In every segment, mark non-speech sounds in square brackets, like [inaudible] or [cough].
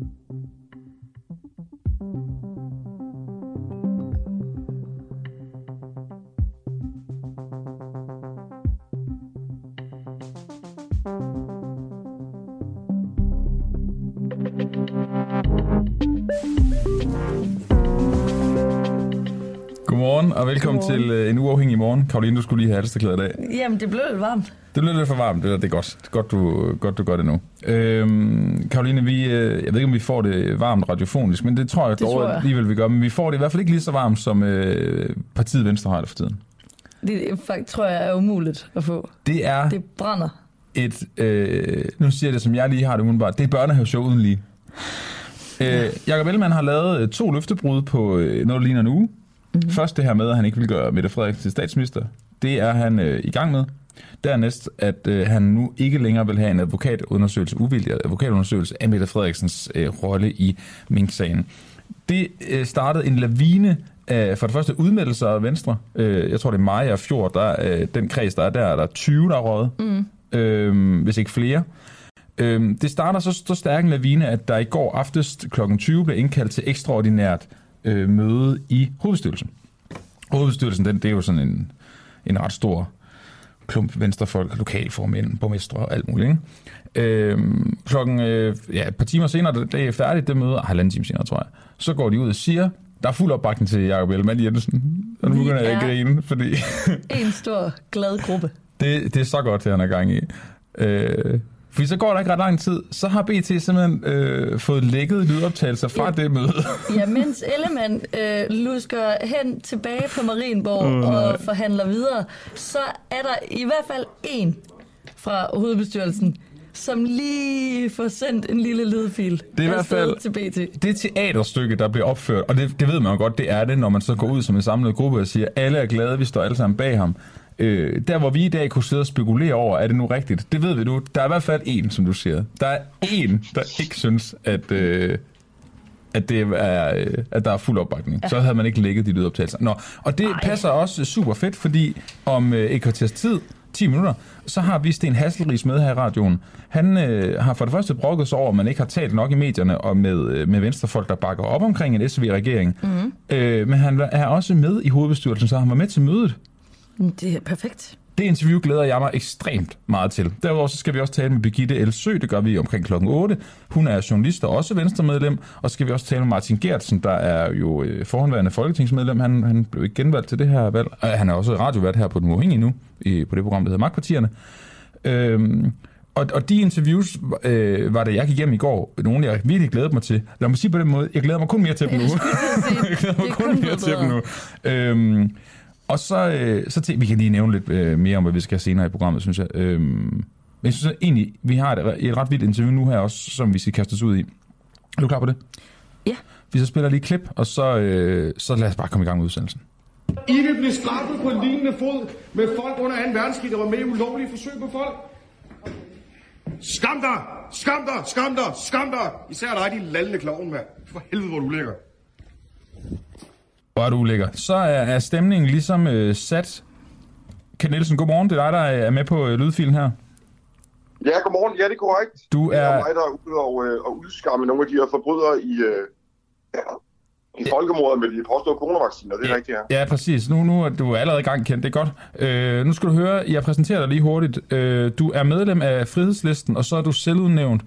thank you og velkommen Godmorgen. til øh, en uafhængig morgen. Karoline, du skulle lige have halsterklæder i dag. Jamen, det blev lidt varmt. Det bliver lidt for varmt, det er, det er godt. Det er godt, du, godt, du gør det nu. Øhm, Karoline, vi, øh, jeg ved ikke, om vi får det varmt radiofonisk, men det tror jeg Det dog tror jeg. alligevel, vi gør. Men vi får det i hvert fald ikke lige så varmt, som øh, partiet Venstre har det for tiden. Det faktisk, tror jeg er umuligt at få. Det er Det brænder. et, øh, nu siger jeg det, som jeg lige har det udenbart, det er børnehaveshow uden lige. Øh, Jakob Ellemann har lavet øh, to løftebrud på øh, noget, der ligner en uge. Mm-hmm. Først det her med, at han ikke vil gøre Mette Frederiksen til statsminister. Det er han øh, i gang med. Dernæst, at øh, han nu ikke længere vil have en advokatundersøgelse, uvildig advokatundersøgelse af Mette Frederiksens øh, rolle i Mink-sagen. Det øh, startede en lavine af for det første udmeldelser af Venstre. Øh, jeg tror, det er Maja og Fjord, der, er, øh, den kreds, der er der, er der 20, der er røget. Mm. Øh, hvis ikke flere. Øh, det starter så, så stærk en lavine, at der i går aftes kl. 20 blev indkaldt til ekstraordinært øh, møde i hovedbestyrelsen. Hovedbestyrelsen, den, det er jo sådan en, en ret stor klump venstrefolk, lokalformænd, borgmestre og alt muligt. Ikke? Øhm, klokken, øh, ja, et par timer senere, det er færdigt, det møde, ah, halvanden time senere, tror jeg, så går de ud og siger, der er fuld opbakning til Jacob Ellemann Jensen. Og nu begynder jeg at grine, fordi En stor, glad gruppe. [laughs] det, det er så godt, det han er gang i. Øh, fordi så går der ikke ret lang tid, så har BT simpelthen øh, fået lækket lydoptagelser fra Ja. det møde. Ja, mens Ellemann øh, lusker hen tilbage på Marienborg nej. og forhandler videre, så er der i hvert fald en fra hovedbestyrelsen, som lige får sendt en lille lydfil Det er i hvert fald- til BT. det teaterstykke, der bliver opført, og det, det ved man jo godt, det er det, når man så går ud som en samlet gruppe og siger, alle er glade, vi står alle sammen bag ham. Øh, der, hvor vi i dag kunne sidde og spekulere over, er det nu rigtigt? Det ved vi nu. Der er i hvert fald en, som du siger. Der er en, der ikke synes, at, øh, at, det er, øh, at der er fuld opbakning. Ja. Så havde man ikke lægget de lydoptagelser. Nå, og det Ej. passer også super fedt, fordi om øh, et kvarters tid, 10 minutter, så har vi Sten Hasselris med her i radioen. Han øh, har for det første brokket sig over, at man ikke har talt nok i medierne og med, øh, med venstrefolk, der bakker op omkring en SV-regering. Mm. Øh, men han er også med i hovedbestyrelsen, så han var med til mødet. Det er perfekt. Det interview glæder jeg mig ekstremt meget til. Derudover så skal vi også tale med Birgitte Elsø, det gør vi omkring klokken 8. Hun er journalist og også venstremedlem, og så skal vi også tale med Martin Gertsen, der er jo øh, forhåndværende folketingsmedlem. Han, han blev ikke genvalgt til det her valg. Og han er også radiovært her på Den Uafhængige nu, i, på det program, der hedder Magtpartierne. Øhm, og, og de interviews øh, var det, jeg gik hjem i går, nogle jeg virkelig glæder mig til. Lad mig sige på den måde, jeg glæder mig kun mere til dem nu. [laughs] jeg glæder mig kun kun mere blevet til dem nu. Øhm, og så, øh, så til, vi kan lige nævne lidt øh, mere om, hvad vi skal have senere i programmet, synes jeg. Øhm, men jeg synes at egentlig, vi har et, et ret vildt interview nu her også, som vi skal kaste os ud i. Er du klar på det? Ja. Vi så spiller lige et klip, og så, øh, så lad os bare komme i gang med udsendelsen. I vil blive straffet på en lignende fod med folk under 2. verdenskrig, der var med i ulovlige forsøg på folk. Skam dig! Skam dig! Skam dig! Skam dig! Især dig, din lallende klovn, mand. For helvede, hvor du ligger. Hvor er du ulækker. Så er, er stemningen ligesom øh, sat. Ken Nielsen, godmorgen. Det er dig, der er med på øh, lydfilen her. Ja, godmorgen. Ja, det er korrekt. Du Det er er... mig, der er ude og, øh, og udskamme nogle af de her forbrydere i, øh, ja, i folkemordet med de påståede coronavacciner. Det er rigtigt, ja. Ja, præcis. Nu, nu er du allerede i gang, kendt. Det er godt. Øh, nu skal du høre, jeg præsenterer dig lige hurtigt. Øh, du er medlem af Frihedslisten, og så er du selvudnævnt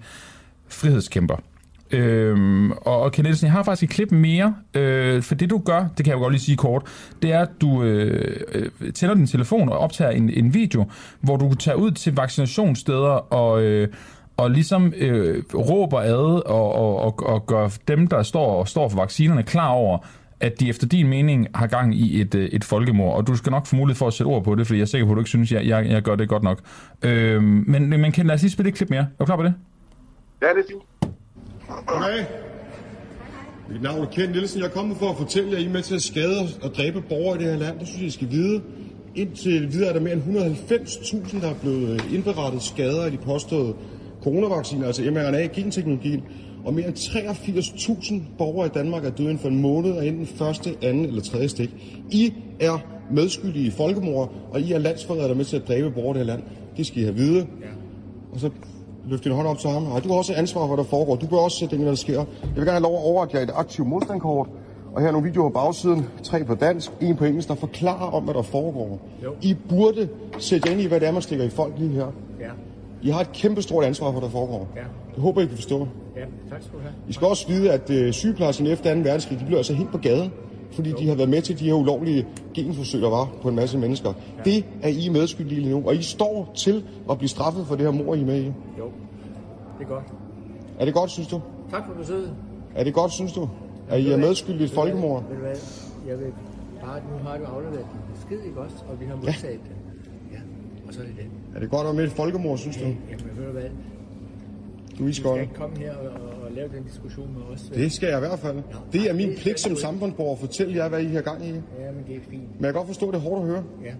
frihedskæmper. Øhm, og, og Ken Nielsen, jeg har faktisk et klip mere, øh, for det du gør, det kan jeg jo godt lige sige kort, det er, at du øh, øh, tænder din telefon og optager en, en video, hvor du tager ud til vaccinationssteder og, øh, og ligesom øh, råber ad og, og, og, og gør dem, der står og står for vaccinerne, klar over, at de efter din mening har gang i et, øh, et folkemord, og du skal nok få mulighed for at sætte ord på det, fordi jeg er sikker på, at du ikke synes, jeg, jeg, jeg gør det godt nok. Øh, men, men Ken, lad os lige spille et klip mere. Er du klar på det? Ja, det er fint. Goddag. Mit navn er Ken Nielsen. Jeg er kommet for at fortælle jer, at I er med til at skade og dræbe borgere i det her land. Det synes jeg, I skal vide. Indtil videre er der mere end 190.000, der er blevet øh, indberettet skader af de påståede coronavacciner, altså mRNA-genteknologien. Og mere end 83.000 borgere i Danmark er døde inden for en måned af enten første, anden eller tredje stik. I er medskyldige i folkemord, og I er landsforrædere, der er med til at dræbe borgere i det her land. Det skal I have vide. Og så løfte din hånd op til ham. Nej, du har også et ansvar for, hvad der foregår. Du bør også sætte det, der sker. Jeg vil gerne have lov at overrække jer et aktivt modstandkort. Og her er nogle videoer på bagsiden. Tre på dansk, en på engelsk, der forklarer om, hvad der foregår. Jo. I burde sætte ind i, hvad det er, man stikker i folk lige her. Ja, I har et kæmpe stort ansvar for, hvad der foregår. Ja. Det håber I kan forstå. ja, tak skal du have. I skal også vide, at øh, sygeplejerskerne efter 2. verdenskrig, de blev altså helt på gaden, fordi de har været med til de her ulovlige genforsøg, der var på en masse mennesker. Ja. Det er I medskyldige lige nu, og I står til at blive straffet for det her mor, I er med i. Jo, det er godt. Er det godt, synes du? Tak for besøget. Er det godt, synes du? At I er medskyldige i et folkemord? Ved du hvad, jeg vil bare, nu har du afleveret den besked, ikke også? Og vi har modtaget den. Ja, og så er det den. Er det godt at være med et folkemord, synes du? Jamen, ved du hvad, Du er skal iskold. ikke komme her og, og lave den diskussion med os. Det skal jeg i hvert fald. Det er min pligt som samfundsborger at fortælle jer, hvad I har gang i. Men Ja, men det er fint. jeg kan godt forstå, at det er hårdt at høre. Ja.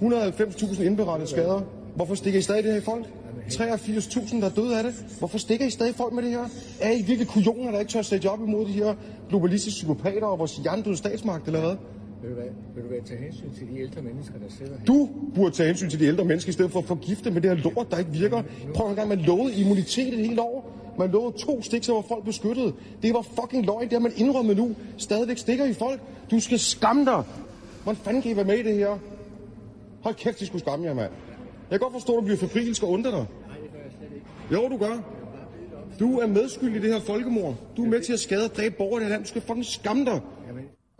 190.000 indberettede skader. Hvorfor stikker I stadig det her i folk? 83.000, der er døde af det. Hvorfor stikker I stadig folk med det her? Er I virkelig kujoner, der ikke tør sætte op imod de her globalistiske psykopater og vores hjernedøde statsmagt, eller hvad? Ved du hvad, vil du hvad, tage hensyn til de ældre mennesker, der sidder her? Du burde tage hensyn til de ældre mennesker, i stedet for at forgifte med det her lort, der ikke virker. Prøv en gang, man lovede immunitet et helt år. Man lovede to stik, så var folk beskyttet. Det var fucking løgn, det har man indrømmet nu. Stadigvæk stikker i folk. Du skal skamme dig. Hvordan fanden kan I være med i det her? Hold kæft, I skulle skamme jer, mand. Jeg kan godt forstå, at du bliver forfrielsk og undrer dig. Jo, du gør. Du er medskyldig i det her folkemord. Du er med til at skade og dræbe borgere i det her land. Du skal fucking skamme dig.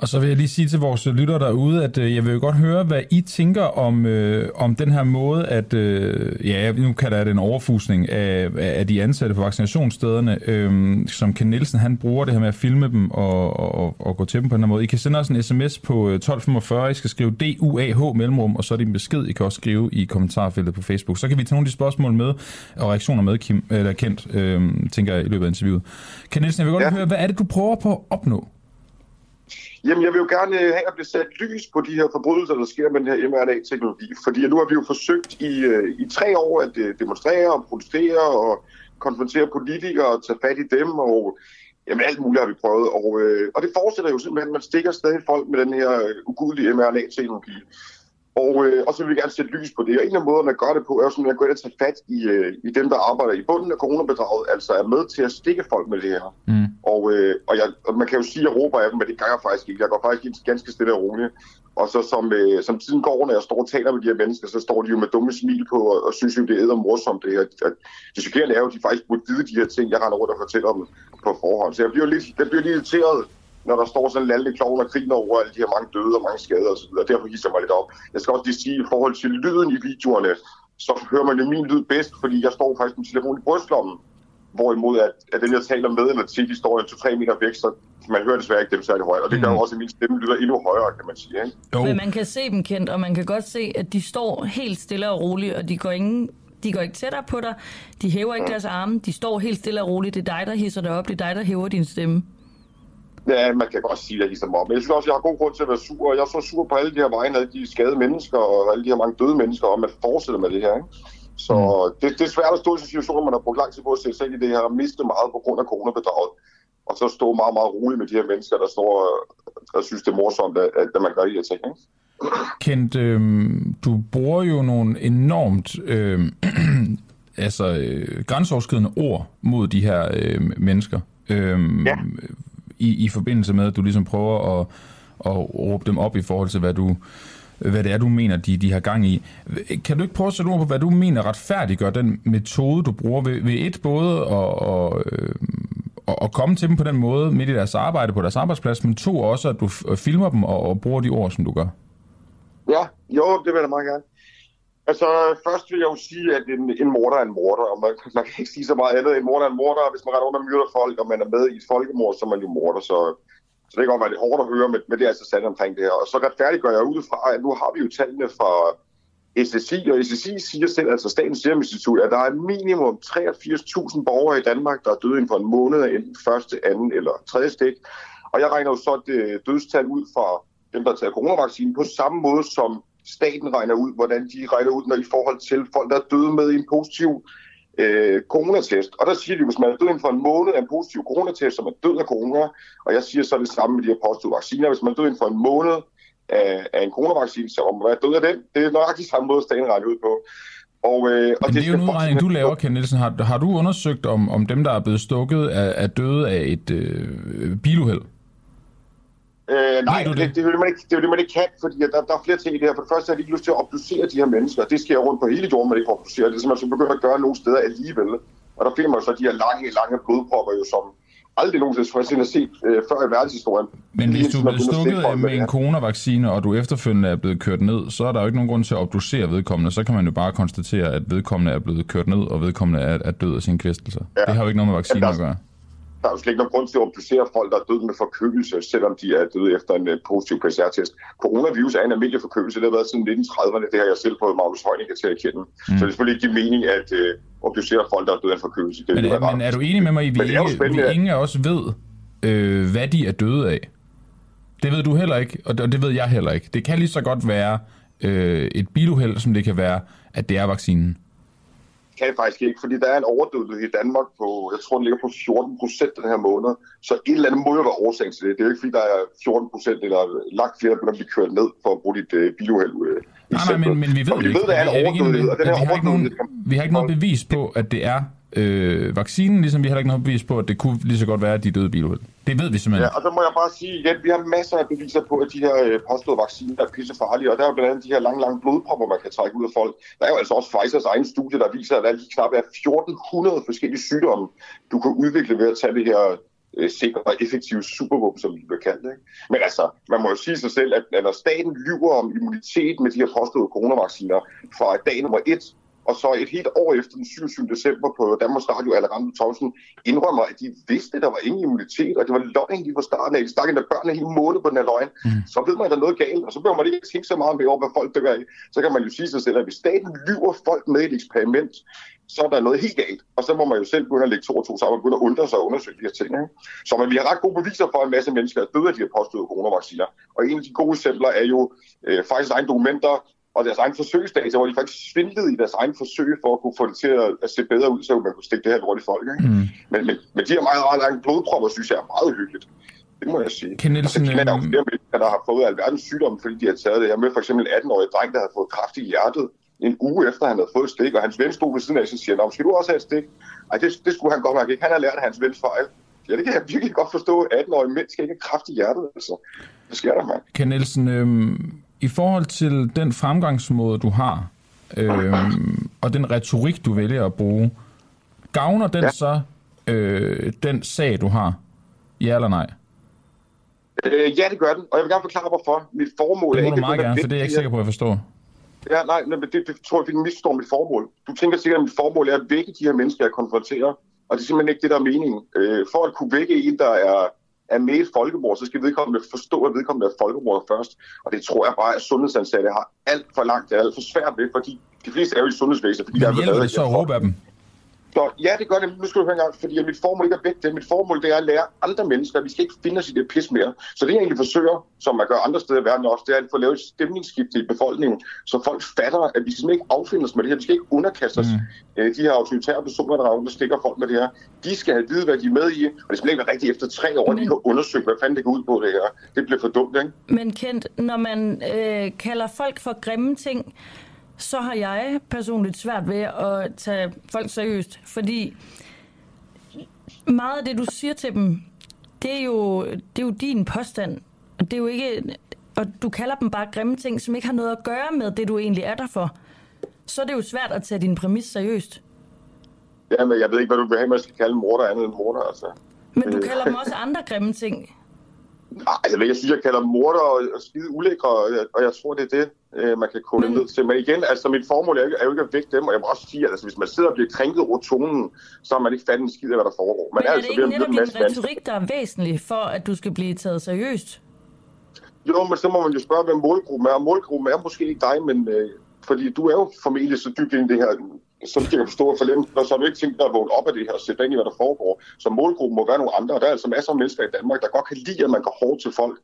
Og så vil jeg lige sige til vores lyttere derude, at øh, jeg vil jo godt høre, hvad I tænker om, øh, om den her måde, at øh, ja, nu kalder jeg det en overfusning af, af de ansatte på vaccinationsstederne, øh, som Ken Nielsen, han bruger det her med at filme dem og, og, og gå til dem på den her måde. I kan sende os en sms på øh, 1245, I skal skrive DUAH mellemrum, og så er det en besked, I kan også skrive i kommentarfeltet på Facebook. Så kan vi tage nogle af de spørgsmål med, og reaktioner med, Kim, eller Kent, øh, tænker jeg, i løbet af interviewet. Ken Nielsen, jeg vil godt Ja. høre, hvad er det, du prøver på at opnå? Jamen, jeg vil jo gerne øh, have, at der bliver sat lys på de her forbrydelser, der sker med den her mRNA-teknologi. Fordi nu har vi jo forsøgt i, øh, i tre år at øh, demonstrere og protestere og konfrontere politikere og tage fat i dem. Og jamen, alt muligt har vi prøvet. Og, og det fortsætter jo simpelthen. Man stikker stadig folk med den her ugudelige mRNA-teknologi. Og, øh, og så vil vi gerne sætte lys på det. Og en af måderne at gøre det på, er jo simpelthen at gå ind og tage fat i, øh, i dem, der arbejder i bunden af coronabedraget, altså er med til at stikke folk med det her. Mm. Og, øh, og, jeg, og man kan jo sige, at jeg råber af dem, men det gør jeg faktisk ikke. Jeg går faktisk ind ganske stille og roligt. Og så som, øh, som tiden går, når jeg står og taler med de her mennesker, så står de jo med dumme smil på, og, og synes jo, det er morsomt det her. Det chokerende er jo, at de faktisk burde vide de her ting, jeg render rundt og fortæller dem på forhånd. Så jeg bliver lidt, jeg bliver lidt irriteret, når der står sådan en lallig klovn og griner over alle de her mange døde og mange skader osv. Derfor hisser jeg mig lidt op. Jeg skal også lige sige, i forhold til lyden i videoerne, så hører man jo min lyd bedst, fordi jeg står faktisk med telefon i brystlommen. Hvorimod, at, at den, jeg taler med eller til, de står en 2-3 meter væk, så man hører desværre ikke dem særlig højt. Og det gør jo også, at min stemme lyder endnu højere, kan man sige. Ikke? Jo. Men man kan se dem kendt, og man kan godt se, at de står helt stille og roligt, og de går ingen de går ikke tættere på dig, de hæver ikke deres arme, de står helt stille og roligt. Det er dig, der hisser dig op, det er dig, der hæver din stemme. Ja, man kan godt sige, mig op. Men jeg synes også, jeg har god grund til at være sur. Og jeg er så sur på alle de her vegne, alle de skadede mennesker og alle de her mange døde mennesker, om at fortsætte med det her. Ikke? Så mm. det, det er svært at stå i en situation, hvor man har brugt lang tid på at sætte sig i det her og miste meget på grund af coronabedraget. Og så stå meget, meget roligt med de her mennesker, der står og synes, det er morsomt, at, at man gør de her ting. Ikke? Kent, øh, du bruger jo nogle enormt øh, [clears throat] altså, øh, grænseoverskridende ord mod de her øh, mennesker. Øh, Ja i, I forbindelse med, at du ligesom prøver at, at råbe dem op i forhold til, hvad du hvad det er, du mener, de, de har gang i. Kan du ikke prøve at sætte ord på, hvad du mener retfærdiggør den metode, du bruger ved, ved et både og, og, og, og komme til dem på den måde midt i deres arbejde på deres arbejdsplads, men to også, at du filmer dem og, og bruger de ord, som du gør? Ja, jo, det vil jeg da meget gerne. Altså, først vil jeg jo sige, at en, en morder er en morder, og man, man kan ikke sige så meget andet. En morder er en morder, og hvis man retter under myrder folk, og man er med i et folkemord, så er man jo morder. Så, så det kan godt være lidt hårdt at høre, men, men det er altså sandt omkring det her. Og så retfærdiggør jeg ud fra, at nu har vi jo tallene fra SSI, og SSI siger selv, altså Statens Serum Institut, at der er minimum 83.000 borgere i Danmark, der er døde inden for en måned af enten første, anden eller tredje stik. Og jeg regner jo så det øh, dødstal ud fra dem, der tager coronavaccinen, på samme måde som staten regner ud, hvordan de regner ud, når i forhold til folk, der er døde med en positiv øh, coronatest. Og der siger de, hvis man er død inden for en måned af en positiv coronatest, så er man død af corona. Og jeg siger så det samme med de her positive vacciner. Hvis man er død inden for en måned af, af en coronavaccine, så må man være død af den. Det er nøjagtigt samme måde, staten regner ud på. Og, øh, og Men det er jo en udregning, du laver, Ken Nielsen. Har, har du undersøgt, om, om dem, der er blevet stukket, er, er døde af et øh, biluheld? Øh, nej, det? det? Det, er man ikke, det er jo det, man ikke kan, fordi der, der er flere ting i det her. For det første har de ikke lyst til at obducere de her mennesker. Det sker rundt på hele jorden, man ikke får obduceret. Det er som man så begynder at gøre nogle steder alligevel. Og der finder man så de her lange, lange blodpropper, jo, som aldrig nogensinde har set øh, før i verdenshistorien. Men hvis du er blevet stukket med en coronavaccine, og du efterfølgende er blevet kørt ned, så er der jo ikke nogen grund til at obducere vedkommende. Så kan man jo bare konstatere, at vedkommende er blevet kørt ned, og vedkommende er, er død af sine kvæstelser. Ja. Det har jo ikke noget med vacciner Ja, at gøre. Der er jo slet ikke nogen grund til at obducere folk, der er døde med forkølelse, selvom de er døde efter en uh, positiv PCR-test. Coronavirus er en almindelig forkølelse. Det har været siden 1930'erne. Det har jeg selv fået Magnus Heunicke til at kende. Mm. Så det er selvfølgelig ikke give mening at uh, obducere folk, der er døde af en forkølelse. Det Men, være er, men er du enig med mig i, at vi, ikke, ingen af os ved, øh, hvad de er døde af? Det ved du heller ikke, og det, og det ved jeg heller ikke. Det kan lige så godt være øh, et biluheld, som det kan være, at det er vaccinen. Kan jeg faktisk ikke, fordi der er en overdødelighed i Danmark på, jeg tror, den ligger på 14 procent den her måned. Så et eller andet må jo være årsagen til det. Det er jo ikke, fordi der er 14 procent eller langt flere, der begynder at blive kørt ned for at bruge dit øh, biluheld. Øh, Nej, nej, men, men vi ved og vi ikke. ved, der er en overdødelighed, og den her overdødelighed... vi har ikke noget bevis på, at det er øh, vaccinen, ligesom vi heller ikke noget bevis på, at det kunne lige så godt være, at de døde biluheld. Det ved vi simpelthen Ja, og så må jeg bare sige igen, vi har masser af beviser på, at de her øh, påståede vacciner er pissefarlige, og der er jo blandt andet de her lange, lange blodpropper, man kan trække ud af folk. Der er jo altså også Pfizers egen studie, der viser, at der er lige knap er 1400 forskellige sygdomme, du kan udvikle ved at tage det her øh, sikre og effektive supervåben, som vi bliver kaldt. Ikke? Men altså, man må jo sige sig selv, at at når staten lyver om immunitet med de her påståede coronavacciner fra dag nummer et, og så et helt år efter den 27. december på Danmarks Radio, Alejandro Thomsen indrømmer, at de vidste, at der var ingen immunitet, og det var løgn lige fra starten af. De stak endda børn en hel måned på den her løgn. Mm. Så ved man, at der er noget galt, og så behøver man ikke tænke så meget mere over, hvad folk dør af. Så kan man jo sige sig selv, at hvis staten lyver folk med et eksperiment, så er der noget helt galt. Og så må man jo selv begynde at lægge to og to sammen og begynde at undre sig og undersøge de her ting. Ikke? Så men vi har ret gode beviser for, at en masse mennesker er døde af de her påståede coronavacciner. Og en af de gode eksempler er jo øh, faktisk egne dokumenter og deres egen forsøgsdata, hvor de faktisk svindlede i deres egen forsøg for at kunne få det til at, at se bedre ud, så man kunne stikke det her lort i folk. Ikke? Mm. Men, men, men de her meget, meget lange blodpropper, synes jeg er meget hyggeligt. Det må jeg sige. Ken Nielsen, og så kender jeg jo øhm, flere mennesker, der har fået alverdens sygdomme, fordi de har taget det. Jeg mødte for eksempel en 18-årig dreng, der havde fået kræft i hjertet en uge efter, han havde fået et stik, og hans ven stod ved siden af, så siger han, skal du også have et stik? Ej, det, det skulle han godt nok ikke. Han har lært af hans vens fejl. Ja, det kan jeg virkelig godt forstå. 18-årige mænd skal ikke have kræft i hjertet, altså. Det sker der, mand. Ken Nielsen, øhm, i forhold til den fremgangsmåde, du har, øhm, og den retorik, du vælger at bruge, gavner den ja. Så øh, den sag, du har? Ja eller nej? Øh, ja, det gør den, og jeg vil gerne forklare, hvorfor. Mit formål Det er må ikke... du meget gerne, for det er jeg ikke sikker på, at jeg forstår. Ja, nej, nej, men det, det tror jeg, vi misforstår mit formål. Du tænker sikkert, at mit formål er at vække de her mennesker, jeg konfronterer. Og det er simpelthen ikke det, der er meningen. Øh, for at kunne vække en, der er, er med i et folkemord, så skal vedkommende forstå, at vedkommende er folkemord først. Og det tror jeg bare, at sundhedsansatte har alt for langt, det er alt for svært ved, fordi de fleste er jo i sundhedsvæsenet. Fordi der Men er hjælper lavet det så at råbe af dem? Så ja, det gør det. Nu skal du høre en gang, fordi mit formål ikke er væk det. Mit formål det er at lære andre mennesker, at vi skal ikke finde os i det pis mere. Så det jeg egentlig forsøger, som man gør andre steder i verden også, det er at få lavet et stemningsskifte i befolkningen, så folk fatter, at vi simpelthen ikke affinde os med det her. Vi skal ikke underkaste os mm. de her autoritære personer, der, er rundt og stikker folk med det her. De skal have vide, hvad de er med i, og det skal ikke være rigtigt efter tre år, at de kan undersøge, hvad fanden det går ud på det her. Det bliver for dumt, ikke? Men Kent, når man øh, kalder folk for grimme ting, så har jeg personligt svært ved at tage folk seriøst, fordi meget af det, du siger til dem, det er jo, det er jo din påstand. Og det er jo ikke, og du kalder dem bare grimme ting, som ikke har noget at gøre med det, du egentlig er der for. Så er det jo svært at tage din præmis seriøst. Ja, men jeg ved ikke, hvad du vil have, man skal kalde morder andet end morder, altså. Men du kalder dem også andre grimme ting. [laughs] Nej, jeg vil ikke sige, at jeg kalder dem morder og, og skide ulækre, og jeg, og jeg tror, det er det, øh, man kan kode Men- ned til. Men igen, altså mit formål er jo, ikke- er jo ikke at vække dem, og jeg må også sige, at altså, hvis man sidder og bliver krænket over tonen, så har man ikke fattet en skid af, hvad der foregår. Man Men er det altså ikke netop en din retorik, der er væsentlig for, at du skal blive taget seriøst? Jo, men så må man jo spørge, hvem målgruppen er. Og målgruppen er måske ikke dig, men øh, fordi du er jo formentlig så dybt ind i det her, som jeg kan forstå og forlemme, og så har du ikke tænkt dig at vågne op af det her og sætte ind i, hvad der foregår. Så målgruppen må være nogle andre, og der er altså masser af mennesker i Danmark, der godt kan lide, at man går hårdt til folk,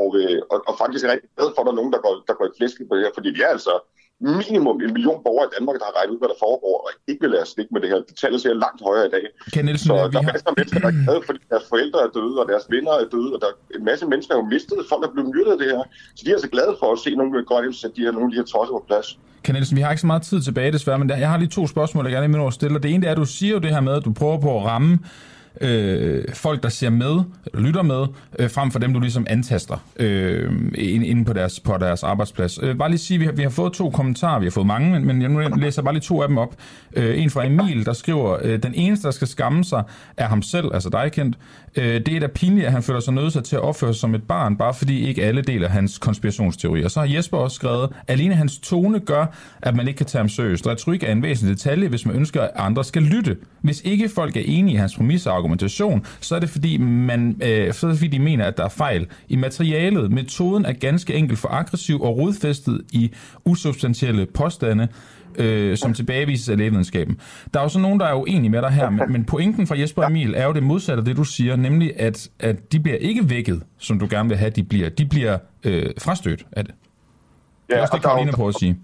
og, øh, og, og faktisk er rigtig glad for, at der er nogen, der går, der går i flæsket på det her, fordi vi er altså minimum en million borgere i Danmark, der har regnet ud, hvad der foregår, og ikke vil lade os med det her. Det tallet ser langt højere i dag. Ken Nielsen, Så der er har... masser af mennesker, der er glade, fordi deres forældre er døde, og deres venner er døde, og der er en masse mennesker, der har mistet. Folk er blevet myrdet af det her. Så de er altså glade for at se nogle godt sætte de her, nogle af de her tosser på plads. Ken Nielsen, vi har ikke så meget tid tilbage desværre, men der- jeg har lige to spørgsmål, jeg gerne vil stille. Det ene er, at du siger jo det her med, at du prøver på at ramme øh, folk, der ser med, lytter med, øh, frem for dem, du ligesom antaster øh, inde inde på deres, på deres arbejdsplads. Øh, bare lige sige, vi har, vi har fået to kommentarer, vi har fået mange, men, men jeg nu læser bare lige to af dem op. Øh, en fra Emil, der skriver, øh, den eneste, der skal skamme sig, er ham selv, altså dig kendt. Øh, det er da pinligt, at han føler sig nødt til at opføre sig som et barn, bare fordi ikke alle deler hans konspirationsteorier. Så har Jesper også skrevet, alene hans tone gør, at man ikke kan tage ham seriøst. Retorik er en væsentlig detalje, hvis man ønsker, at andre skal lytte. Hvis ikke folk er enige i hans præmisser argumentation, så er det fordi, man, øh, så er det fordi de mener, at der er fejl i materialet. Metoden er ganske enkelt for aggressiv og rodfæstet i usubstantielle påstande, øh, som tilbagevises af lægevidenskaben. Der er jo så nogen, der er uenige med dig her, men, men pointen fra Jesper Emil er jo det modsatte af det, du siger, nemlig at, at de bliver ikke vækket, som du gerne vil have, de bliver. De bliver øh, frastødt af det. Det er også det, Karoline prøver at sige.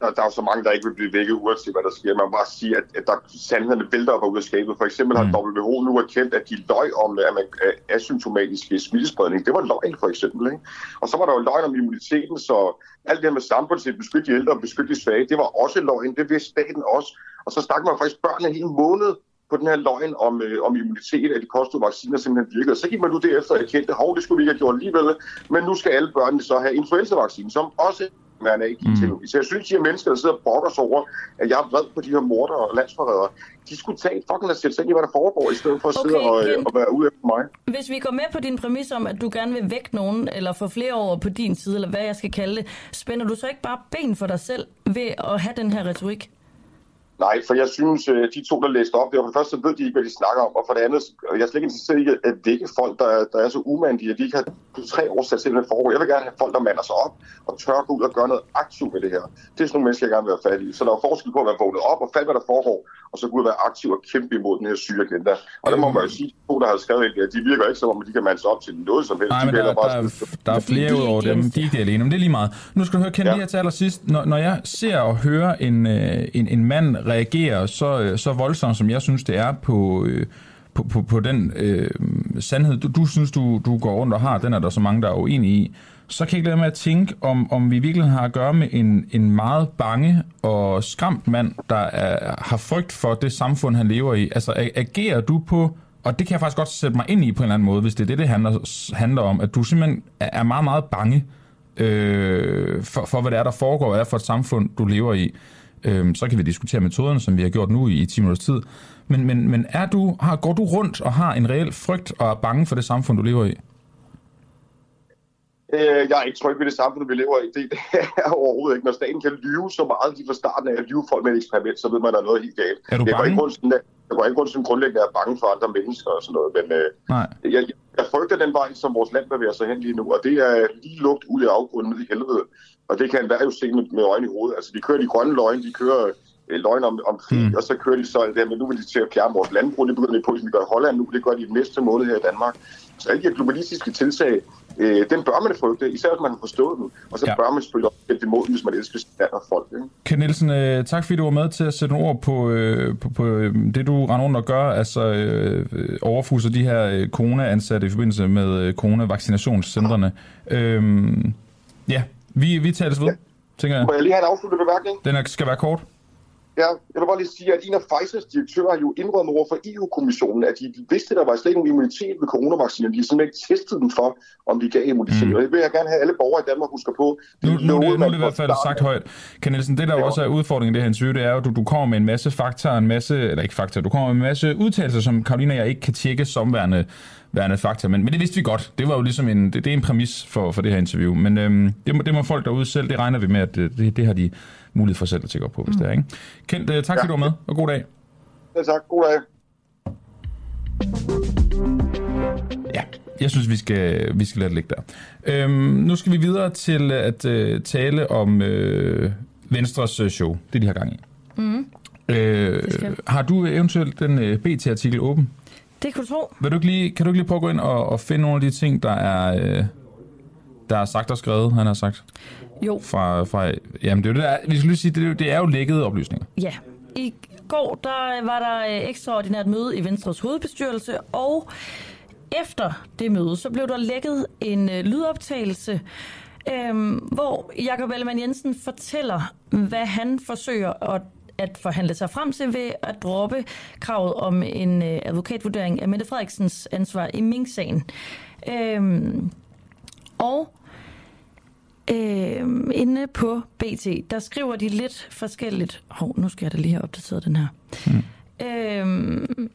Der, der er jo så mange, der ikke vil blive vækket, uanset hvad der sker. Man må bare sige, at, at der sandhederne vælter op ud af skabet. For eksempel har WHO nu erkendt, at de løg om at man, øh, asymptomatisk smittespredning. Det var løgn, for eksempel. Ikke? Og så var der jo løgn om immuniteten, så alt det her med samfundet til at beskytte de ældre og beskytte de svage, det var også løgn. Det vidste staten også. Og så stak man faktisk børn en hel måned på den her løgn om, øh, om immunitet, at de at vacciner simpelthen virkede. Så gik man nu derefter og erkendte, hov, det skulle vi ikke have gjort alligevel, men nu skal alle børnene så have influenzavaccine, som også man er ikke mm. teknologi. Så jeg synes, de her mennesker, der sidder og brokker sig over, at jeg er vred på de her morder og landsforrædere, de skulle tage fucking og sætte sig ind i, hvad der foregår, i stedet for at sidde Okay, og, øh, Ken. og være ude efter mig. Hvis vi går med på din præmis om, at du gerne vil vække nogen, eller få flere over på din side, eller hvad jeg skal kalde det, spænder du så ikke bare ben for dig selv ved at have den her retorik? Nej, for jeg synes, øh, de to, der læste op, det var for det første, så ved de ikke, hvad de snakker om, og for det andet, jeg er slet ikke interesseret i at vække folk, der, er- der er så umandige, at de ikke har på tre år sat den foregår. Jeg vil gerne have folk, der mander sig op og tør gå ud og gøre noget aktivt med det her. Det er sådan nogle mennesker, jeg gerne vil have fat i. Så der er forskel på at være vågnet op og fatte, hvad der foregår, og så gå ud og være aktiv og kæmpe imod den her syge agenda. Og der må man jo sige, de to, der har skrevet det, de virker ikke som om, de kan mande sig op til noget som helst. Nej, de men vil der, bare der, er, der er flere de er ud over dem. De er ikke alene, men det er lige meget. Nu skal du høre, Ken, Ja. lige her til allersidst. Når, når jeg ser og hører en, øh, en, en mand reagerer så, øh, så voldsomt, som jeg synes, det er på... Øh, på, på, på den øh, sandhed, du, du synes, du, du går rundt og har, den er der så mange, der er uenige i, så kan jeg ikke lade med at tænke, om, om vi virkelig har at gøre med en, en meget bange og skræmt mand, der er, har frygt for det samfund, han lever i. Altså, agerer du på, og det kan jeg faktisk godt sætte mig ind i på en eller anden måde, hvis det er det, det handler, handler om, at du simpelthen er meget, meget bange øh, for, for, hvad det er, der foregår, og hvad det er for et samfund, du lever i. Øh, så kan vi diskutere metoderne, som vi har gjort nu i, i 10 minutters tid. Men, men, men er du, har, går du rundt og har en reel frygt og er bange for det samfund, du lever i? Øh, jeg er ikke tryg ved det samfund, vi lever i. Det, det er [laughs] overhovedet ikke. Når staten kan lyve så meget lige fra starten af at lyve folk med et eksperiment, så ved man, at der er noget helt galt. Er du jeg går bange? ikke rundt sådan, jeg går ikke rundt som grundlæggende er bange for andre mennesker og sådan noget, men øh, Nej. jeg, jeg frygter den vej, som vores land bevæger sig hen lige nu, og det er lige lugt ud i afgrunden ned i helvede. Og det kan enhver jo se med, med øjne i hovedet. Altså, de kører de grønne løgne, de kører øh, løgn om, om krig, mm. og så kører de så det her, men nu vil de til at fjerne vores landbrug, det begynder de på, som de gør i Holland nu, det gør de i næste måned her i Danmark. Så alle de her globalistiske tiltag, øh, den bør man frygte, især hvis man har forstået dem, og så Ja. ja. bør man selvfølgelig også sætte imod, hvis man elsker sit land og folk. Ikke? Ken Nielsen, øh, tak fordi du var med til at sætte nogle ord på, øh, på, på øh, det, du render rundt og gør, altså øh, øh, overfuser de her øh, corona-ansatte i forbindelse med øh, corona-vaccinationscentrene. Øhm, ja, vi, vi tales ved, tænker jeg. Må jeg lige have en afsluttende bemærkning? Den er, skal være kort. Ja, jeg vil bare lige sige, at en af Pfizers direktører har jo indrømmet over for EU-kommissionen, at de vidste, at der var slet ikke nogen immunitet ved coronavacciner. De har simpelthen ikke testet dem for, om de gav immunitet. Mm. Og det vil jeg gerne have alle borgere i Danmark husker på. Nu, nu, er det, nu er det i hvert fald sagt højt. Ken Nielsen, det der jo Ja. også er udfordringen i det her interview, det er jo, at du, du kommer med en masse fakta, en masse, eller ikke fakta, du kommer med en masse udtalelser, som Karolina og jeg ikke kan tjekke som værende, værende fakta. Men, men det vidste vi godt. Det var jo ligesom en, det, det er en præmis for, for det her interview. Men øhm, det, må, det må folk derude selv, det regner vi med, at det, det, det har de mulighed for selv at tjekke op på, hvis det er. Ikke? Kent, øh, tak fordi Ja. du var med, og god dag. Ja, tak. God dag. Ja, jeg synes, vi skal, vi skal lade det ligge der. Øhm, nu skal vi videre til at øh, tale om øh, Venstres øh, show. Det, de har gang i. Mm. Øh, har du eventuelt den øh, BT-artikel åben? Det kan du tro. Vil du ikke lige, kan du ikke lige prøve at gå ind og, og finde nogle af de ting, der er, øh, der har sagt og skrevet, han har sagt. Jo. Fra, fra, jamen, det er jo det, der, vi skal lige sige, det er, jo, det er jo lækkede oplysninger. Ja. I går der var der øh, ekstraordinært møde i Venstres hovedbestyrelse, og efter det møde, så blev der lækket en øh, lydoptagelse, øh, hvor Jakob Ellemann Jensen fortæller, hvad han forsøger at at forhandle sig frem til ved at droppe kravet om en øh, advokatvurdering af Mette Frederiksens ansvar i Mink-sagen. Øhm, og øhm, inde på BT, der skriver de lidt forskelligt. Hov, nu skal jeg da lige have opdateret den her. Mm. Øhm,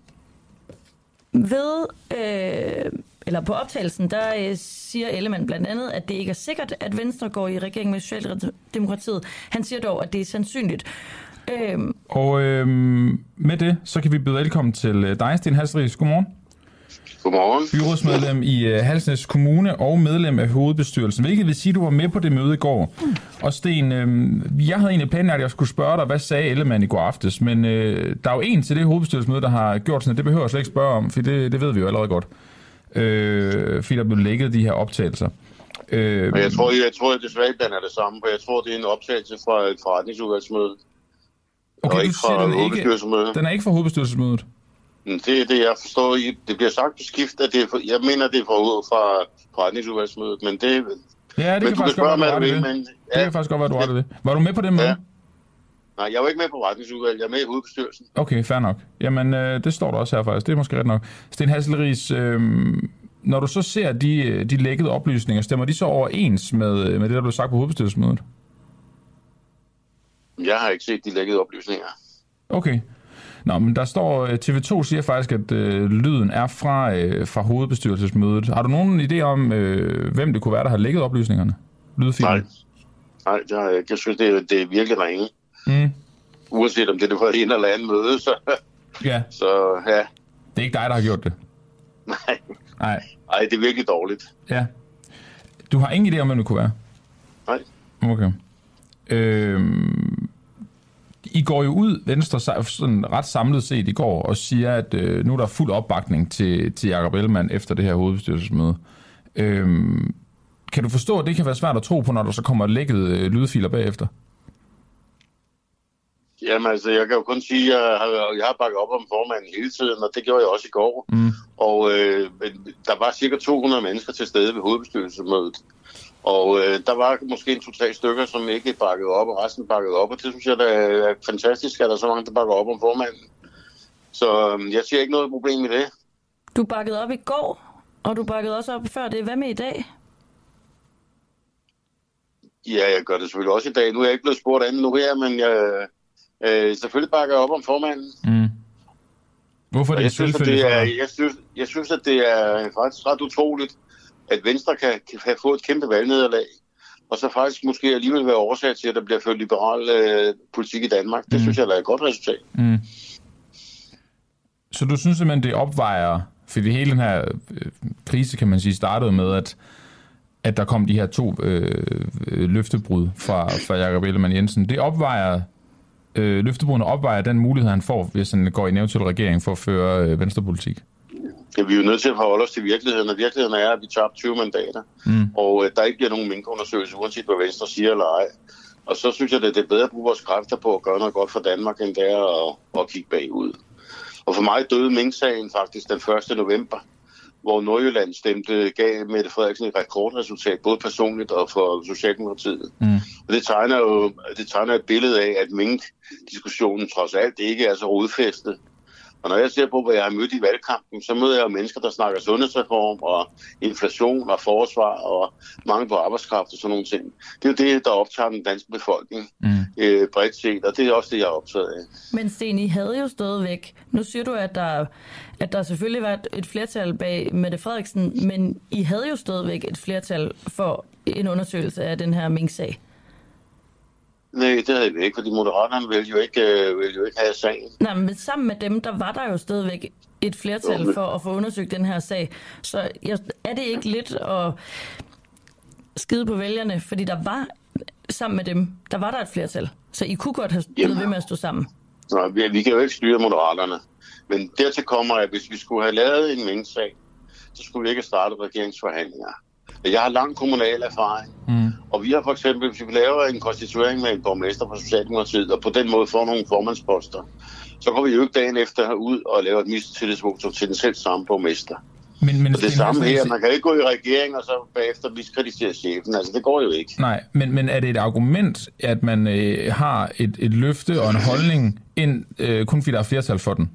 ved, øh, eller på optagelsen, der øh, siger Ellemann blandt andet, at det ikke er sikkert, at Venstre går i regering med Socialdemokratiet. Han siger dog, at det er sandsynligt. Øhm. Og øhm, med det, så kan vi byde velkommen til øh, dig, Sten Halsris. Godmorgen. Godmorgen. Byrådsmedlem i uh, Halsnæs Kommune og medlem af hovedbestyrelsen, hvilket vil sige, at du var med på det møde i går. Mm. Og Sten, øhm, jeg havde egentlig planen, at jeg skulle spørge dig, hvad sagde Ellemann i går aftes, men øh, der er jo en til det hovedbestyrelsesmøde, der har gjort sådan, at det behøver jeg slet ikke spørge om, for det, det ved vi jo allerede godt. Øh, fordi der blev lækket de her optagelser. Øh, jeg tror, jeg, jeg tror, at det desværre er det samme, for jeg tror, det er en optagelse fra et forretningsudvalgsmøde. Okay, du siger, den, ikke, den er ikke fra hovedbestyrelsesmødet? Mm, det er det, jeg forstår. Det bliver sagt på skift, at det er for, jeg mener, det er fra, fra forretningsudvalgsmødet, men det... Ja, det men kan faktisk godt være, du det. Men, ja, det kan faktisk godt være, du har det. Var du med på det møde? Ja. Nej, jeg var ikke med på forretningsudvalget. Jeg er med i hovedbestyrelsen. Okay, fair nok. Jamen, øh, det står der også her faktisk. Det er måske ret nok. Sten Hasselris, øh, når du så ser de, de lækkede oplysninger, stemmer de så overens med, med det, der blev sagt på hovedbestyrelsesmødet? Jeg har ikke set de lækkede oplysninger. Okay. Nå, men der står, øh, TV2 siger faktisk, at øh, lyden er fra, øh, fra hovedbestyrelsesmødet. Har du nogen idé om, øh, hvem det kunne være, der har lækket oplysningerne? Lydfilen? Nej, Nej det har jeg ikke. Jeg synes, det er, det er virkelig ringe. Mm. Uanset om det er for en eller anden møde, så... Ja. Så, ja. Det er ikke dig, der har gjort det? Nej. Nej. Nej, det er virkelig dårligt. Ja. Du har ingen idé om, hvem det kunne være? Nej. Okay. Øhm, I går jo ud, Venstre, sådan ret samlet set i går, og siger, at øh, nu er der fuld opbakning til, til Jacob Ellemann efter det her hovedbestyrelsesmøde. Øhm, kan du forstå, at det kan være svært at tro på, når der så kommer lækket øh, lydfiler bagefter? Jamen altså, jeg kan jo kun sige, at jeg har, jeg har bakket op om formanden hele tiden, og det gjorde jeg også i går. Mm. Og øh, der var cirka 200 mennesker til stede ved hovedbestyrelsesmødet. Og øh, der var måske en to-tre stykker, som ikke bakkede op, og resten bakkede op. Og det synes jeg, der er fantastisk, at der er så mange, der bakker op om formanden. Så øh, jeg ser ikke noget problem i det. Du bakkede op i går, og du bakkede også op før det. Hvad med i dag? Ja, jeg gør det selvfølgelig også i dag. Nu er jeg ikke blevet spurgt andet nu her, men jeg, øh, selvfølgelig bakker jeg op om formanden. Mm. Hvorfor er det jeg synes, at det er, jeg, synes, jeg synes, at det er faktisk ret utroligt, at Venstre kan, kan have fået et kæmpe valgnederlag, og så faktisk måske alligevel være årsag til, at der bliver ført liberal øh, politik i Danmark. Det mm. synes jeg er et godt resultat. Mm. Så du synes simpelthen, det opvejer, fordi hele den her øh, krise, kan man sige, startede med, at, at der kom de her to øh, løftebrud fra, fra Jacob Ellemann Jensen. Det opvejer, øh, løftebrudene opvejer den mulighed, han får, hvis han går i en eventuel regering for at føre øh, venstrepolitik ja, vi er jo nødt til at forholde os til virkeligheden, og virkeligheden er, at vi tabte 20 mandater, mm. og øh, der ikke bliver nogen minkundersøgelse, uanset hvad Venstre siger eller ej. Og så synes jeg, at det er bedre at bruge vores kræfter på at gøre noget godt for Danmark, end det er at, at kigge bagud. Og for mig døde Mink-sagen faktisk den 1. november, hvor Nordjylland stemte, gav Mette Frederiksen et rekordresultat, både personligt og for Socialdemokratiet. Mm. Og det tegner jo det tegner et billede af, at Mink-diskussionen trods alt ikke er så rodfæstet, og når jeg ser på, hvad jeg har mødt i valgkampen, så møder jeg mennesker, der snakker sundhedsreform og inflation og forsvar og mange på arbejdskraft og sådan nogle ting. Det er jo det, der optager den danske befolkning mm. øh, bredt set, og det er også det, jeg er optaget af. Men Sten, I havde jo stadigvæk, nu siger du, at der, at der selvfølgelig var et flertal bag Mette Frederiksen, men I havde jo stadigvæk et flertal for en undersøgelse af den her Mink-sag. Nej, det havde vi ikke, fordi Moderaterne ville jo ikke, øh, ville jo ikke have sagen. Nej, men sammen med dem, der var der jo stadigvæk et flertal jo, men... for at få undersøgt den her sag. Så jeg, er det ikke lidt at skide på vælgerne? Fordi der var, sammen med dem, der var der et flertal. Så I kunne godt have blevet ved med at stå sammen. Nej, vi, vi kan jo ikke styre Moderaterne. Men dertil kommer, at hvis vi skulle have lavet en mindsag, så skulle vi ikke starte regeringsforhandlinger. Jeg har lang kommunal erfaring, mm. og vi har for eksempel, hvis vi laver en konstituering med en borgmester fra Socialdemokratiet, og på den måde får nogle formandsposter, så går vi jo ikke dagen efter ud og laver et mistillidsvotum til den selv samme borgmester. Men, men og det samme her, man kan ikke gå i regering og så bagefter miskritisere chefen. Altså, det går jo ikke. Nej, men, men er det et argument, at man øh, har et, et løfte og en holdning, ind, øh, kun fordi der er flertal for den?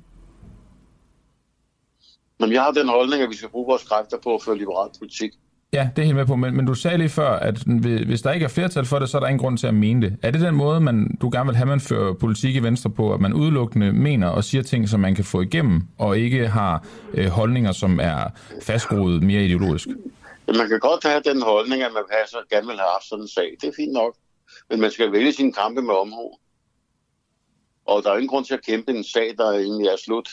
Men jeg har den holdning, at vi skal bruge vores kræfter på at føre liberal politik. Ja, det er helt med på, men, men du sagde lige før, at hvis der ikke er flertal for det, så er der ingen grund til at mene det. Er det den måde, man, du gerne vil have, man fører politik i Venstre på, at man udelukkende mener og siger ting, som man kan få igennem, og ikke har øh, holdninger, som er fastgroet mere ideologisk? Man kan godt have den holdning, at man passer, gerne vil have haft sådan en sag. Det er fint nok. Men man skal vælge sin kampe med omhu. Og der er ingen grund til at kæmpe en sag, der egentlig er slut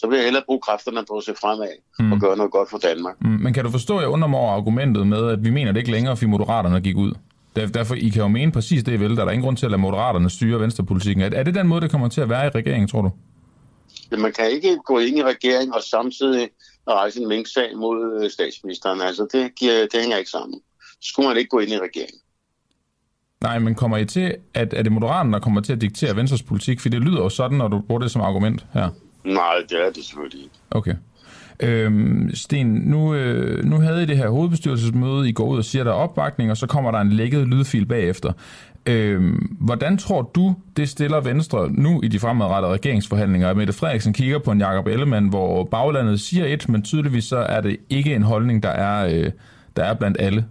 så vil jeg hellere bruge kræfterne på at se fremad mm. og gøre noget godt for Danmark. Mm. Men kan du forstå, at jeg undrer mig over argumentet med, at vi mener det ikke længere, fordi Moderaterne gik ud? Derfor, I kan jo mene præcis det, I vil. Der er ingen grund til at lade Moderaterne styre venstrepolitikken. Er, er det den måde, det kommer til at være i regeringen, tror du? Ja, man kan ikke gå ind i regeringen og samtidig rejse en minksag mod øh, statsministeren. Altså, det, giver, det hænger ikke sammen. Så skulle man ikke gå ind i regeringen. Nej, men kommer I til, at er det Moderaterne, der kommer til at diktere Venstres politik? For det lyder jo sådan, når du bruger det som argument her. Nej, det er det selvfølgelig ikke. Okay. Øhm, Sten, nu, øh, nu havde I det her hovedbestyrelsesmøde, I går ud og siger, der er opbakning, og så kommer der en lækket lydfil bagefter. Øhm, hvordan tror du, det stiller Venstre nu i de fremadrettede regeringsforhandlinger? At Mette Frederiksen kigger på en Jakob Ellemann, hvor baglandet siger et, men tydeligvis så er det ikke en holdning, der er, øh, der er blandt alle.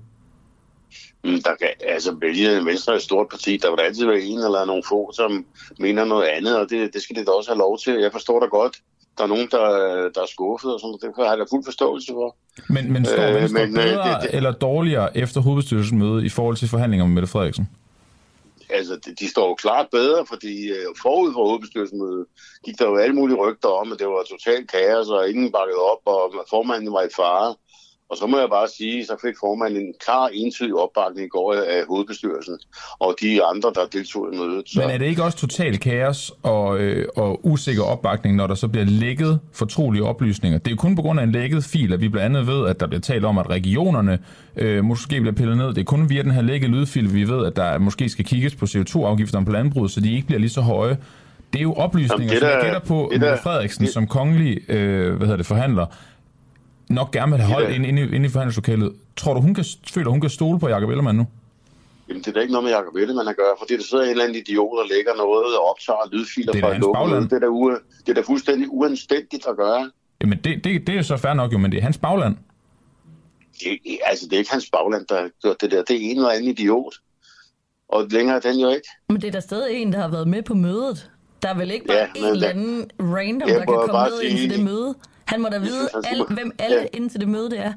Mm, der kan, altså, vælge Venstre er et stort parti. Der vil altid være en eller nogle få, som mener noget andet, og det, det skal det da også have lov til. Jeg forstår da godt. Der er nogen, der, der er skuffet, og sådan Det har jeg da fuld forståelse for. Men, men står øh, Venstre men, øh, bedre det, det, eller dårligere efter hovedbestyrelsesmødet i forhold til forhandlinger med Mette Frederiksen? Altså, de, de står jo klart bedre, fordi øh, forud for hovedbestyrelsesmødet gik der jo alle mulige rygter om, at det var totalt kaos, og ingen bakkede op, og formanden var i fare. Og så må jeg bare sige, så fik formanden en klar, entydig opbakning i går af hovedbestyrelsen og de andre, der deltog i mødet. Så... Men er det ikke også totalt kaos og, øh, og usikker opbakning, når der så bliver lækket fortrolige oplysninger? Det er jo kun på grund af en lækket fil, at vi blandt andet ved, at der bliver talt om, at regionerne øh, måske bliver pillet ned. Det er kun via den her lækket lydfil, vi ved, at der måske skal kigges på CO2-afgifterne på landbruget, så de ikke bliver lige så høje. Det er jo oplysninger, Jamen, det der, som jeg gætter på, Mette Frederiksen det... som kongelig øh, hvad hedder det, forhandler nok gerne vil have holdt inde, inde, inde i forhandlingslokalet. Tror du, hun kan, føler, hun kan stole på Jacob Ellemann nu? Jamen, det er da ikke noget med Jacob Ellemann at gøre, fordi der sidder en eller anden idiot, der lægger noget og optager lydfiler fra et lukket. Det er da, u- det er da fuldstændig uanstændigt at gøre. Jamen, det, det, det er så fair nok jo, men det er hans bagland. Det, altså, det er ikke hans bagland, der har gjort det der. Det er en eller anden idiot. Og længere er den jo ikke. Men det er der stadig en, der har været med på mødet. Der er vel ikke bare ja, en eller anden random, der kan komme med ind til det møde? Han må da vide, alle, hvem alle ja. inden til det møde det er.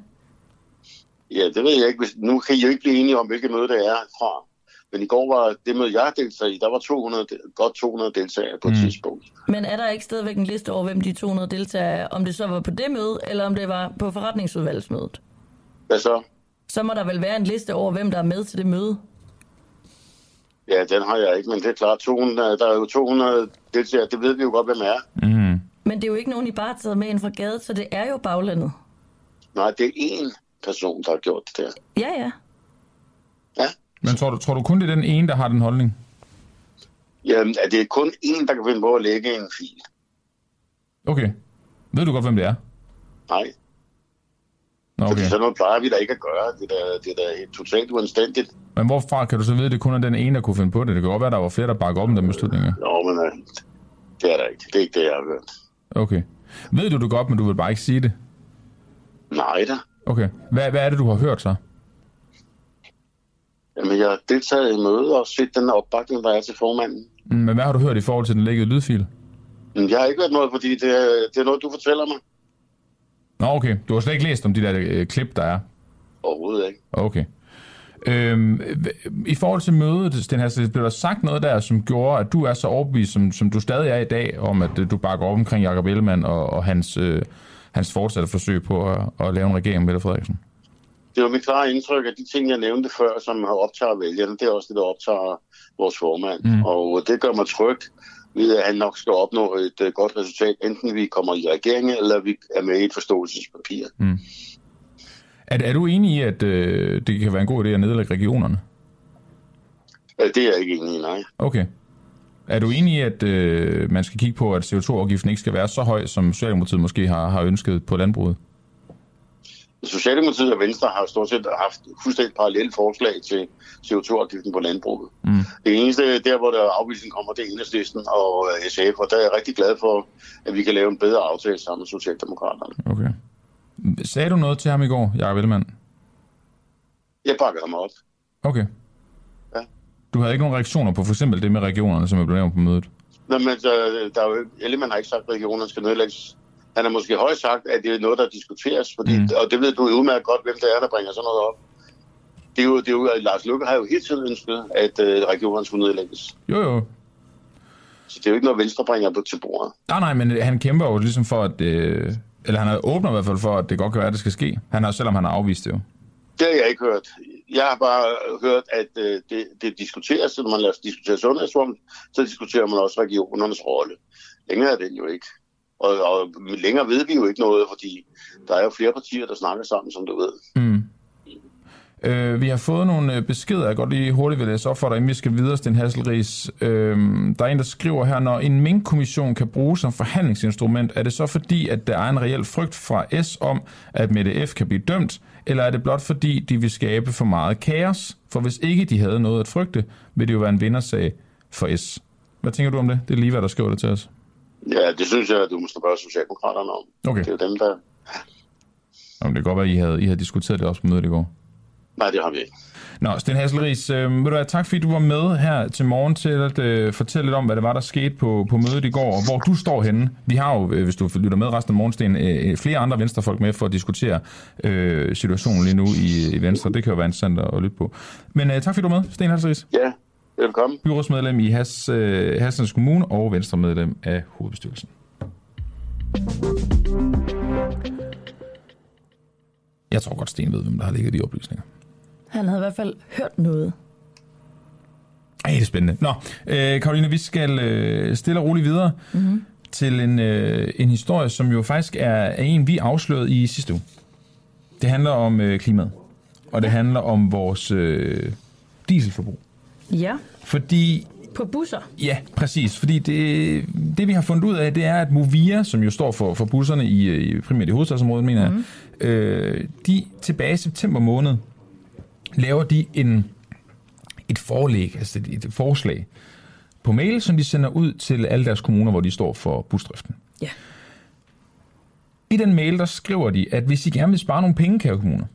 Ja, det ved jeg ikke. Nu kan I jo ikke blive enige om, hvilket møde det er fra. Men i går var det møde, jeg deltagede i, der var 200, godt 200 deltagere på et mm. tidspunkt. Men er der ikke stadigvæk en liste over, hvem de 200 deltagere er? Om det så var på det møde, eller om det var på forretningsudvalgsmødet? Hvad så? Så må der vel være en liste over, hvem der er med til det møde? Ja, den har jeg ikke, men det er klart, 200, der er jo 200 deltagere, det ved vi jo godt, hvem er. Mm. Men det er jo ikke nogen, I bare tager med ind fra gaden, så det er jo baglandet. Nej, det er én person, der har gjort det der. Ja, ja. Ja. Men tror du, tror du kun, det er den ene, der har den holdning? Jamen, er det kun én, der kan finde på at lægge en fil. Okay. Ved du godt, hvem det er? Nej. Nå, okay. Fordi sådan noget plejer vi da ikke at gøre. Det er da, det er da totalt uanstændigt. Men hvorfra kan du så vide, at det kun er den ene, der kunne finde på det? Det kan godt være, at der var flere, der bakker op om den beslutning. Nå, men uh, det er der ikke. Det er ikke det, jeg har hørt. Okay. Ved du det godt, men du vil bare ikke sige det? Nej da. Okay. Hvad, hvad er det, du har hørt så? Jamen, jeg har deltaget i mødet og set den opbakning, der er til formanden. Mm, men hvad har du hørt i forhold til den lækkede lydfil? Jeg har ikke hørt noget, fordi det er, det er noget, du fortæller mig. Nå, okay. Du har slet ikke læst om de der øh, klip, der er? Overhovedet ikke. Okay. Øhm, I forhold til mødet, Sten Hasse, blev der sagt noget der, som gjorde, at du er så overbevist, som, som du stadig er i dag, om at øh, du bakker op omkring Jacob Ellemann og, og hans, øh, hans fortsatte forsøg på at, at lave en regering med Mette Frederiksen? Det var mit klare indtryk, at de ting, jeg nævnte før, som har optaget vælgerne, det er også det, der optager vores formand. Mm. Og det gør mig tryg ved, at han nok skal opnå et uh, godt resultat, enten vi kommer i regering, eller vi er med i et forståelsespapir. Mm. Er, er du enig i, at øh, det kan være en god idé at nedlægge regionerne? Ja, det er jeg ikke enig i, nej. Okay. Er du enig i, at øh, man skal kigge på, at CO2-afgiften ikke skal være så høj, som Socialdemokratiet måske har, har ønsket på landbruget? Socialdemokratiet og Venstre har stort set haft fuldstændig parallelle forslag til CO2-afgiften på landbruget. Mm. Det eneste, der hvor der afvisning kommer, det er Enhedslisten og øh, SF, og der er jeg rigtig glad for, at vi kan lave en bedre aftale sammen med Socialdemokraterne. Okay. Sagde du noget til ham i går, Jacob Ellemann? Jeg bakker ham op. Okay. Ja. Du havde ikke nogen reaktioner på for eksempel det med regionerne, som er blevet nævnt på mødet? Nå, men der, der er Ellemann har ikke sagt, at regionerne skal nedlægges. Han har måske højt sagt, at det er noget, der diskuteres, fordi, mm. og det ved du udmærket godt, hvem det er, der bringer sådan noget op. Det er jo, det er jo, Lars Løkke har jo helt tiden ønsket, at øh, regionerne skulle nedlægges. Jo, jo. Så det er jo ikke noget, Venstre bringer på til bordet. Nej, nej, men han kæmper jo ligesom for, at... Øh, eller han har åbnet i hvert fald for, at det godt kan være, at det skal ske. Han har, selvom han har afvist det jo. Det har jeg ikke hørt. Jeg har bare hørt, at øh, det, det diskuteres, når man lader diskutere sundhedsrum, så diskuterer man også regionernes rolle. Længere er det jo ikke. Og, og længere ved vi jo ikke noget, fordi der er jo flere partier, der snakker sammen, som du ved. Mm. Øh, vi har fået nogle øh, beskeder, jeg godt lige hurtigt vil læse op for dig, inden vi skal videre, Sten Hasselris. Øh, der er en, der skriver her, når en minkkommission kan bruges som forhandlingsinstrument, er det så fordi, at der er en reel frygt fra S om, at Mette F. kan blive dømt, eller er det blot fordi, de vil skabe for meget kaos? For hvis ikke de havde noget at frygte, vil det jo være en vindersag for S. Hvad tænker du om det? Det er lige, hvad der skriver det til os. Ja, det synes jeg, at du må spørge Socialdemokraterne om. Okay. Det er jo dem, der... Jamen, det kan godt være, at I havde, I havde diskuteret det også på mødet i går. Nej, det har vi ikke. Nå, Sten Hasselris, øh, vil du have tak, fordi du var med her til morgen til at øh, fortælle lidt om, hvad det var, der skete på, på mødet i går, og hvor du står henne. Vi har jo, øh, hvis du lytter med resten af morgensten, øh, flere andre venstrefolk med for at diskutere øh, situationen lige nu i, i Venstre. Det kan jo være interessant at lytte på. Men øh, tak, fordi du var med, Sten Hasselris. Ja, velkommen. Byrådsmedlem i Has, øh, Hassens Kommune og venstremedlem af hovedbestyrelsen. Jeg tror godt, Sten ved, hvem der har ligget de oplysninger. Han havde i hvert fald hørt noget. Ej, det er spændende. Nå, øh, Karoline, vi skal øh, stille og roligt videre mm-hmm. til en, øh, en historie, som jo faktisk er, er en, vi afslørede i sidste uge. Det handler om øh, klimaet, og det handler om vores øh, dieselforbrug. Ja. Fordi På busser. Ja, præcis. Fordi det, det vi har fundet ud af, det er, at Movia, som jo står for, for busserne i, i primært i hovedstadsområdet, mener mm. jeg, øh, de tilbage i september måned laver de en, et forlæg, altså et, et forslag på mail, som de sender ud til alle deres kommuner, hvor de står for busdriften. Ja. I den mail, der skriver de, at hvis I gerne vil spare nogle penge, kære kommuner,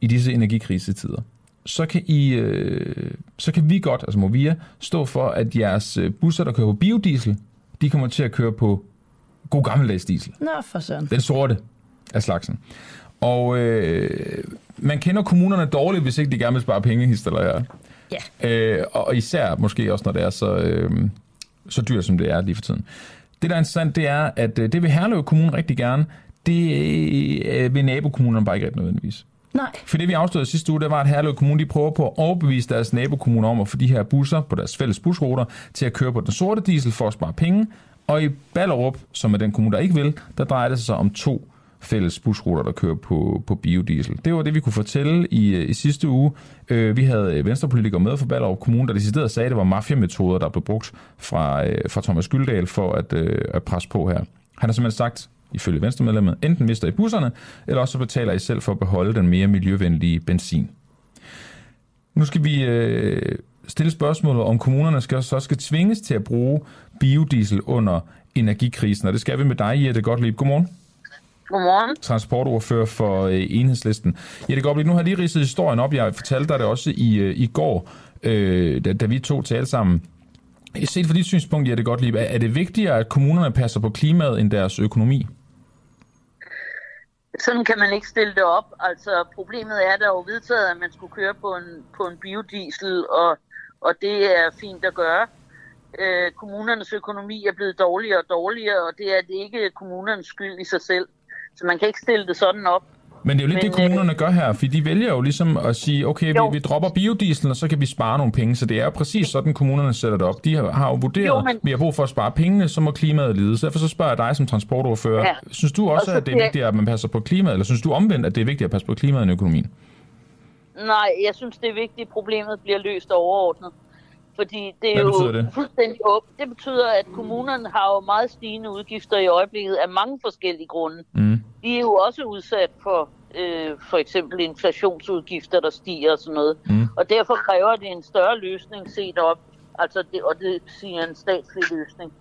i disse energikrisetider, så kan, I, øh, så kan vi godt, altså Movia, stå for, at jeres øh, busser, der kører på biodiesel, de kommer til at køre på god gammeldags diesel. Nå, for søren. Den sorte af slagsen. Og øh, man kender kommunerne dårligt, hvis ikke de gerne vil spare penge, hister. Ja. Øh, og især måske også, når det er så, øh, så dyrt, som det er lige for tiden. Det, der er interessant, det er, at øh, det vil Herlev Kommune rigtig gerne. Det øh, vil nabokommunerne bare ikke rigtig nødvendigvis. Nej. For det vi afslørede sidste uge, det var, at Herlev Kommune de prøver på at overbevise deres nabokommuner om at få de her busser på deres fælles busruter til at køre på den sorte diesel for at spare penge. Og i Ballerup, som er den kommune, der ikke vil, der drejer det sig så om to fælles busruter, der kører på, på biodiesel. Det var det, vi kunne fortælle i, øh, i sidste uge. Øh, vi havde øh, venstrepolitikere med fra Ballerup Kommune, der decideret sagde, at det var mafiametoder, der blev brugt fra, øh, fra Thomas Gyldal for at, øh, at presse på her. Han har simpelthen sagt, ifølge venstremedlemmet, enten mister I busserne, eller også betaler I selv for at beholde den mere miljøvenlige benzin. Nu skal vi øh, stille spørgsmålet, om kommunerne skal, så skal tvinges til at bruge biodiesel under energikrisen, og det skal vi med dig, Jette Gottlieb. Godmorgen. Godmorgen. Transportordfører for øh, Enhedslisten. Jette Gottlieb, nu har jeg lige ridset historien op. Jeg fortalte dig det også i, øh, i går, øh, da, da vi to talte sammen. Set fra dit synspunkt, Jette Gottlieb, er, er det vigtigere, at kommunerne passer på klimaet end deres økonomi? Sådan kan man ikke stille det op. Altså, problemet er, at der er jo vedtaget, at man skulle køre på en, på en biodiesel, og, og det er fint at gøre. Øh, kommunernes økonomi er blevet dårligere og dårligere, og det er det ikke kommunernes skyld i sig selv. Så man kan ikke stille det sådan op. Men det er jo lidt Men, det, kommunerne gør her, for de vælger jo ligesom at sige, okay, vi, Jo. vi dropper biodiesel, og så kan vi spare nogle penge. Så det er jo præcis sådan, kommunerne sætter det op. De har, har jo vurderet, Jo, men- vi har brug for at spare pengene, så må klimaet lide. Så derfor så spørger jeg dig som transportordfører, Ja. synes du også, Og så at det er vigtigt, at man passer på klimaet, eller synes du omvendt, at det er vigtigt at passe på klimaet i økonomien? Nej, jeg synes, det er vigtigt, at problemet bliver løst overordnet. Fordi det er Hvad jo det? fuldstændig åbent. Det betyder, at kommunerne har jo meget stigende udgifter i øjeblikket af mange forskellige grunde. Mm. De er jo også udsat for øh, for eksempel inflationsudgifter, der stiger og sådan noget. Mm. Og derfor kræver det en større løsning set op. Altså det, og det siger en statslig løsning.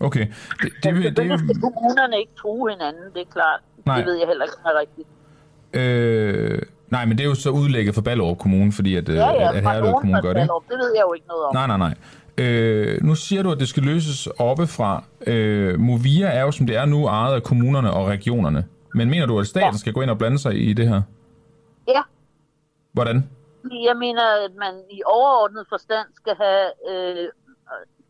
Okay. Det, det, Men det, det, skal kommunerne ikke true hinanden, det er klart. Nej. Det ved jeg heller ikke er rigtigt. øh, nej, men det er jo så udlægget for Ballerup Kommune, fordi at, øh, Ja, ja, at, at Herlev Kommune gør det. Ballerup, det ved jeg jo ikke noget om. Nej, nej, nej. Øh, nu siger du, at det skal løses oppefra. Øh, Movia er jo, som det er nu, ejet af kommunerne og regionerne. Men mener du, at staten Ja. skal gå ind og blande sig i det her? Ja, Hvordan? jeg mener, at man i overordnet forstand skal have øh,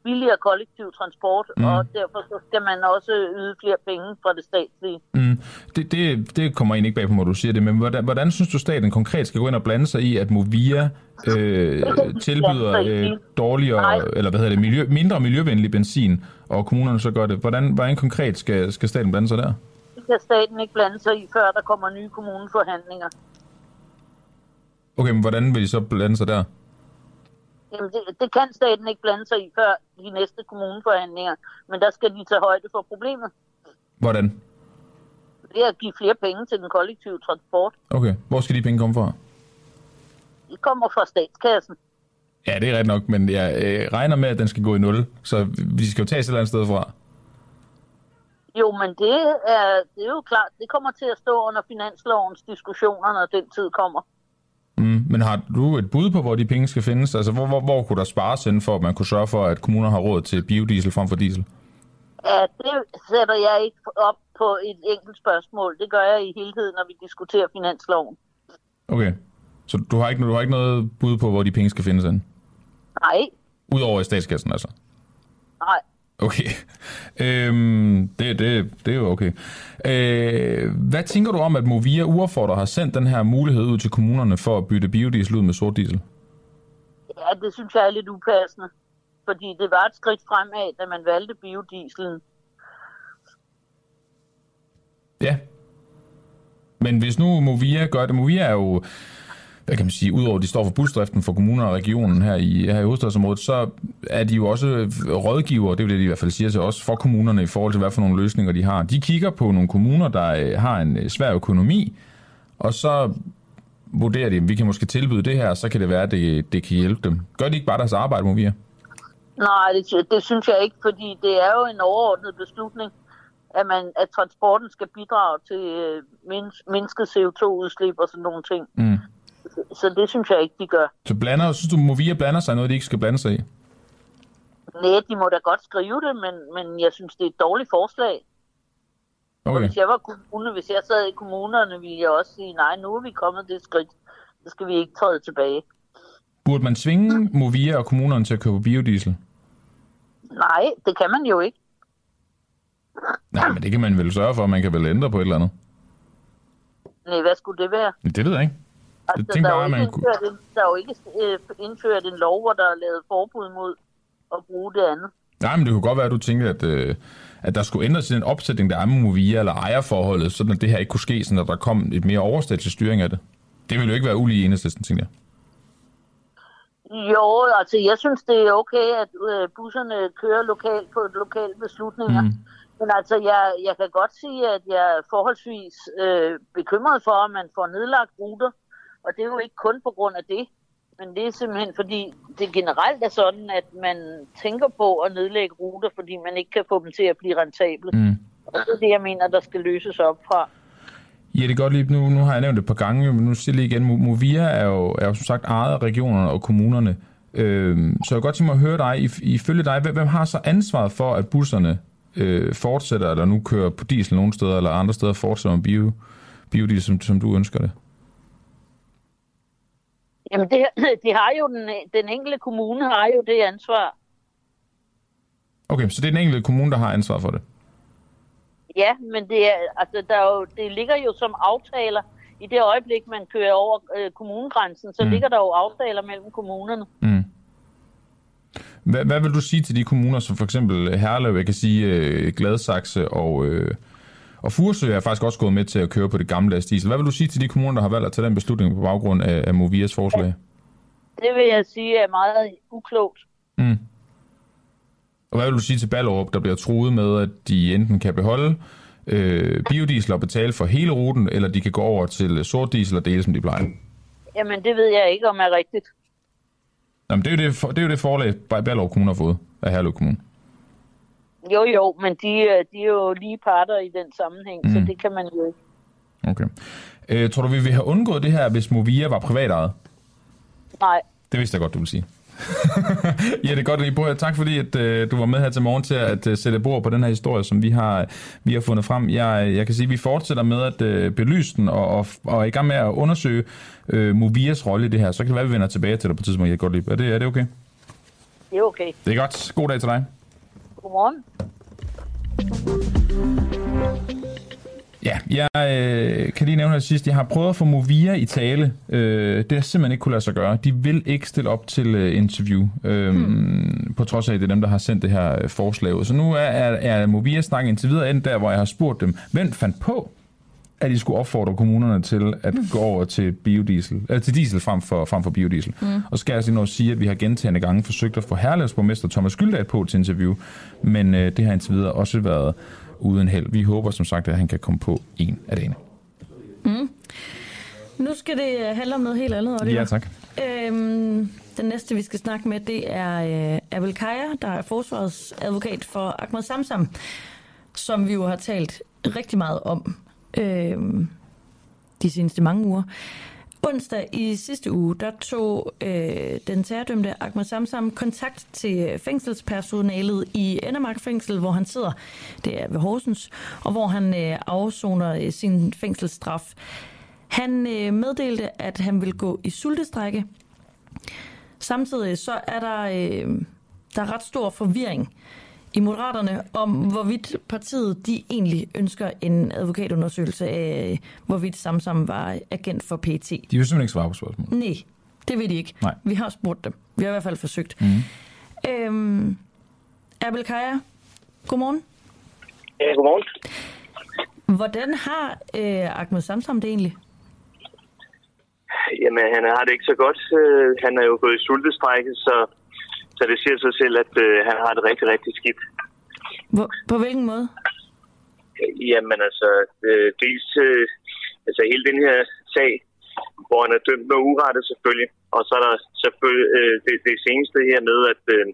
billigere kollektiv transport, Mm. og derfor så skal man også yde flere penge fra det statslige. Mm, det, det, det kommer egentlig ikke bag på mig, du siger det, men hvordan, hvordan synes du, staten konkret skal gå ind og blande sig i, at Movia øh, tilbyder øh, dårligere, Nej. eller hvad hedder det, miljø, mindre miljøvenlig benzin, og kommunerne så gør det? Hvordan, hvordan konkret skal, skal staten blande sig der? Det kan staten ikke blande sig i, før der kommer nye kommuneforhandlinger. Okay, men hvordan vil I så blande sig der? Jamen, det, det kan staten ikke blande sig i, før de næste kommuneforhandlinger. Men der skal de tage højde for problemet. Hvordan? Det er at give flere penge til den kollektive transport. Okay, hvor skal de penge komme fra? Det kommer fra statskassen. Ja, det er ret nok, men jeg øh, regner med, at den skal gå i nul, så vi skal jo tage et eller andet sted fra. Jo, men det er, det er jo klart, det kommer til at stå under finanslovens diskussioner, når den tid kommer. Men har du et bud på, hvor de penge skal findes? Altså, hvor, hvor, hvor kunne der spares ind for, at man kunne sørge for, at kommuner har råd til biodiesel frem for diesel? Ja, det sætter jeg ikke op på et enkelt spørgsmål. Det gør jeg i helhed, når vi diskuterer finansloven. Okay, så du har ikke, du har ikke noget bud på, hvor de penge skal findes ind? Nej, Udover i statskassen, altså? nej. Okay. [laughs] Øhm, det, det, det er jo okay. Øh, hvad tænker du om, at Movia uaffordret har sendt den her mulighed ud til kommunerne for at bytte biodiesel ud med sort diesel? Ja, det synes jeg er lidt upassende. Fordi det var et skridt fremad, da man valgte biodieselen. Ja. Men hvis nu Movia gør det, Movia er jo, hvad kan man sige, udover at de står for busdriften for kommuner og regionen her i, her i hovedstadsområdet, så er de jo også rådgiver, det er jo det, de i hvert fald siger til os, for kommunerne i forhold til, hvad for nogle løsninger de har. De kigger på nogle kommuner, der øh, har en øh, svær økonomi, og så vurderer de, at vi kan måske tilbyde det her, så kan det være, at det, det kan hjælpe dem. Gør de ikke bare deres arbejde, Movia? Nej, det, det synes jeg ikke, fordi det er jo en overordnet beslutning, at, man, at transporten skal bidrage til øh, mindst, mindsket CO2-udslip og sådan nogle ting. Mm. Så det synes jeg ikke, de gør. Så blander, synes du, Movia blander sig noget, de ikke skal blande sig i? Nej, de må da godt skrive det, men, men jeg synes, det er et dårligt forslag. Og Okay. hvis jeg var kommune, hvis jeg sad i kommunerne, ville jeg også sige, nej, nu er vi kommet det skridt. Så skal vi ikke træde tilbage. Burde man tvinge Movia og kommunerne til at købe biodiesel? Nej, det kan man jo ikke. Nej, men det kan man vel sørge for, man kan vel ændre på et eller andet. Nej, hvad skulle det være? Det ved jeg ikke. Altså, tænker der, er man indført en, der er jo ikke øh, indført en lov, hvor der er lavet forbud mod at bruge det andet. Nej, men det kunne godt være, at du tænkte, at, øh, at der skulle ændres i den opsætning, der er med Movia eller ejerforholdet, sådan at det her ikke kunne ske, sådan at der kom et mere overstatslig styring af det. Det ville jo ikke være ulige i enhedslisten, tænker jeg. Jo, altså jeg synes, det er okay, at øh, busserne kører lokalt på lokale beslutninger. Mm. Mm. Men altså, jeg, jeg kan godt sige, at jeg er forholdsvis øh, bekymret for, at man får nedlagt ruter. Og det er jo ikke kun på grund af det. Men det er simpelthen fordi, det generelt er sådan, at man tænker på at nedlægge ruter, fordi man ikke kan få dem til at blive rentable. Mm. Og det er det, jeg mener, der skal løses op fra. Ja, det er godt lige. Nu, nu har jeg nævnt det et par gange, men nu siger jeg lige igen, Mo- Movia er jo, er jo som sagt ejet af regionerne og kommunerne. Øhm, så jeg godt tænke mig at høre dig, if- ifølge dig, hvem, hvem har så ansvaret for, at busserne øh, fortsætter, eller nu kører på diesel nogle steder, eller andre steder fortsætter med bio, biodiesel, som, som du ønsker det? Jamen, det, [clears throat] de har jo den, den enkelte kommune har jo det ansvar. Okay, så det er den enkelte kommune, der har ansvar for det? Ja, men det, er, altså, der er jo, det ligger jo som aftaler i det øjeblik, man kører over øh, kommunegrænsen, så Mm. ligger der jo aftaler mellem kommunerne. Mm. Hvad, hvad vil du sige til de kommuner, som for eksempel Herlev, jeg kan sige øh, Gladsaxe og, øh, og Furesø er faktisk også gået med til at køre på det gamle diesel. Hvad vil du sige til de kommuner, der har valgt at tage den beslutning på baggrund af, af Movias forslag? Det vil jeg sige er meget uklogt. Mm. Og hvad vil du sige til Ballerup, der bliver truet med, at de enten kan beholde øh, biodiesel og betale for hele ruten, eller de kan gå over til sort diesel og dele, som de plejer? Jamen, det ved jeg ikke, om er rigtigt. Jamen, det, er jo det, for, det er jo det forlag, Ballerup Kommune har fået af Herlev Kommune. Jo, jo, men de, øh, de er jo lige parter i den sammenhæng, mm. så det kan man jo ikke. Okay. Øh, tror du, vi ville have undgået det her, hvis Movia var privatejet? Nej, Det vidste jeg godt, du ville sige. [laughs] ja, det er godt, at I bor. Tak fordi, at øh, du var med her til morgen til at øh, sætte bord på den her historie, som vi har, vi har fundet frem. Jeg, jeg kan sige, at vi fortsætter med at øh, belyse den og, og, og er i gang med at undersøge øh, Movias rolle i det her. Så kan det være, at vi vender tilbage til dig på et tidspunkt. Jeg godt lide. Er det, er det okay? det er okay. Det er godt. God dag til dig. Godmorgen. Ja, jeg øh, kan lige nævne her sidst, jeg har prøvet at få Movia i tale. Øh, det har simpelthen ikke kunne lade sig gøre. De vil ikke stille op til øh, interview, øh, hmm. på trods af, at det er dem, der har sendt det her øh, forslag ud. Så nu er, er, er Movia-snakken indtil videre endt der, hvor jeg har spurgt dem, hvem fandt på, at de skulle opfordre kommunerne til at gå over til biodiesel, eller til diesel frem for, frem for biodiesel. Mm. Og så skal jeg altså at sige, at vi har gentagende gange forsøgt at få Herlevs borgmester Thomas Gyldal på til interview, men øh, det har indtil videre også været uden held. Vi håber som sagt, at han kan komme på en af dagene. Mm. Nu skal det øh, handle om noget helt andet, Oliver. Ja, tak. Øhm, den næste, vi skal snakke med, det er øh, Abel Kaya, der er forsvarsadvokat for Ahmad Samsam, som vi jo har talt rigtig meget om øhm, de seneste mange uger. Onsdag i sidste uge, der tog øh, den terrordømte Ahmed Samsam kontakt til fængselspersonalet i Endermark fængsel, hvor han sidder. Det er ved Horsens, og hvor han øh, afsoner øh, sin fængselsstraf. Han øh, meddelte, at han vil gå i sultestrække. Samtidig så er der, øh, der er ret stor forvirring i Moderaterne om, hvorvidt partiet de egentlig ønsker en advokatundersøgelse af, hvorvidt Samsam var agent for PT. De vil simpelthen ikke svare på spørgsmål. Nej, det vil de ikke. Nej. Vi har spurgt dem. Vi har i hvert fald forsøgt. Mm. Øhm, Abel Kaya, godmorgen. Ja, godmorgen. Hvordan har øh, Ahmed Samsam det egentlig? Jamen, han har det ikke så godt. Øh, Han er jo gået i sultestrække, så, så det siger sig selv, at øh, han har det rigtig, rigtig skidt. Hvor, på hvilken måde? Jamen altså, øh, dels øh, altså hele den her sag, hvor han er dømt med urette selvfølgelig, og så er der selvfølgelig øh, det, det seneste her med, at øh,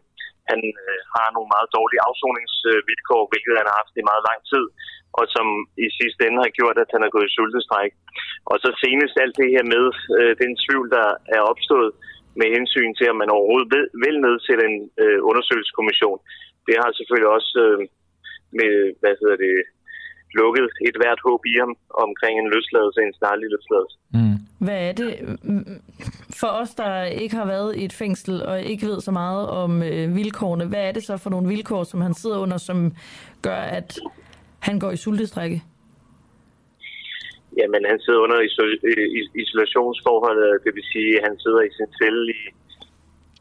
han øh, har nogle meget dårlige afsoningsvilkår, hvilket han har haft i meget lang tid, og som i sidste ende har gjort, at han er gået i sultestræk. Og så senest alt det her med øh, den tvivl, der er opstået med hensyn til, om man overhovedet vil, vil nedsætte en øh, undersøgelseskommission. Det har selvfølgelig også øh, med, hvad hedder det, lukket et hvert håb i ham omkring en løsladelse, en snarlig løsladelse. Mm. Hvad er det mm, for os, der ikke har været i et fængsel og ikke ved så meget om øh, vilkårene? Hvad er det så for nogle vilkår, som han sidder under, som gør, at han går i sultestrække? Jamen, han sidder under isolationsforholdet, i- isolationsforhold, det vil sige, at han sidder i sin celle i...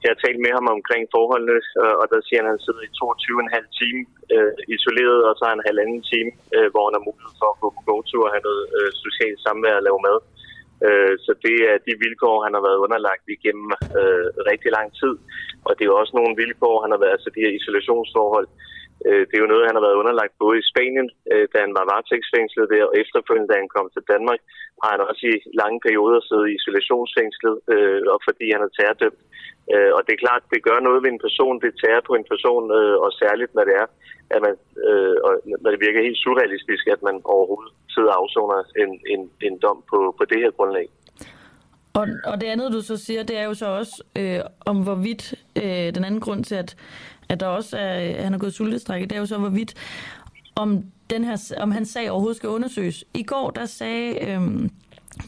Jeg har talt med ham omkring forholdene, øh, og der siger han, at han sidder i 22,5 time øh, isoleret, og så har han en halvanden time, øh, hvor han har mulighed for at gå på gåtur og have noget øh, socialt samvær og lave mad. Øh, så det er de vilkår, han har været underlagt igennem øh, rigtig lang tid. Og det er også nogle vilkår, han har været, altså de her isolationsforhold, øh, Øh, det er jo noget, han har været underlagt både i Spanien, øh, da han var varetægtsfængslet der, og efterfølgende, da han kom til Danmark, har han også i lange perioder siddet i isolationsfængslet, øh, og fordi han er terrordømt. Og det er klart, det gør noget ved en person, det tager på en person, og særligt når det er, at man, og når det virker helt surrealistisk, at man overhovedet sidder og afsoner en, en, en dom på, på det her grundlag. Og, og det andet, du så siger, det er jo så også øh, om hvorvidt, øh, den anden grund til, at, at der også er, at han har gået sultestrække, det er jo så hvorvidt, om, den her, om hans sag overhovedet skal undersøges. I går, der sagde øh,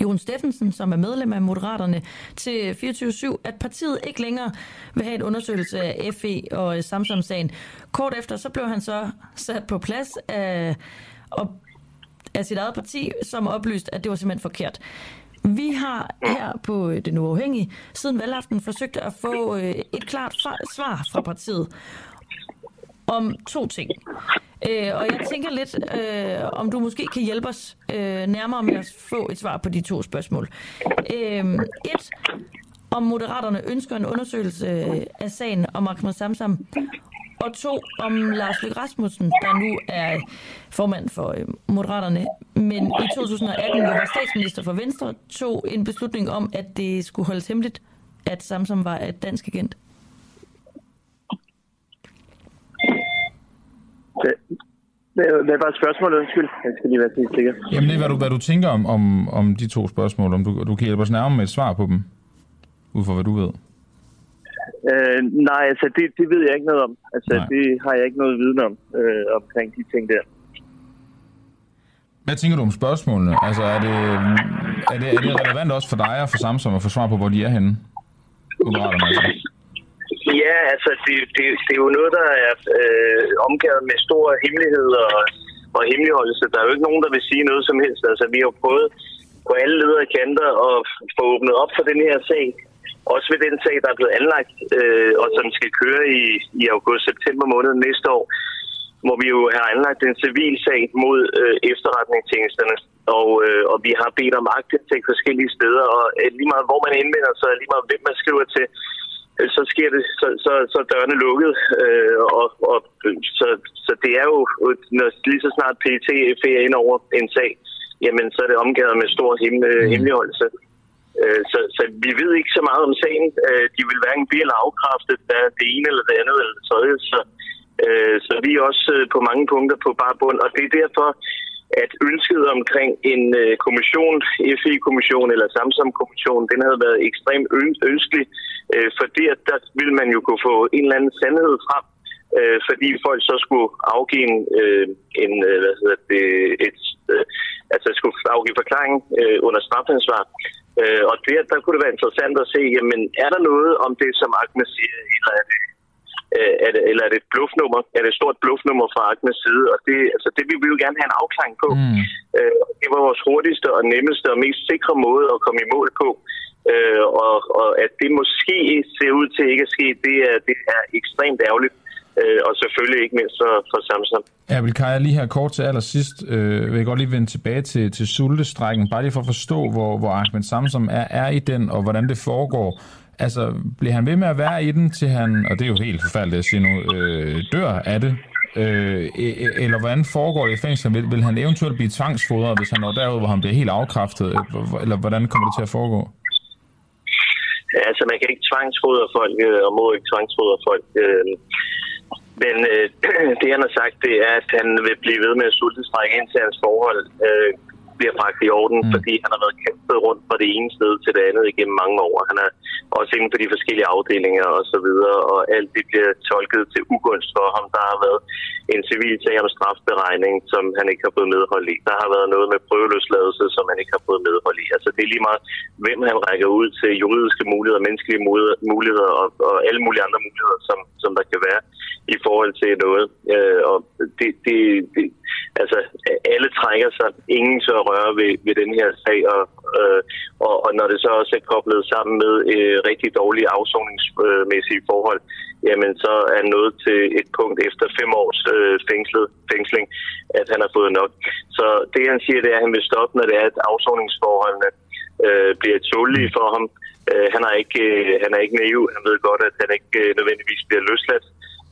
Jon Steffensen, som er medlem af Moderaterne, til 24-7, at partiet ikke længere vil have en undersøgelse af FE og øh, Samsam-sagen. Kort efter, så blev han så sat på plads af, og af sit eget parti, som oplyst, at det var simpelthen forkert. Vi har her på Den Det Uafhængige siden valgaften forsøgt at få øh, et klart svar fra partiet om to ting. Øh, og jeg tænker lidt, øh, om du måske kan hjælpe os øh, nærmere med at få et svar på de to spørgsmål. Øh, et, om Moderaterne ønsker en undersøgelse øh, af sagen om Ahmed Samsam, og to om Lars Løkke Rasmussen, der nu er formand for øh, Moderaterne, men i 2018 jo var statsminister for Venstre, tog en beslutning om, at det skulle holdes hemmeligt, at Samsam var et dansk agent. Hvad var spørgsmålet? Undskyld, jeg skal lige være helt sikker. Jamen det er, hvad du, hvad du tænker om, om, om de to spørgsmål, om du, du kan hjælpe os nærmere med et svar på dem, ud fra hvad du ved. Øh, nej, altså det, det ved jeg ikke noget om. Altså nej. det har jeg ikke noget viden om, øh, omkring de ting der. Hvad tænker du om spørgsmålene? Altså er det, er det, er det relevant også for dig og for Samsung at få svar på, hvor de er henne? Moderaterne altså. Ja, altså det, det, det er jo noget, der er øh, omgivet med stor hemmelighed og, og hemmeligholdelse. Der er jo ikke nogen, der vil sige noget som helst. Altså vi har prøvet på alle ledere kanter at få åbnet op for den her sag. Også ved den sag, der er blevet anlagt, øh, og som skal køre i, i august-september måned næste år, hvor vi jo har anlagt en civil sag mod øh, efterretningstjenesterne. Og, øh, og vi har bedt om aktindsigt forskellige steder, og øh, lige meget hvor man henvender sig, lige meget hvem man skriver til, øh, så sker det, så, så, så er dørene lukket. Øh, og, og, så, så det er jo, når lige så snart PET er ind over en sag, jamen så er det omgivet med stor himmel, mm. hemmeligholdelse. Øh, Øh, så, så vi ved ikke så meget om sagen. Øh, de vil hverken blive eller afkræfte det ene eller det andet eller det tredje. Så, øh, så vi er også på mange punkter på bare bund. Og det er derfor, at ønsket omkring en kommission, FI-kommission eller Samsom-kommission, den havde været ekstremt ønskelig, fordi at der ville man jo kunne få en eller anden sandhed frem, fordi folk så skulle afgive en, en hvad hedder det, et, altså skulle afgive forklaring under strafansvar. Øh, og der, der kunne det være interessant at se, jamen er der noget om det, som Ahmed siger, eller er det, øh, er det, eller er det et bluffnummer? Er det et stort bluffnummer fra Ahmeds side? Og det, altså, det vil vi jo gerne have en afklaring på. Mm. Øh, det var vores hurtigste og nemmeste og mest sikre måde at komme i mål på. Øh, og, og at det måske ser ud til ikke at ske, det er, det er ekstremt ærgerligt øh, og selvfølgelig ikke mindst for, for Samsung. Ja, vil Kaja lige her kort til allersidst, øh, vil jeg godt lige vende tilbage til, til sultestrækken, bare lige for at forstå, hvor, hvor Ahmed Samsung er, er i den, og hvordan det foregår. Altså, bliver han ved med at være i den, til han, og det er jo helt forfærdeligt at sige nu, øh, dør af det? Øh, e, e, eller hvordan foregår det i fængslet? Vil, vil han eventuelt blive tvangsfodret, hvis han når derud, hvor han bliver helt afkræftet? Eller hvordan kommer det til at foregå? Altså, man kan ikke tvangsfodre folk, øh, og må ikke tvangsfodre folk. Øh, men øh, [clears throat] det, han har sagt, det er, at han vil blive ved med at sultestrække indtil hans forhold øh, bliver bragt i orden, mm. fordi han har været kæmpet rundt fra det ene sted til det andet igennem mange år. Han er også inden for de forskellige afdelinger og så videre, og alt det bliver tolket til ugunst for ham. Der har været en civil sag om strafberegning, som han ikke har fået medhold i. Der har været noget med prøveløsladelse, som han ikke har fået medhold i. Altså det er lige meget, hvem han rækker ud til juridiske muligheder, menneskelige muligheder og, og alle mulige andre muligheder, som, som der kan være i forhold til noget. Øh, og det, det, det, altså, alle trækker sig. Ingen så røre ved, ved den her sag, og, øh, og, og når det så også er koblet sammen med øh, rigtig dårlige afsoningsmæssige øh, forhold, jamen så er noget til et punkt efter fem års øh, fængslet, fængsling, at han har fået nok. Så det han siger, det er, at han vil stoppe, når det er, at afsoningsforholdene øh, bliver tålige for ham. Øh, han, er ikke, øh, han er ikke naiv. Han ved godt, at han ikke øh, nødvendigvis bliver løsladt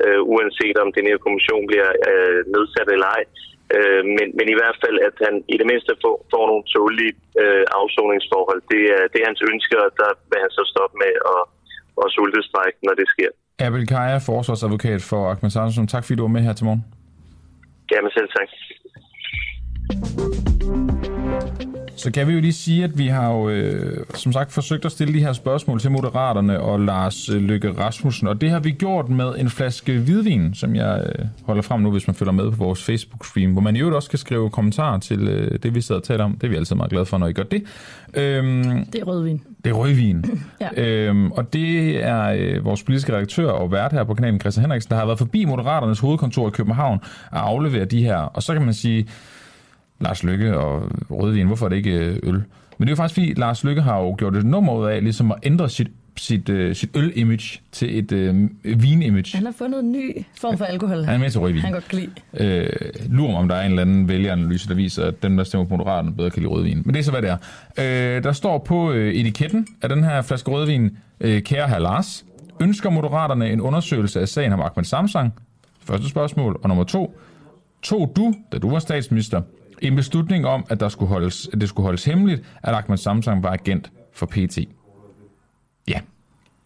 øh, uanset om den her kommission bliver øh, nedsat eller ej. Øh, men, men i hvert fald, at han i det mindste får, får nogle tålige øh, afsoningsforhold. Det er, det er hans ønske, og der vil han så stoppe med at, at sultestrække, når det sker. Abel Kaja, forsvarsadvokat for Ahmed Sandsson. Tak fordi du var med her til morgen. Jamen selv tak. Så kan vi jo lige sige, at vi har jo øh, som sagt forsøgt at stille de her spørgsmål til Moderaterne og Lars øh, Lykke Rasmussen, og det har vi gjort med en flaske hvidvin, som jeg øh, holder frem nu, hvis man følger med på vores Facebook-stream, hvor man i øvrigt også kan skrive kommentarer til øh, det, vi sidder og taler om. Det er vi altid meget glade for, når I gør det. Øhm, det er rødvin. Det er rødvin. [laughs] ja. øhm, og det er øh, vores politiske redaktør og vært her på kanalen, Christian Henriksen, der har været forbi Moderaternes hovedkontor i København og aflevere de her. Og så kan man sige, Lars Lykke og rødvin, hvorfor er det ikke øh, øl? Men det er jo faktisk fordi, Lars Lykke har jo gjort et nummer ud af ligesom at ændre sit, sit, uh, sit øl-image til et uh, vin-image. Han har fundet en ny form for alkohol. Han er med til rødvin. Han kan godt lide. Øh, lurer mig, om der er en eller anden vælgeranalyse, der viser, at dem, der stemmer på Moderaterne, bedre kan lide rødvin. Men det er så, hvad det er. Øh, der står på øh, etiketten af den her flaske rødvin, øh, kære herr Lars, ønsker Moderaterne en undersøgelse af sagen om Ahmed Samsang? Første spørgsmål. Og nummer to, tog du, da du var statsminister, en beslutning om, at, der skulle holdes, at det skulle holdes hemmeligt, at Ahmed Samsang var agent for PT? Ja.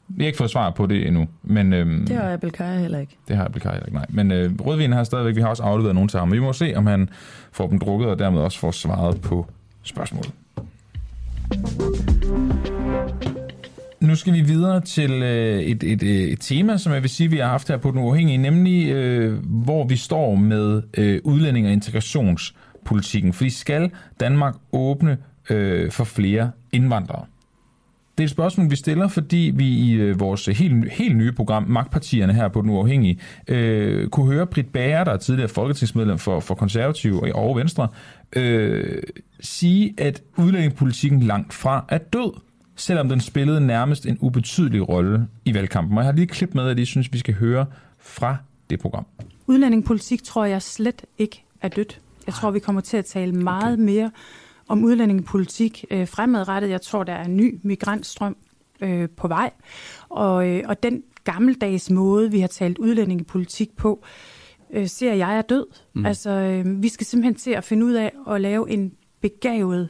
Vi har ikke fået svar på det endnu, men... Øhm, Det har Abelkaya heller ikke. det har Abdelkar heller ikke, nej. Men øh, rødvin har stadigvæk, vi har også afleveret nogen til ham, vi må se, om han får dem drukket, og dermed også får svaret på spørgsmålet. Nu skal vi videre til øh, et, et, et tema, som jeg vil sige, vi har haft her på Den Uafhængige, nemlig øh, hvor vi står med øh, udlænding- og politikken. Fordi skal Danmark åbne øh, for flere indvandrere? Det er et spørgsmål, vi stiller, fordi vi i øh, vores helt, helt nye program, Magtpartierne her på Den Uafhængige, øh, kunne høre Britt Bager, der er tidligere folketingsmedlem for, for konservative og Venstre, øh, sige, at udlændingepolitikken langt fra er død, selvom den spillede nærmest en ubetydelig rolle i valgkampen. Og jeg har lige et klip med, at jeg synes, vi skal høre fra det program. Udlændingepolitik tror jeg slet ikke er dødt. Jeg tror, vi kommer til at tale meget okay. mere om udlændingepolitik øh, fremadrettet. Jeg tror, der er en ny migrantstrøm øh, på vej. Og, øh, og den gammeldags måde, vi har talt udlændingepolitik på, øh, ser jeg er død. Mm. Altså, øh, vi skal simpelthen til at finde ud af at lave en begavet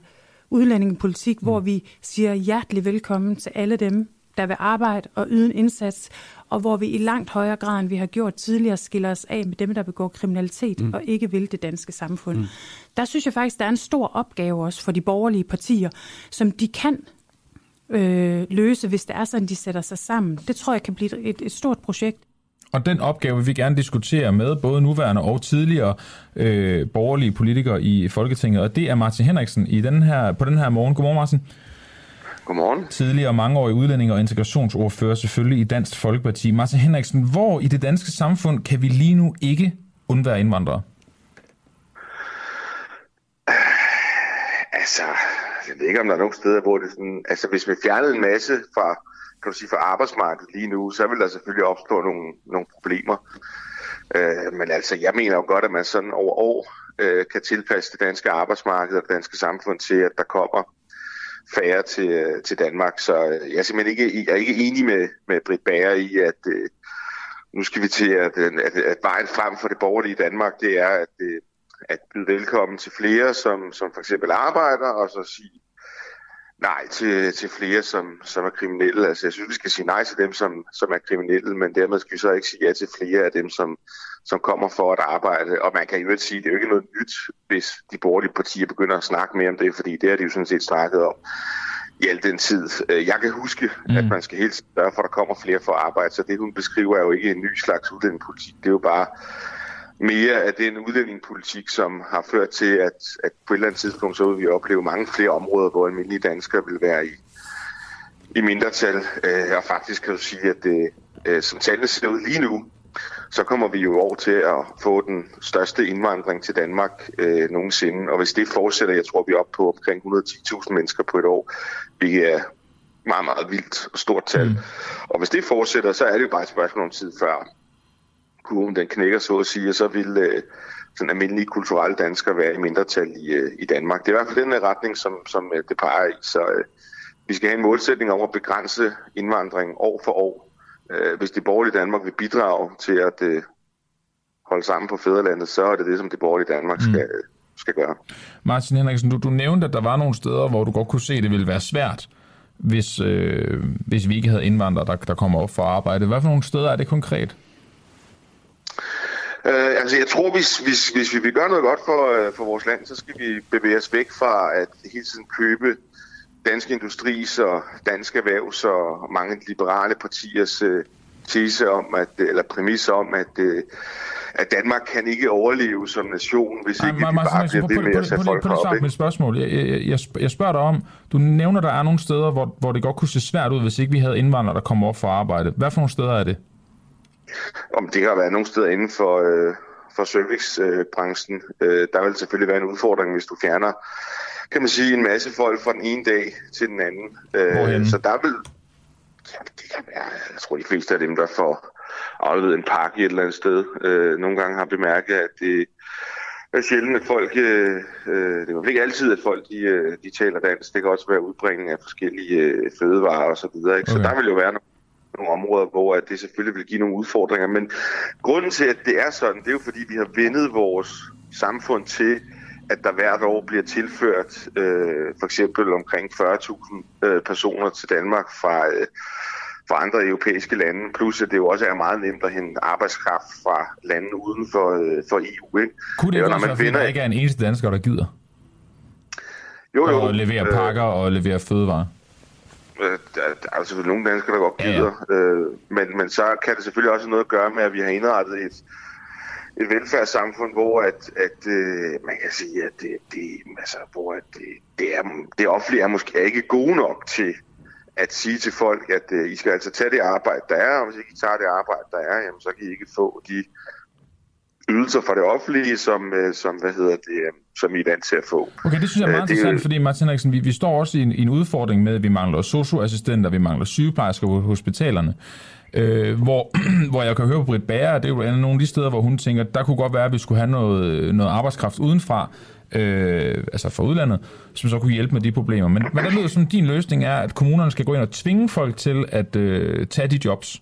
udlændingepolitik, mm. hvor vi siger hjertelig velkommen til alle dem, der vil arbejde og yde en indsats, og hvor vi i langt højere grad, end vi har gjort tidligere, skiller os af med dem, der begår kriminalitet mm. og ikke vil det danske samfund. Mm. Der synes jeg faktisk, der er en stor opgave også for de borgerlige partier, som de kan øh, løse, hvis det er sådan, de sætter sig sammen. Det tror jeg kan blive et, et stort projekt. Og den opgave vil vi gerne diskutere med både nuværende og tidligere øh, borgerlige politikere i Folketinget, og det er Martin Henriksen i den her, på den her morgen. Godmorgen, Martin. Godmorgen. Tidligere mangeårig udlænding og integrationsordfører selvfølgelig i Dansk Folkeparti. Martin Henriksen, hvor i det danske samfund kan vi lige nu ikke undvære indvandrere? Altså, jeg ved ikke, om der er nogle steder, hvor det sådan... Altså, hvis vi fjernede en masse fra, kan du sige, fra arbejdsmarkedet lige nu, så vil der selvfølgelig opstå nogle, nogle problemer. Øh, men altså, jeg mener jo godt, at man sådan over år øh, kan tilpasse det danske arbejdsmarked og det danske samfund til, at der kommer færre til, øh, til Danmark. Så øh, jeg er simpelthen ikke, jeg er ikke enig med, med Britt Bager i, at øh, nu skal vi til, at, øh, at, at vejen frem for det borgerlige Danmark, det er at, øh, at byde velkommen til flere, som, som for eksempel arbejder, og så sige nej til, til flere, som, som er kriminelle. Altså jeg synes, vi skal sige nej til dem, som, som er kriminelle, men dermed skal vi så ikke sige ja til flere af dem, som, som kommer for at arbejde. Og man kan jo ikke sige, at det er jo ikke noget nyt, hvis de borgerlige partier begynder at snakke mere om det, fordi det har de jo sådan set snakket om i al den tid. Jeg kan huske, mm. at man skal helt sørge for, at der kommer flere for at arbejde, så det hun beskriver er jo ikke en ny slags udlændingepolitik. Det er jo bare mere af den udlændingepolitik, som har ført til, at, at på et eller andet tidspunkt, så vil vi opleve mange flere områder, hvor almindelige danskere vil være i, i mindretal. Øh, og faktisk kan du sige, at det, øh, som tallene ser ud lige nu, så kommer vi jo over til at få den største indvandring til Danmark øh, nogensinde. Og hvis det fortsætter, jeg tror, vi er oppe på omkring 110.000 mennesker på et år, hvilket er meget, meget vildt og stort tal. Mm. Og hvis det fortsætter, så er det jo bare et spørgsmål om tid før kurven den knækker, så at sige, og så vil øh, sådan almindelige kulturelle danskere være i mindretal i, øh, i Danmark. Det er i hvert fald den retning, som, som øh, det peger i. Så øh, vi skal have en målsætning om at begrænse indvandring år for år. Øh, hvis det borgerlige Danmark vil bidrage til at øh, holde sammen på fædrelandet, så er det det, som det borgerlige Danmark mm. skal, skal gøre. Martin Henriksen, du, du nævnte, at der var nogle steder, hvor du godt kunne se, at det ville være svært, hvis, øh, hvis vi ikke havde indvandrere, der, der kommer op for at arbejde. Hvad for nogle steder er det konkret? Øh, altså jeg tror, hvis, hvis, hvis vi vil gøre noget godt for, øh, for vores land, så skal vi bevæge os væk fra at hele tiden købe dansk industris og dansk erhvervs og mange liberale partiers øh, tese om, at, eller præmisser om, at, øh, at Danmark kan ikke overleve som nation, hvis ikke Ej, vi bare bliver ved med at tage folk op. Mit spørgsmål. Jeg, jeg, jeg spørger dig om, du nævner, der er nogle steder, hvor, hvor det godt kunne se svært ud, hvis ikke vi havde indvandrere, der kommer op for arbejde. Hvad for nogle steder er det? Om det har været nogle steder inden for, øh, for servicebranchen. Øh, der vil selvfølgelig være en udfordring, hvis du fjerner, kan man sige, en masse folk fra den ene dag til den anden. Øh, så der vil, ja, det kan være, jeg tror de fleste af dem, der får afleveret en pakke et eller andet sted, øh, nogle gange har bemærket, at det er sjældent, at folk, øh, øh, det er ikke altid, at folk de, øh, de taler dansk. Det kan også være udbringning af forskellige øh, fødevarer og så videre. Ikke? Okay. Så der vil jo være nogle, nogle områder, hvor at det selvfølgelig vil give nogle udfordringer. Men grunden til, at det er sådan, det er jo fordi, vi har vendet vores samfund til, at der hvert år bliver tilført øh, for eksempel omkring 40.000 øh, personer til Danmark fra, øh, fra andre europæiske lande, plus at det jo også er meget nemt at hente arbejdskraft fra lande uden for, øh, for EU. Ikke? Kunne det også være, fordi der ikke er en eneste dansker, der gider? Jo, jo. Og levere øh, pakker og levere fødevarer? Øh, der, der er selvfølgelig nogle danskere, der godt gider, ja, ja. Øh, men, men så kan det selvfølgelig også noget at gøre med, at vi har indrettet et, et velfærdssamfund, hvor at, at øh, man kan sige, at det, det, altså, hvor at det, det, er, det offentlige er måske ikke gode nok til at sige til folk, at øh, I skal altså tage det arbejde, der er, og hvis ikke I tager det arbejde, der er, jamen, så kan I ikke få de ydelser fra det offentlige, som, øh, som, hvad hedder det, øh, som I er vant til at få. Okay, det synes jeg er meget øh, interessant, det, fordi Martin Henriksen, vi, vi står også i en, i en udfordring med, at vi mangler socioassistenter, vi mangler sygeplejersker på hospitalerne, øh, hvor, [clears throat] hvor jeg kan høre på Britt Bager, det er jo nogle af de steder, hvor hun tænker, der kunne godt være, at vi skulle have noget, noget arbejdskraft udenfra, øh, altså fra udlandet, som så kunne hjælpe med de problemer. Men hvad der lyder som din løsning er, at kommunerne skal gå ind og tvinge folk til at øh, tage de jobs.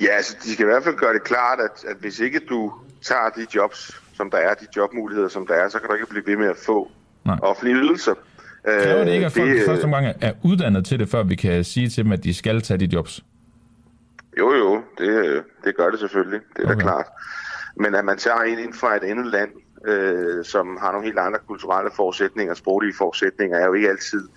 Ja, altså de skal i hvert fald gøre det klart, at, at hvis ikke du tager de jobs, som der er, de jobmuligheder, som der er, så kan du ikke blive ved med at få Nej. offentlige ydelser. Kræver det ikke, at folk det, første omgang er uddannet til det, før vi kan sige til dem, at de skal tage de jobs? Jo, jo, det, det gør det selvfølgelig. Det er okay. da klart. Men at man tager en ind fra et andet land, øh, som har nogle helt andre kulturelle forudsætninger, sproglige forudsætninger, er jo ikke altid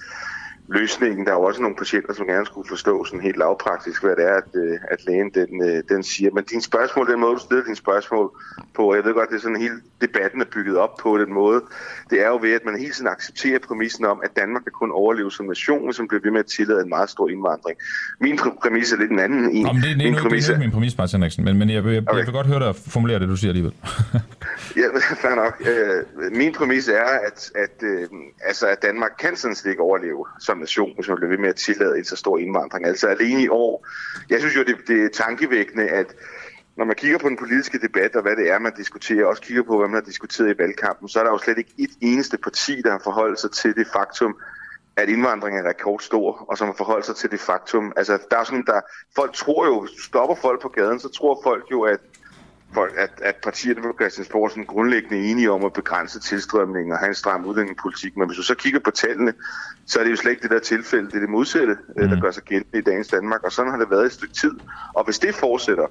løsningen. Der er jo også nogle patienter, som gerne skulle forstå sådan helt lavpraktisk, hvad det er, at, øh, at lægen den, øh, den siger. Men din spørgsmål, den måde, du stiller dine spørgsmål på, jeg ved godt, det er sådan hele debatten er bygget op på den måde, det er jo ved, at man hele tiden accepterer præmissen om, at Danmark kan kun overleve som nation, som bliver ved med at tillade en meget stor indvandring. Min præmis er lidt en anden en. Jamen, det, det, er min nu, præmis er min præmis, Martin Henriksen, men, men jeg, jeg, okay. jeg vil godt høre dig formulere det, du siger alligevel. [laughs] ja, fair nok. Øh, min præmis er, at, at, øh, altså, at Danmark kan sådan set ikke overleve som nation, hvis man bliver ved med at tillade en så stor indvandring. Altså alene i år. Jeg synes jo, det, det er tankevækkende, at når man kigger på den politiske debat og hvad det er, man diskuterer, og også kigger på, hvad man har diskuteret i valgkampen, så er der jo slet ikke et eneste parti, der har forholdt sig til det faktum, at indvandringen er rekordstor, og som har forholdt sig til det faktum. Altså, der er sådan, der, folk tror jo, hvis du stopper folk på gaden, så tror folk jo, at at, at partierne på Christiansborg er sådan grundlæggende enige om at begrænse tilstrømningen og have en stram udlændingepolitik. Men hvis du så kigger på tallene, så er det jo slet ikke det der tilfælde. Det er det modsatte, mm. der gør sig gældende i dagens Danmark. Og sådan har det været et stykke tid. Og hvis det fortsætter,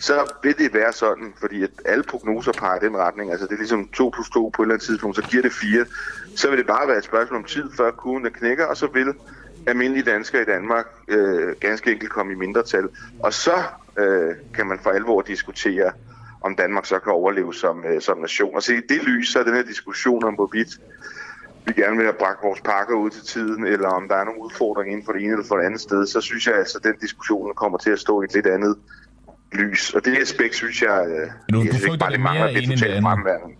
så vil det være sådan, fordi at alle prognoser peger i den retning, altså det er ligesom 2 plus 2 på et eller andet tidspunkt, så giver det 4, så vil det bare være et spørgsmål om tid, før kurven der knækker, og så vil almindelige danskere i Danmark øh, ganske enkelt komme i mindretal. Og så øh, kan man for alvor diskutere, om Danmark så kan overleve som, øh, som nation. Og se, i det lys, så er den her diskussion om, hvorvidt vi gerne vil have bragt vores pakker ud til tiden, eller om der er nogle udfordringer inden for det ene eller for det andet sted, så synes jeg altså, at den diskussion kommer til at stå i et lidt andet lys. Og det aspekt, synes jeg, øh, du, jeg synes ikke bare, det mangler det totalt fremværende.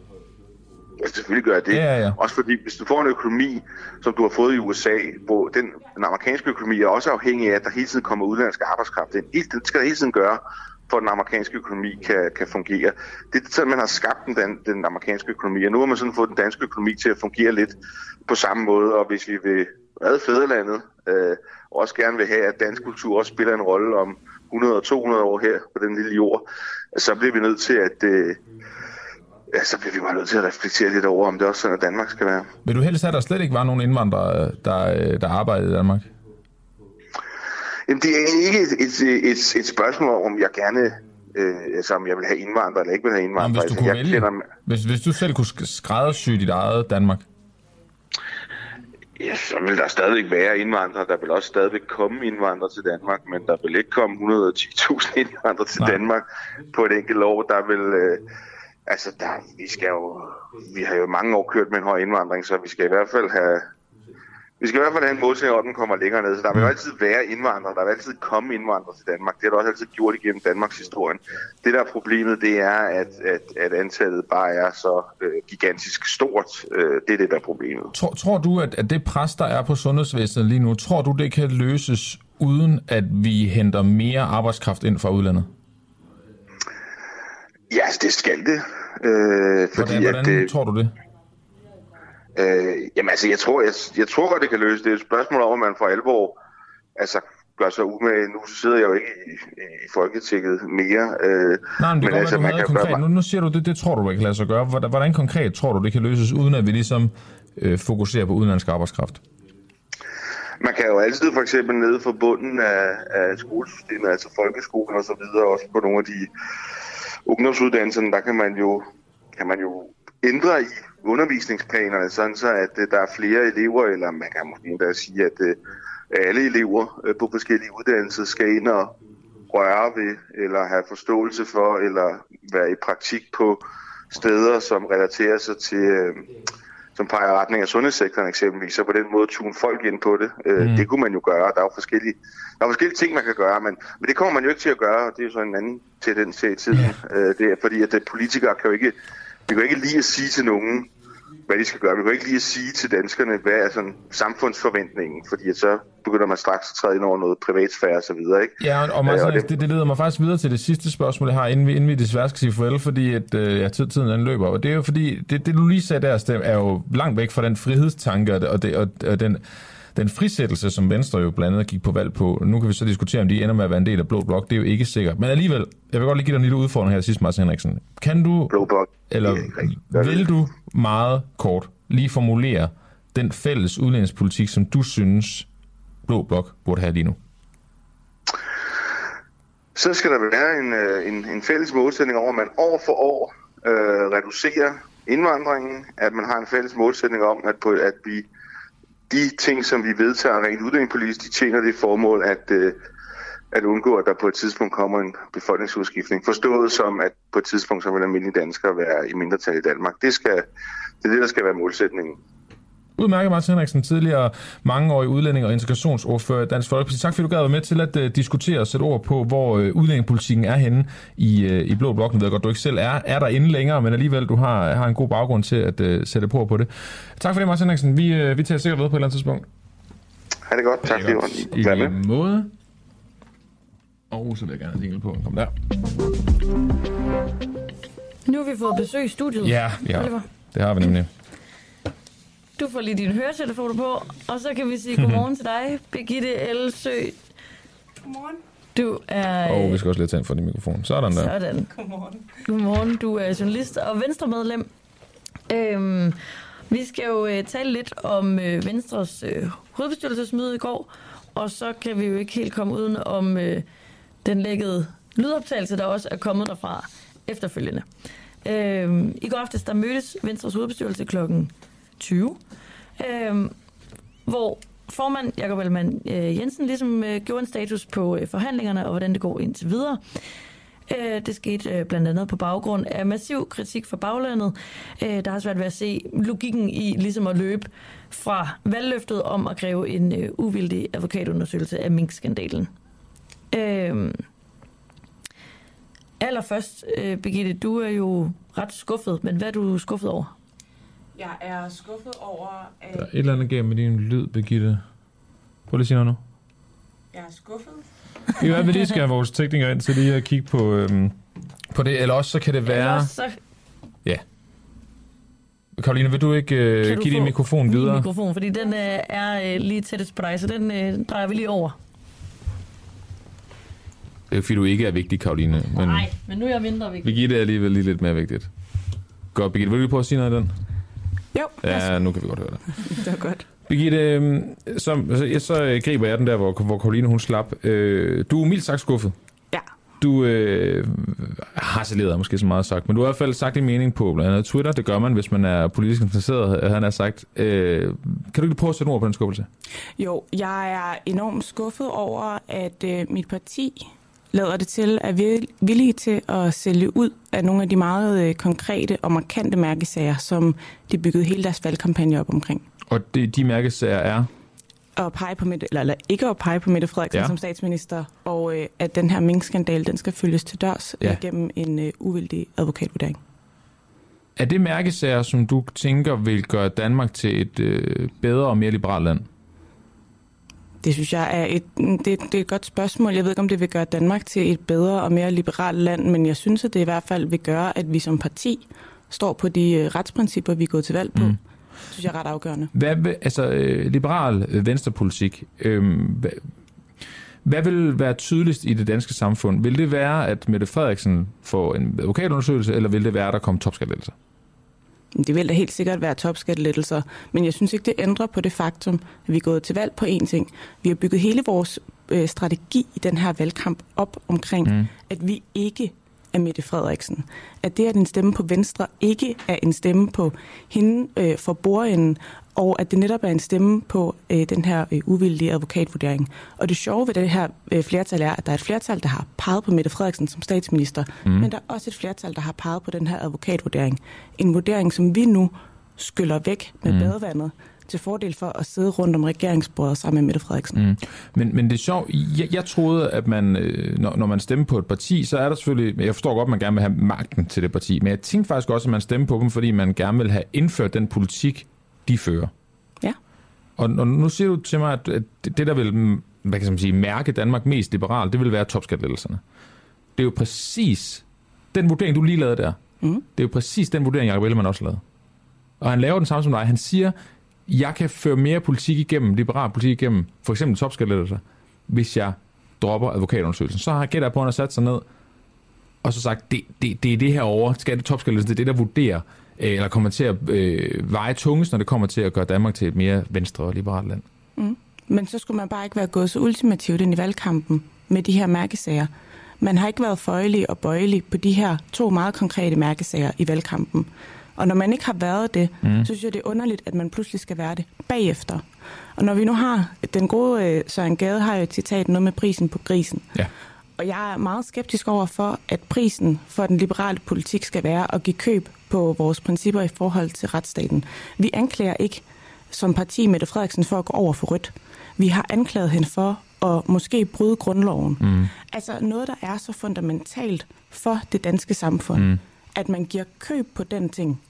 Ja, selvfølgelig gør jeg det. Ja, ja. Også fordi, hvis du får en økonomi, som du har fået i USA, hvor den, den amerikanske økonomi er også afhængig af, at der hele tiden kommer udenlandsk arbejdskraft ind. Det skal der hele tiden gøre, for at den amerikanske økonomi kan, kan fungere. Det er sådan, man har skabt den, den amerikanske økonomi, og nu har man sådan fået den danske økonomi til at fungere lidt på samme måde, og hvis vi vil redde fædrelandet, øh, og også gerne vil have, at dansk kultur også spiller en rolle om 100 og 200 år her på den lille jord, så bliver vi nødt til at... Øh, ja, så bliver vi bare nødt til at reflektere lidt over, om det også sådan, at Danmark skal være. Vil du helst have, at der slet ikke var nogen indvandrere, der, øh, der arbejdede i Danmark? Jamen, det er ikke et, et, et, et spørgsmål om, jeg gerne øh, altså om jeg vil have indvandrere eller ikke vil have indvandrere. Jamen, hvis, du altså, kunne vælge, hvis, hvis du selv kunne skræddersy dit eget Danmark? Ja, så vil der stadigvæk være indvandrere. Der vil også stadigvæk komme indvandrere til Danmark, men der vil ikke komme 110.000 indvandrere til Nej. Danmark på et enkelt år. Der vil... Øh, altså, der, vi skal jo... Vi har jo mange år kørt med en høj indvandring, så vi skal i hvert fald have vi skal i hvert fald have en målsætning, at den kommer længere ned. Så der vil jo altid være indvandrere. Der vil altid komme indvandrere til Danmark. Det har der også altid gjort igennem Danmarks historie. Det der er problemet, det er, at, at, at antallet bare er så øh, gigantisk stort. Øh, det er det, der er problemet. Tror, tror du, at, at det pres, der er på sundhedsvæsenet lige nu, tror du, det kan løses uden at vi henter mere arbejdskraft ind fra udlandet? Ja, det skal det. Øh, fordi hvordan hvordan at, øh, tror du det? Øh, jamen altså, jeg tror, jeg, jeg tror godt, det kan løse. Det er et spørgsmål om, at man for alvor altså, gør sig umage. Nu sidder jeg jo ikke i, i Folketinget mere. Øh, Nej, men det kan altså, du havde konkret. Nu, nu siger du, det, det tror du, kan lade sig gøre. Hvordan, hvordan konkret tror du, det kan løses, uden at vi ligesom øh, fokuserer på udenlandsk arbejdskraft? Man kan jo altid for eksempel nede for bunden af, af skolesystemet, altså folkeskolen og så videre, også på nogle af de ungdomsuddannelserne, der kan man jo, kan man jo ændre i undervisningsplanerne, sådan så at øh, der er flere elever, eller man kan måske endda sige, at øh, alle elever øh, på forskellige uddannelser skal ind og røre ved, eller have forståelse for, eller være i praktik på steder, som relaterer sig til, øh, som peger retning af sundhedssektoren eksempelvis, så på den måde tune folk ind på det. Øh, Mm. Det kunne man jo gøre. Der er jo forskellige, der er forskellige ting, man kan gøre, men, men det kommer man jo ikke til at gøre, og det er jo så en anden tendens her i tiden. Øh, det er fordi, at politikere kan jo ikke, vi kan ikke lige at sige til nogen, hvad de skal gøre. Vi kan ikke lige at sige til danskerne, hvad er sådan samfundsforventningen, fordi så begynder man straks at træde ind over noget privatsfære og så videre, ikke? Ja, og, og, Øh, Martin, og det, det, det leder mig faktisk videre til det sidste spørgsmål, jeg har, inden vi, inden vi desværre skal sige farvel, fordi at, øh, ja, tid- tiden den løber. Og det er jo fordi, det, det du lige sagde der, Stem, er jo langt væk fra den frihedstanke og, det, og, og den, den frisættelse, som Venstre jo blandt andet gik på valg på. Nu kan vi så diskutere, om de ender med at være en del af Blå Blok. Det er jo ikke sikkert. Men alligevel, jeg vil godt lige give dig en lille udfordring her sidst, Martin Henriksen. Kan du, Blå Blok, eller er vil du meget kort lige formulere den fælles udlændingspolitik, som du synes, Blå Blok burde have lige nu? Så skal der være en, øh, en, en fælles målsætning over, at man år for år øh, reducerer indvandringen, at man har en fælles målsætning om, at, på, at vi de ting, som vi vedtager rent udlændingepolitisk, de tjener det formål at, øh, at undgå, at der på et tidspunkt kommer en befolkningsudskiftning. Forstået som, at på et tidspunkt så vil almindelige danskere være i mindretal i Danmark. Det, skal, det er det, der skal være målsætningen. Udmærket, Martin Henriksen, tidligere mangeårig udlænding og integrationsordfører i Dansk Folkeparti. Tak fordi du gad være med til at uh, diskutere og sætte ord på, hvor uh, udlændingepolitikken er henne i, uh, i Blå Blok. Nu ved jeg godt, du ikke selv er, er der inde længere, men alligevel du har, har en god baggrund til at uh, sætte på på det. Tak for det, Martin Henriksen. Vi, uh, vi tager sikkert ved på et eller andet tidspunkt. Ha' det godt. Tak fordi du I var med. lige måde. Og så vil jeg gerne have på. Kom der. Nu har vi fået besøg i studiet. Ja, ja. Oliver. Det har vi nemlig. Du får lige dine høretelefoner på, og så kan vi sige godmorgen til dig, Birgitte Elsø. Godmorgen. Du er... Og vi skal også lige tænde for din mikrofon. Sådan der. Sådan. Godmorgen. Godmorgen, du er journalist og venstremedlem. Øhm, vi skal jo øh, tale lidt om øh, Venstres øh, hovedbestyrelsesmøde i går, og så kan vi jo ikke helt komme uden om øh, den lækkede lydoptagelse, der også er kommet derfra efterfølgende. Øhm, I går aftes, der mødtes Venstres hovedbestyrelse klokken 20, øh, hvor formand Jakob Ellemann øh, Jensen ligesom øh, gjorde en status på øh, forhandlingerne og hvordan det går indtil videre. Øh, Det skete øh, blandt andet på baggrund af massiv kritik fra baglandet. Øh, Der har svært ved at se logikken i ligesom at løbe fra valgløftet om at kræve en øh, uvildig advokatundersøgelse af minkskandalen. Øh, Allerførst, øh, Birgitte, du er jo ret skuffet, men hvad er du skuffet over? Jeg er skuffet over, at Der er et eller andet galt med din lyd, Birgitte. Prøv lige at sige noget nu. jeg er skuffet. Være, at vi lige skal have [laughs] vores teknikere ind til lige at kigge på, øhm, på det, eller også så kan det være... Ellers så Karoline, vil du ikke øh, kan du give din mikrofon min videre? mikrofon, fordi den øh, er øh, lige tættest på dig, så den øh, drejer vi lige over. Det er jo fordi, du ikke er vigtig, Karoline. Men Nej, men nu er jeg mindre vigtig. Birgitte er alligevel lige lidt mere vigtigt. Godt, Birgitte, vil du lige prøve at sige noget af den? Jo, Ja, nu kan vi godt høre det. [laughs] det var godt. Birgitte, øh, så, så, så øh, griber jeg den der, hvor, hvor Karoline hun slap. Øh, du er mildt sagt skuffet. Ja. Du øh, har saleret måske så meget sagt, men du har i hvert fald sagt din mening på blandt andet Twitter. Det gør man, hvis man er politisk interesseret, han har sagt. Øh, kan du ikke prøve at sætte ord på den skuffelse? Jo, jeg er enormt skuffet over, at øh, mit parti lader det til, at vi er villige til at sælge ud af nogle af de meget øh, konkrete og markante mærkesager, som de byggede hele deres valgkampagne op omkring. Og det, de mærkesager er? at pege på Mette, eller, eller ikke at pege på Mette Frederiksen Ja. som statsminister, og øh, at den her minkskandal, den skal følges til dørs Ja. ja. gennem en øh, uvildig advokatvurdering. Er det mærkesager, som du tænker vil gøre Danmark til et øh, bedre og mere liberalt land? Det synes jeg er et, det, det er et godt spørgsmål. Jeg ved ikke, om det vil gøre Danmark til et bedre og mere liberalt land, men jeg synes, at det i hvert fald vil gøre, at vi som parti står på de øh, retsprincipper, vi er gået til valg på. Mm. Det synes jeg er ret afgørende. Hvad, altså, øh, liberal øh, venstrepolitik, øh, hvad, hvad vil være tydeligst i det danske samfund? Vil det være, at Mette Frederiksen får en advokatundersøgelse, eller vil det være, at der kommer topskattelettelser? Det vil da helt sikkert være topskattelettelser, men jeg synes ikke, det ændrer på det faktum, at vi er gået til valg på én ting. Vi har bygget hele vores øh, strategi i den her valgkamp op omkring, mm. at vi ikke er Mette Frederiksen. At det, at en stemme på Venstre ikke er en stemme på hende øh, for bordenden, og at det netop er en stemme på øh, den her øh, uvildige advokatvurdering. Og det sjove ved det her øh, flertal er, at der er et flertal, der har peget på Mette Frederiksen som statsminister, mm. men der er også et flertal, der har peget på den her advokatvurdering. En vurdering, som vi nu skyller væk med mm. badevandet til fordel for at sidde rundt om regeringsbordet sammen med Mette Frederiksen. Mm. Men, men det er sjovt, jeg, jeg troede, at man, øh, når, når man stemmer på et parti, så er der selvfølgelig, jeg forstår godt, at man gerne vil have magten til det parti, men jeg tænkte faktisk også, at man stemmer på dem, fordi man gerne vil have indført den politik, de fører. Ja. Og, og nu siger du til mig, at det, det, der vil hvad kan man sige, mærke Danmark mest liberalt, det vil være topskattelettelserne. Det er jo præcis den vurdering, du lige lavede der. Mm. Det er jo præcis den vurdering, Jacob Ellemann også lavede. Og han laver den samme som dig. Han siger, jeg kan føre mere politik igennem, liberal politik igennem, for eksempel topskattelettelser, hvis jeg dropper advokatundersøgelsen. Så har gætter på, at han har sat sig ned, og så sagt, det, det, det er det her over, skatte topskattelettelsen, det er det, der vurderer, eller kommer til at øh, veje tungest, når det kommer til at gøre Danmark til et mere venstre og liberalt land. Mm. Men så skulle man bare ikke være gået så ultimativt ind i valgkampen med de her mærkesager. Man har ikke været føjelig og bøjelig på de her to meget konkrete mærkesager i valgkampen. Og når man ikke har været det, mm. så synes jeg, det er underligt, at man pludselig skal være det bagefter. Og når vi nu har, den gode øh, Søren Gade har jo et citat, noget med prisen på grisen. Ja. Og jeg er meget skeptisk over for, at prisen for den liberale politik skal være at give køb på vores principper i forhold til retsstaten. Vi anklager ikke som parti Mette Frederiksen for at gå over for rødt. Vi har anklaget hende for at måske bryde grundloven. Mm. Altså noget, der er så fundamentalt for det danske samfund, mm. at man giver køb på den ting,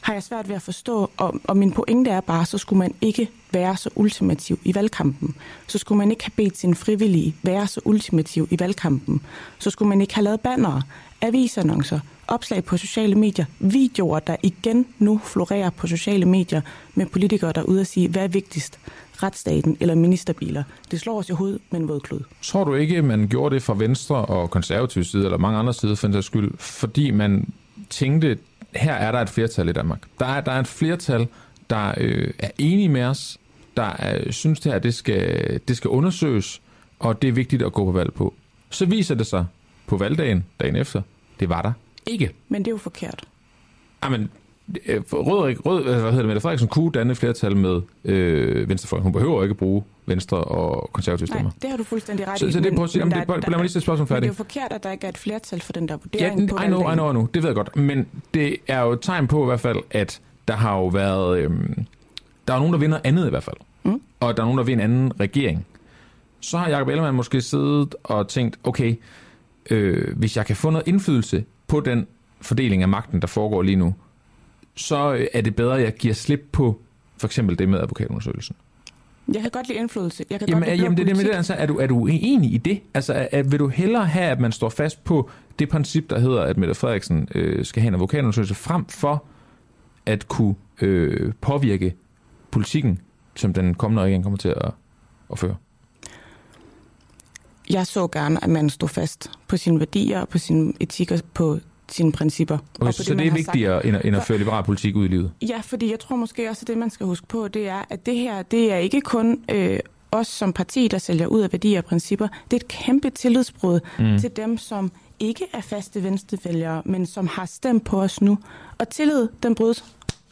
har jeg svært ved at forstå. Og, og min pointe er bare, så skulle man ikke være så ultimativ i valgkampen. Så skulle man ikke have bedt sin frivillige være så ultimativ i valgkampen. Så skulle man ikke have lavet bannere, avisannoncer, opslag på sociale medier, videoer, der igen nu florerer på sociale medier med politikere, der er ude og sige, hvad er vigtigst, retsstaten eller ministerbiler. Det slår os i hovedet med en våd klud. Tror du ikke, man gjorde det fra Venstre og konservativ side, eller mange andre sider for den skyld, fordi man tænkte, her er der et flertal i Danmark. Der er, der er et flertal, der øh, er enige med os, der er, synes det her, det skal, det skal undersøges, og det er vigtigt at gå på valg på. Så viser det sig på valgdagen, dagen efter, det var der ikke. Men det er jo forkert. Jamen, øh, Rød, Rød, hvad hedder det, Mette Frederiksen kunne danne flertal med øh, Venstrefolk. Hun behøver ikke bruge Venstre og konservative stemmer. Nej, det har du fuldstændig ret Så- i. så det er på jamen, det- der- lad mig lige stille spørgsmålet færdigt. det er jo forkert, at der ikke er et flertal for den der Ja, vurdering på I know, I valgdagen. know, I know. Det ved jeg godt. Men det er jo et tegn på i hvert fald, at der har jo været... Øhm, der er nogen, der vinder andet i hvert fald. Mm. Og der er nogen, der vinder en anden regering. Så har Jacob Ellemann måske siddet og tænkt, okay, øh, hvis jeg kan få noget indflydelse på den fordeling af magten, der foregår lige nu, så øh, er det bedre, at jeg giver slip på for eksempel det med advokatundersøgelsen. Jeg kan godt lide indflydelse. Jeg kan Jamen, godt lide jamen det er det altså, er du, er du enig i det? Altså, er, er, vil du hellere have, at man står fast på det princip, der hedder, at Mette Frederiksen øh, skal have en advokatundersøgelse, frem for at kunne øh, påvirke politikken, som den kommende regering kommer til at, at føre? Jeg så gerne, at man stod fast på sine værdier, på sin etik og på sine principper. Okay, og så det, man er har vigtigere end, at- end at føre liberal politik ud i livet? Ja, fordi jeg tror måske også, at det, man skal huske på, det er, at det her, det er ikke kun øh, os som parti, der sælger ud af værdier og principper. Det er et kæmpe tillidsbrud mm. til dem, som ikke er faste venstrevælgere, men som har stemt på os nu. Og tillid, den brydes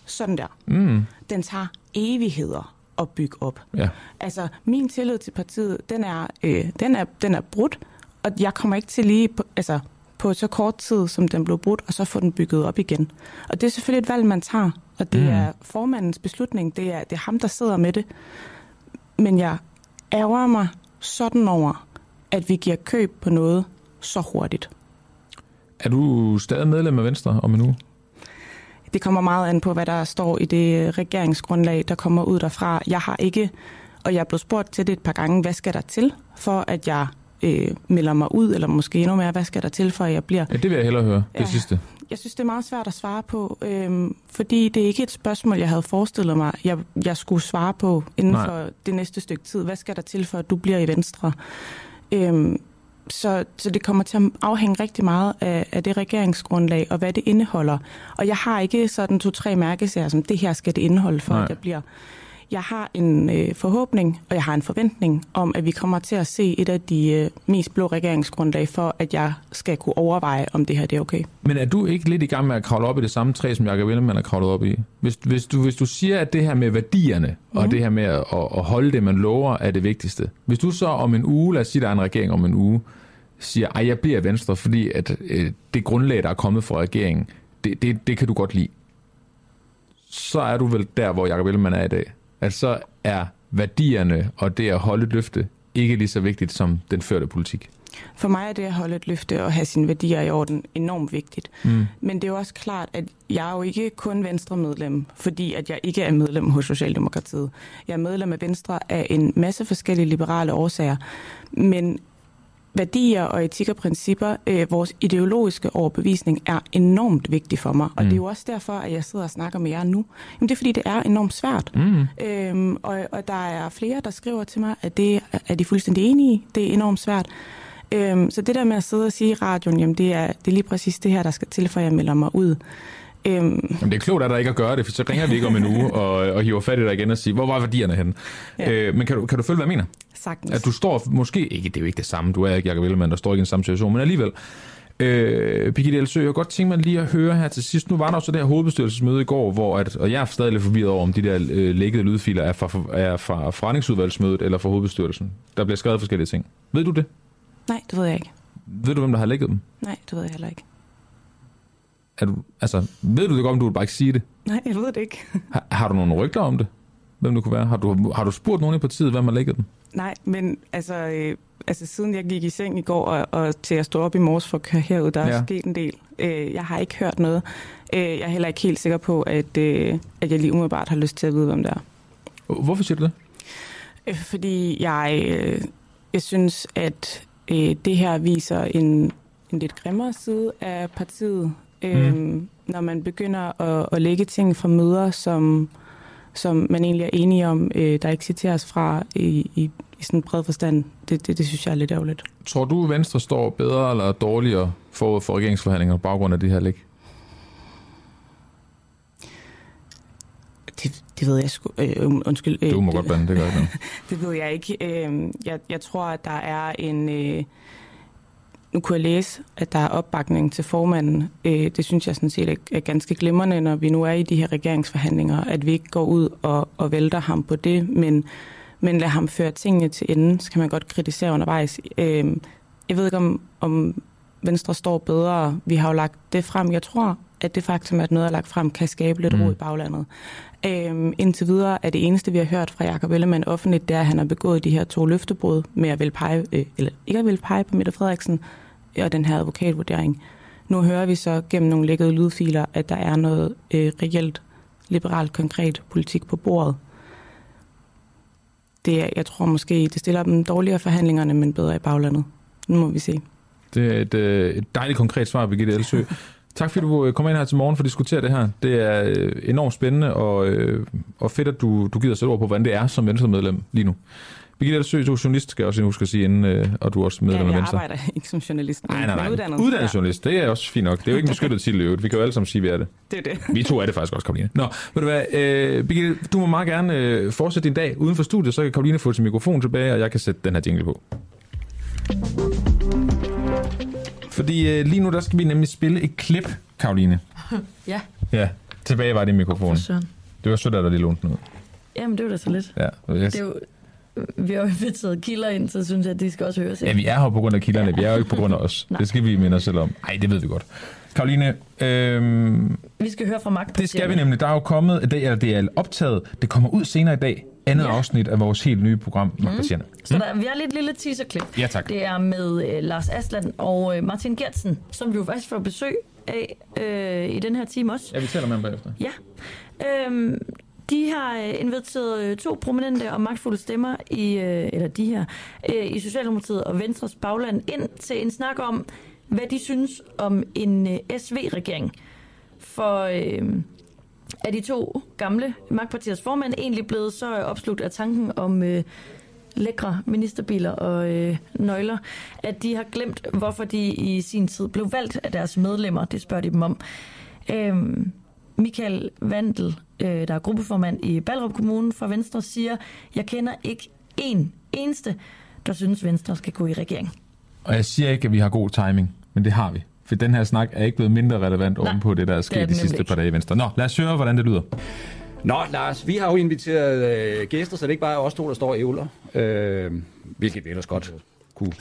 sådan der. Mm. Den tager evigheder at bygge op. Ja. Altså, min tillid til partiet, den er, øh, den er, den er brudt, og jeg kommer ikke til lige på, altså, på så kort tid, som den blev brudt, og så få den bygget op igen. Og det er selvfølgelig et valg, man tager, og det Mm. er formandens beslutning, det er, det er ham, der sidder med det. Men jeg ærger mig sådan over, at vi giver køb på noget så hurtigt. Er du stadig medlem af Venstre om en uge? Det kommer meget an på, hvad der står i det regeringsgrundlag, der kommer ud derfra. Jeg har ikke, og jeg er blevet spurgt til det et par gange, hvad skal der til, for at jeg øh, melder mig ud, eller måske endnu mere, hvad skal der til, for at jeg bliver... Ja, det vil jeg hellere høre, det Ja. sidste. Jeg synes, det er meget svært at svare på, øhm, fordi det er ikke et spørgsmål, jeg havde forestillet mig, jeg, jeg skulle svare på inden Nej. For det næste stykke tid. Hvad skal der til, for at du bliver i Venstre? Øhm, så, så det kommer til at afhænge rigtig meget af, af det regeringsgrundlag, og hvad det indeholder. Og jeg har ikke sådan to-tre mærkesager, som det her skal det indeholde, for. Nej. at jeg bliver... Jeg har en øh, forhåbning, og jeg har en forventning om, at vi kommer til at se et af de øh, mest blå regeringsgrundlag for, at jeg skal kunne overveje, om det her det er okay. Men er du ikke lidt i gang med at kravle op i det samme træ, som Jacob Ellemann er kravlet op i? Hvis, hvis, du, hvis du siger, at det her med værdierne, mm. og det her med at, at holde det, man lover, er det vigtigste. Hvis du så om en uge, lad os sige, der er en regering om en uge, siger, ej, jeg bliver Venstre, fordi at øh, det grundlag, der er kommet fra regeringen, det, det, det kan du godt lide. Så er du vel der, hvor Jacob Ellemann er i dag. At så er værdierne og det at holde et løfte ikke lige så vigtigt som den førte politik. For mig er det at holde et løfte og have sine værdier i orden enormt vigtigt. Mm. Men det er jo også klart, at jeg er jo ikke kun Venstre-medlem, fordi at jeg ikke er medlem hos Socialdemokratiet. Jeg er medlem af Venstre af en masse forskellige liberale årsager. Men værdier og etik og principper, øh, vores ideologiske overbevisning, er enormt vigtig for mig. Og Mm. det er jo også derfor, at jeg sidder og snakker med jer nu. Jamen, det er fordi, det er enormt svært. Mm. Øhm, og, og der er flere, der skriver til mig, at det er de fuldstændig enige i. Det er enormt svært. Øhm, så det der med at sidde og sige i radioen, jamen det er, det er lige præcis det her, der skal til, for jeg melder mig ud. Øhm, Jamen, det er klogt af dig ikke at gøre det, for så ringer vi ikke om en uge og, og hiver fat i dig igen og siger, hvor var værdierne henne? Ja. Ja. Øh, men kan du, kan du følge, hvad jeg mener? sagtens. At du står måske, ikke, det er jo ikke det samme, du er ikke Jacob Ellemann, der står ikke i den samme situation, men alligevel. Øh, Birgitte Elsø, jeg kunne godt tænke mig lige at høre her til sidst. Nu var der jo så det her hovedbestyrelsesmøde i går, hvor at, og jeg er stadig lidt forvirret over, om de der øh, lækkede lydfiler er fra, er fra forretningsudvalgsmødet eller fra hovedbestyrelsen. Der bliver skrevet forskellige ting. Ved du det? nej, det ved jeg ikke. Ved du, hvem der har lækket dem? Nej, det ved jeg heller ikke. Er du, altså, ved du det godt, om du vil bare ikke sige det? Nej, jeg ved det ikke. Har, har du nogle rygter om det? Hvem det kunne være? Har du, har du spurgt nogen i partiet, hvem har lækket dem? Nej, men altså, øh, altså siden jeg gik i seng i går, og, og til at stå op i morges for at køre herud, der er Ja. ja. sket en del. Øh, jeg har ikke hørt noget. Øh, jeg er heller ikke helt sikker på, at, øh, at jeg lige umiddelbart har lyst til at vide, hvem det er. Hvorfor siger du det? Øh, Fordi jeg, øh, jeg synes, at øh, det her viser en, en lidt grimmere side af partiet. Øh, Mm. Når man begynder at, at lægge ting fra møder, som, som man egentlig er enige om, øh, der ikke citeres fra i, i, i sådan en bred forstand. Det, det, det synes jeg er lidt ærgerligt. Tror du, Venstre står bedre eller dårligere forud for regeringsforhandlinger på baggrund af det her læg? Det, det ved jeg sgu. Øh, undskyld. Øh, Du må det, godt bande, det gør ikke noget. [laughs] Det ved jeg ikke. Øh, jeg, jeg tror, at der er en... Øh, nu kunne jeg læse, at der er opbakning til formanden. Øh, det synes jeg sådan set er, ganske glimrende, når vi nu er i de her regeringsforhandlinger, at vi ikke går ud og, og vælter ham på det, men, men lad ham føre tingene til enden, så kan man godt kritisere undervejs. Øh, jeg ved ikke, om, om Venstre står bedre. Vi har jo lagt det frem. Jeg tror, at det faktum, at noget er lagt frem, kan skabe lidt Mm. ro i baglandet. Øhm, indtil videre er det eneste, vi har hørt fra Jakob Ellemann offentligt, det er, at han har begået de her to løftebrud med at vil pege, øh, eller ikke at vil pege på Mette Frederiksen og den her advokatvurdering. Nu hører vi så gennem nogle lækkede lydfiler, at der er noget øh, reelt liberalt konkret politik på bordet. Det, er- jeg tror måske, det stiller dem dårligere forhandlingerne, men bedre i baglandet. Nu må vi se. Det er et, øh, et dejligt konkret svar, Birgitte Elsø. [laughs] Tak fordi du øh, kom ind her til morgen for at diskutere det her. Det er øh, enormt spændende og, øh, og fedt, at du, du gider sætte ord på, hvordan det er som Venstre-medlem lige nu. Birgitte Elsø, du er journalist, skal jeg også huske at sige, inden, øh, og du er også medlem ja, af jeg Venstre. arbejder [laughs] ikke som journalist, Nej, nej, nej. uddannet. Uddannet journalist, det er også fint nok. Det er jo ikke en beskyttet titel i øvrigt. Vi kan jo alle sammen sige, at vi er det. Det er det. Vi to er det faktisk også, Karoline. Nå, ved du hvad, øh, Birgitte, du må meget gerne øh, fortsætte din dag uden for studiet, så kan Karoline få sin mikrofon tilbage, og jeg kan sætte den her jingle på. Fordi øh, lige nu, der skal vi nemlig spille et klip, Karoline. [laughs] Ja, Ja, tilbage var det mikrofon. for søren. Det var sødt, at der lige lånte ud. Jamen, det var da så lidt. Ja, jeg, Det er jo, vi har jo inviteret kilder ind, så synes jeg, at de skal også høres. ja, vi er her på grund af kilderne, vi er jo ikke på grund af os. [laughs] Det skal vi minde os selv om. Nej, det ved vi godt. Karoline, øh, Vi skal høre fra magt. Det skal vi nemlig. Der er jo kommet, det er, det er optaget, det kommer ud senere i dag. andet ja. afsnit af vores helt nye program, Magtpartierne. Mm. Så der, vi har lidt lille teaserklip. Ja, tak. Det er med øh, Lars Asland og øh, Martin Gertsen, som vi jo faktisk får besøg af øh, i den her time også. Ja, vi taler med ham bagefter. Ja. Øhm, de har øh, inviteret øh, to prominente og magtfulde stemmer i, øh, eller de her, i Socialdemokratiet og Venstres bagland ind til en snak om, hvad de synes om en SV-regering. For øh, er de to gamle magtpartiers formand egentlig blevet så opslugt af tanken om øh, lækre ministerbiler og øh, nøgler, at de har glemt, hvorfor de i sin tid blev valgt af deres medlemmer. Det spørger de dem om. Øh, Michael Vandel, øh, der er gruppeformand i Ballerup Kommune for Venstre, siger, jeg kender ikke en eneste, der synes, Venstre skal gå i regering. Og jeg siger ikke, at vi har god timing, men det har vi. For den her snak er ikke blevet mindre relevant oven på det, der er sket det de sidste nemlig par dage i Venstre. Nå, lad os høre, hvordan det lyder. Nå, Lars, vi har jo inviteret øh, gæster, så det er ikke bare os to, der står og ævler. Øh, hvilket vi ellers godt kunne,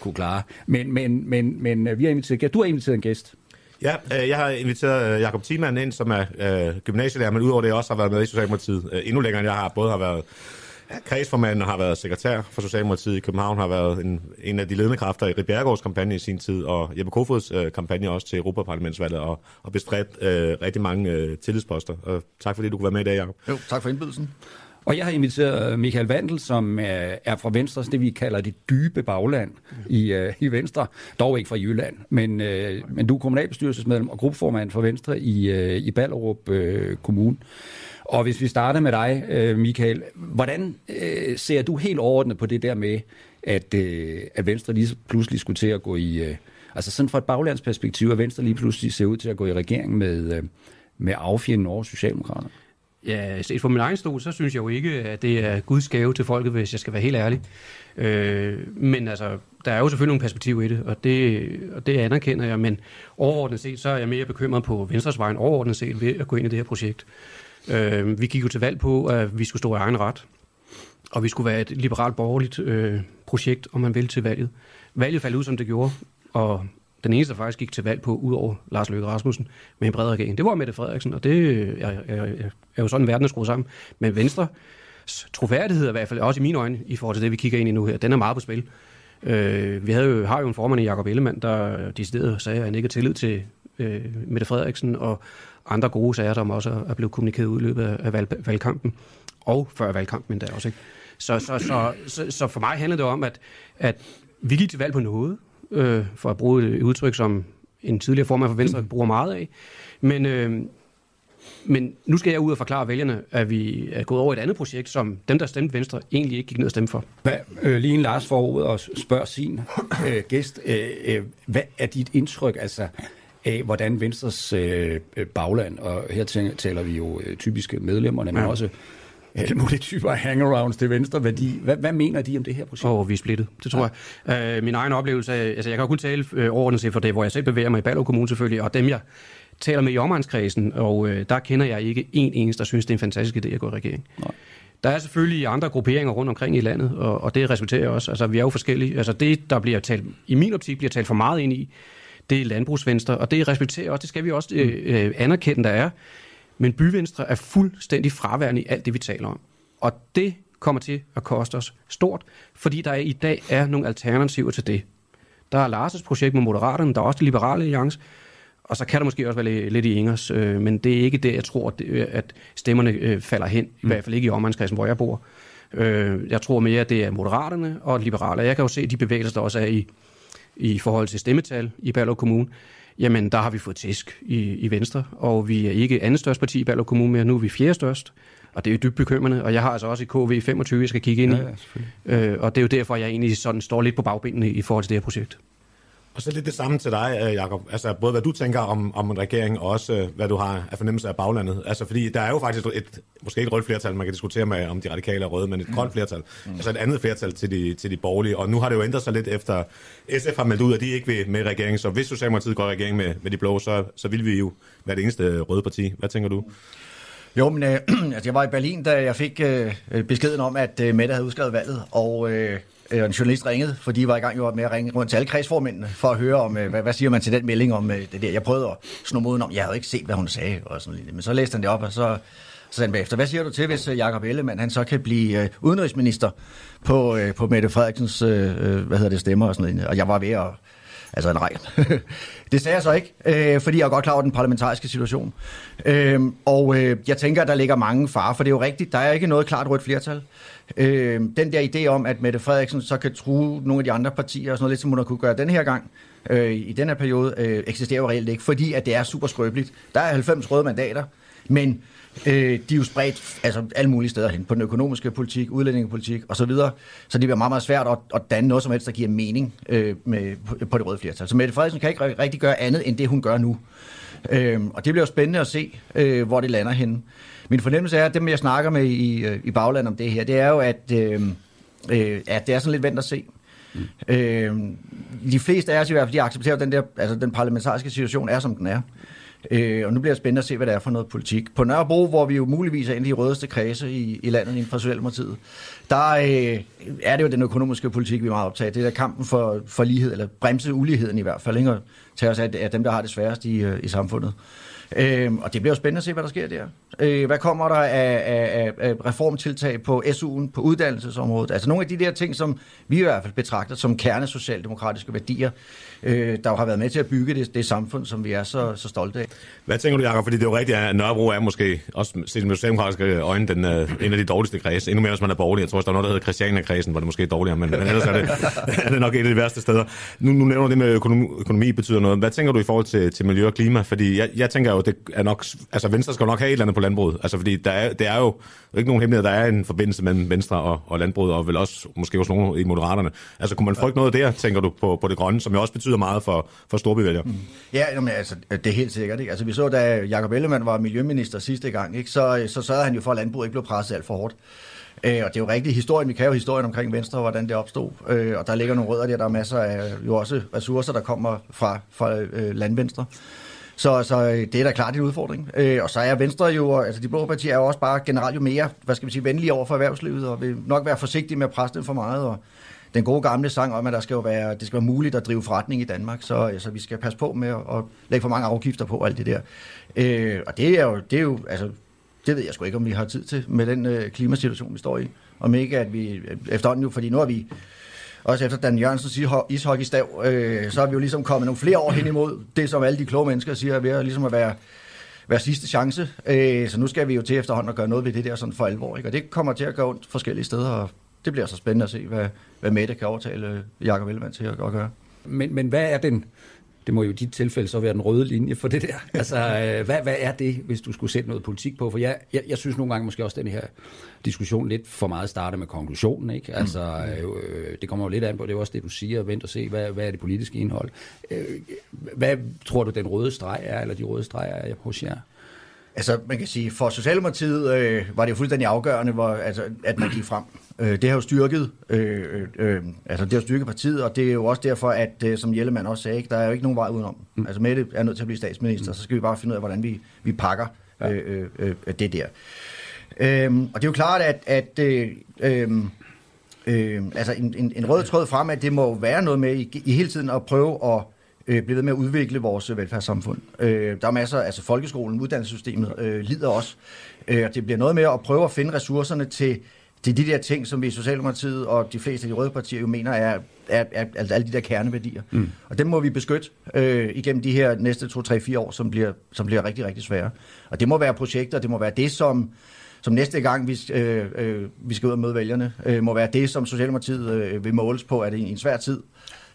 kunne klare. Men, men, men, men øh, vi har inviteret gæster. Du har inviteret en gæst. Ja, øh, jeg har inviteret øh, Jakob Thiemann ind, som er øh, gymnasielærer, men udover det også har været med i Socialdemokratiet øh, endnu længere, end jeg har. Både har været kredsformand og har været sekretær for Socialdemokratiet i København, har været en, en af de ledende kræfter i Rit kampagne i sin tid, og Jeppe Kofods øh, kampagne også til Europaparlamentsvalget, og, og bestrædt øh, rigtig mange øh, tillidsposter. Og tak fordi du kunne være med i dag, Jacob. Jo, tak for indbydelsen. Og jeg har inviteret øh, Michael Vandel, som er, er fra Venstre, det vi kalder det dybe bagland i, øh, i Venstre. Dog ikke fra Jylland, men, men du er kommunalbestyrelsesmedlem og gruppeformand for Venstre i, i Ballerup Kommune. Og hvis vi starter med dig, Michael, hvordan ser du helt overordnet på det der med, at, at Venstre lige pludselig skulle til at gå i... Altså sådan fra et baglandsperspektiv, at Venstre lige pludselig ser ud til at gå i regering med, med affjenden over Socialdemokraterne? Ja, set fra min egen stol, så synes jeg jo ikke, at det er Guds gave til folket, hvis jeg skal være helt ærlig. Øh, men altså, der er jo selvfølgelig nogle perspektiver i det, og det, og det anerkender jeg, men overordnet set, så er jeg mere bekymret på Venstres vejen overordnet set ved at gå ind i det her projekt. Øh, vi gik jo til valg på, at vi skulle stå i egen ret, og vi skulle være et liberalt borgerligt øh, projekt, om man vil, til valget. Valget faldt ud, som det gjorde, og den eneste, der faktisk gik til valg på, udover Lars Løkke Rasmussen, med en bred regering, det var Mette Frederiksen, og det er, er, er jo sådan, verden er skruet sammen. Men Venstre troværdighed, i hvert fald også i mine øjne, i forhold til det, vi kigger ind i nu her, den er meget på spil. Øh, vi havde jo, har jo en formand i Jakob Ellemann, der decideret sagde, at han ikke har tillid til øh, Mette Frederiksen, og andre gode sager, der også er blevet kommunikeret ud i løbet af valg, valgkampen, og før valgkampen endda også. Ikke? Så, så, så, så, så for mig handler det om, at, at vi gik til valg på noget, øh, for at bruge et udtryk, som en tidligere formand for Venstre bruger meget af. Men, øh, men nu skal jeg ud og forklare vælgerne, at vi er gået over et andet projekt, som dem, der stemte Venstre, egentlig ikke gik ned og stemte for. Hvad, øh, lige en Lars får ud og spørger sin øh, gæst. Øh, øh, hvad er dit indtryk altså, af, hvordan Venstres øh, bagland, og her taler vi jo øh, typiske medlemmerne, men ja. også alle mulige typer af hangarounds til venstre. Hvad, de, hvad, hvad mener de om det her projekt? Åh, oh, vi er splittet. Det tror ja. jeg. Uh, min egen oplevelse altså jeg kan kun tale uh, overordnet set for det, hvor jeg selv bevæger mig i Ballerup Kommune selvfølgelig, og dem jeg taler med i omegnskredsen, og uh, der kender jeg ikke en eneste, der synes, det er en fantastisk idé at gå i regering. Nej. Der er selvfølgelig andre grupperinger rundt omkring i landet, og, og det resulterer også. Altså, vi er jo forskellige. Altså, det, der bliver talt, i min optik bliver talt for meget ind i, det er landbrugsvenstre, og det respekterer også, det skal vi også øh, øh, anerkende, der er. Men byvenstre er fuldstændig fraværende i alt det, vi taler om. Og det kommer til at koste os stort, fordi der i dag er nogle alternativer til det. Der er Lars' projekt med Moderaterne, der er også det Liberale Alliance, og så kan der måske også være lidt i Ingers, øh, men det er ikke det, jeg tror, at stemmerne øh, falder hen, mm. i hvert fald ikke i omgangskredsen, hvor jeg bor. Øh, jeg tror mere, at det er Moderaterne og Liberale. Jeg kan jo se de bevægelser, der også er i, i forhold til stemmetal i Ballerup Kommune. Jamen, der har vi fået tæsk i, i Venstre, og vi er ikke andet størst parti i Ballerup Kommune mere, nu er vi fjerde størst. Og det er jo dybt bekymrende, og jeg har altså også i KV25, jeg skal kigge ind i. Ja, ja, øh, og det er jo derfor, jeg egentlig sådan står lidt på bagbenene i forhold til det her projekt. Og så lidt det samme til dig, øh, Jacob. Altså både hvad du tænker om, om en regering, og også øh, hvad du har af fornemmelse af baglandet. Altså fordi der er jo faktisk et, måske ikke et rødt flertal, man kan diskutere med, om de radikale er røde, men et mm. grønt flertal. Mm. Altså et andet flertal til de, til de borgerlige. Og nu har det jo ændret sig lidt efter, SF har meldt ud, at de ikke vil med regeringen. Så hvis Socialdemokratiet går i regering med, med de blå, så, så vil vi jo være det eneste røde parti. Hvad tænker du? Jo, men øh, [clears throat] altså, jeg var i Berlin, da jeg fik øh, beskeden om, at øh, Mette havde udskrevet valget, og øh, Øh, en journalist ringede, fordi de var i gang jo med at ringe rundt til alle kredsformændene, for at høre, om, øh, hvad, hvad siger man til den melding om øh, det der. Jeg prøvede at snu moden om, jeg havde ikke set, hvad hun sagde, og sådan lidt. men så læste han det op, og så Så sagde han bagefter, hvad siger du til, hvis øh, Jakob Jacob Ellemann han så kan blive øh, udenrigsminister på, øh, på Mette Frederiksens øh, øh hvad hedder det, stemmer og sådan noget. Og jeg var ved at Altså en regn. [laughs] det sagde jeg så ikke, øh, fordi jeg er godt klar over den parlamentariske situation. Øh, og øh, jeg tænker, at der ligger mange farer, for det er jo rigtigt, der er ikke noget klart rødt flertal. Øh, den der idé om, at Mette Frederiksen så kan true nogle af de andre partier, og sådan noget lidt, som hun har kunne gøre den her gang, øh, i den her periode, øh, eksisterer jo reelt ikke, fordi at det er super skrøbeligt. Der er 90 røde mandater, men øh, de er jo spredt altså, alle mulige steder hen, på den økonomiske politik, udlændingepolitik osv., så, videre. så det bliver meget, meget svært at, at danne noget som helst, der giver mening øh, med, på, på det røde flertal. Så Mette Frederiksen kan ikke rigtig gøre andet, end det hun gør nu. Øh, og det bliver jo spændende at se, øh, hvor det lander henne. Min fornemmelse er, at dem, jeg snakker med i, øh, i bagland om det her, det er jo, at, øh, øh, at det er sådan lidt vendt at se. Mm. Øh, de fleste af os i hvert fald, de accepterer den der, altså den parlamentariske situation er, som den er. Øh, og nu bliver det spændende at se, hvad det er for noget politik. På Nørrebro, hvor vi jo muligvis er inde i de rødeste kredse i, i landet inden for Socialdemokratiet, der øh, er det jo den økonomiske politik, vi er meget optaget. Det er kampen for, for lighed, eller bremse uligheden i hvert fald, ikke? og tage os af, af dem, der har det sværest i, øh, i samfundet. Øh, og det bliver jo spændende at se, hvad der sker der. Øh, hvad kommer der af, af, af reformtiltag på SU'en, på uddannelsesområdet? Altså nogle af de der ting, som vi i hvert fald betragter som kernesocialdemokratiske værdier, øh, der jo har været med til at bygge det, det samfund, som vi er så, så stolte af. Hvad tænker du, Jacob? Fordi det er jo rigtigt, at Nørrebro er måske også set med socialdemokratiske øjne den, øh, en af de dårligste kredse. Endnu mere, hvis man er borgerlig. Jeg tror, der er noget, der hedder Christiania-kredsen, hvor det måske er dårligere, men, men ellers er det, [laughs] er det nok et af de værste steder. Nu, nu nævner det med økonomi, økonomi betyder noget. Hvad tænker du i forhold til, til miljø og klima? Fordi jeg, jeg tænker jo, det er nok, altså Venstre skal nok have et eller andet på landbruget. Altså fordi der er, det er jo ikke nogen hemmelighed, der er en forbindelse mellem Venstre og, og landbruget, og vel også måske hos nogen i Moderaterne. Altså kunne man frygte noget der, tænker du, på, på det grønne, som jo også betyder meget for, for storbyvælgere? Mm. Ja, jamen, altså, det er helt sikkert. Ikke? Altså, vi så, da Jacob Ellemann var miljøminister sidste gang, ikke? Så, så sørgede han jo for, at landbruget ikke blev presset alt for hårdt. Øh, og det er jo rigtigt historien, vi kan jo historien omkring Venstre, hvordan det opstod. Øh, og der ligger nogle rødder der, der er masser af jo også ressourcer, der kommer fra, fra øh, landvenstre. Så, så øh, det er da klart en udfordring. Øh, og så er Venstre jo, altså de blå partier er jo også bare generelt jo mere, hvad skal vi sige, venlige over for erhvervslivet, og vil nok være forsigtige med at presse dem for meget, og den gode gamle sang om, at der skal jo være, det skal være muligt at drive forretning i Danmark, så så vi skal passe på med at, at lægge for mange afgifter på alt det der. Øh, og det er jo, det er jo altså, det ved jeg sgu ikke, om vi har tid til med den øh, klimasituation, vi står i. Om ikke, at vi efterhånden jo, fordi nu har vi også efter Dan Jørgensens ishockeystav, øh, så har vi jo ligesom kommet nogle flere år hen imod det, som alle de kloge mennesker siger, er ved at, ligesom at være, være sidste chance. Øh, så nu skal vi jo til efterhånden at gøre noget ved det der sådan for alvor. Ikke? Og det kommer til at gå ondt forskellige steder, og det bliver så spændende at se, hvad, hvad Mette kan overtale Jakob Ellemann til at, at gøre. Men, men hvad er den, det må jo i dit tilfælde så være den røde linje for det der. [laughs] Altså, øh, hvad, hvad er det, hvis du skulle sætte noget politik på? For jeg, jeg, jeg synes nogle gange måske også, at den her diskussion lidt for meget starter med konklusionen. Ikke? Altså, mm. øh, det kommer jo lidt an på, det er også det, du siger, vent og se, hvad, hvad er det politiske indhold. Øh, hvad tror du, den røde streg er, eller de røde streger er hos jer? Altså, man kan sige, for Socialdemokratiet øh, var det jo fuldstændig afgørende, hvor, altså, at man gik frem. Øh, det har jo styrket, øh, øh, øh, altså det har styrket partiet, og det er jo også derfor, at øh, som Jellemann også sagde, ikke, der er jo ikke nogen vej udenom. Mm. Altså Mette er nødt til at blive statsminister, mm. så skal vi bare finde ud af, hvordan vi, vi pakker øh, øh, øh, det der. Øh, og det er jo klart, at, at øh, øh, øh, altså en, en, en rød tråd frem, at det må være noget med i, i hele tiden at prøve at øh, blive ved med at udvikle vores velfærdssamfund. Øh, der er masser, altså folkeskolen, uddannelsessystemet øh, lider også. Øh, og det bliver noget med at prøve at finde ressourcerne til, til de der ting, som vi i Socialdemokratiet og de fleste af de røde partier jo mener er, er, er, er alle de der kerneværdier. Mm. Og dem må vi beskytte øh, igennem de her næste 2-3-4 år, som bliver, som bliver rigtig, rigtig svære. Og det må være projekter, det må være det, som som næste gang vi, øh, øh, vi skal ud og møde vælgerne, øh, må være det, som Socialdemokratiet øh, vil måles på, at det i en svær tid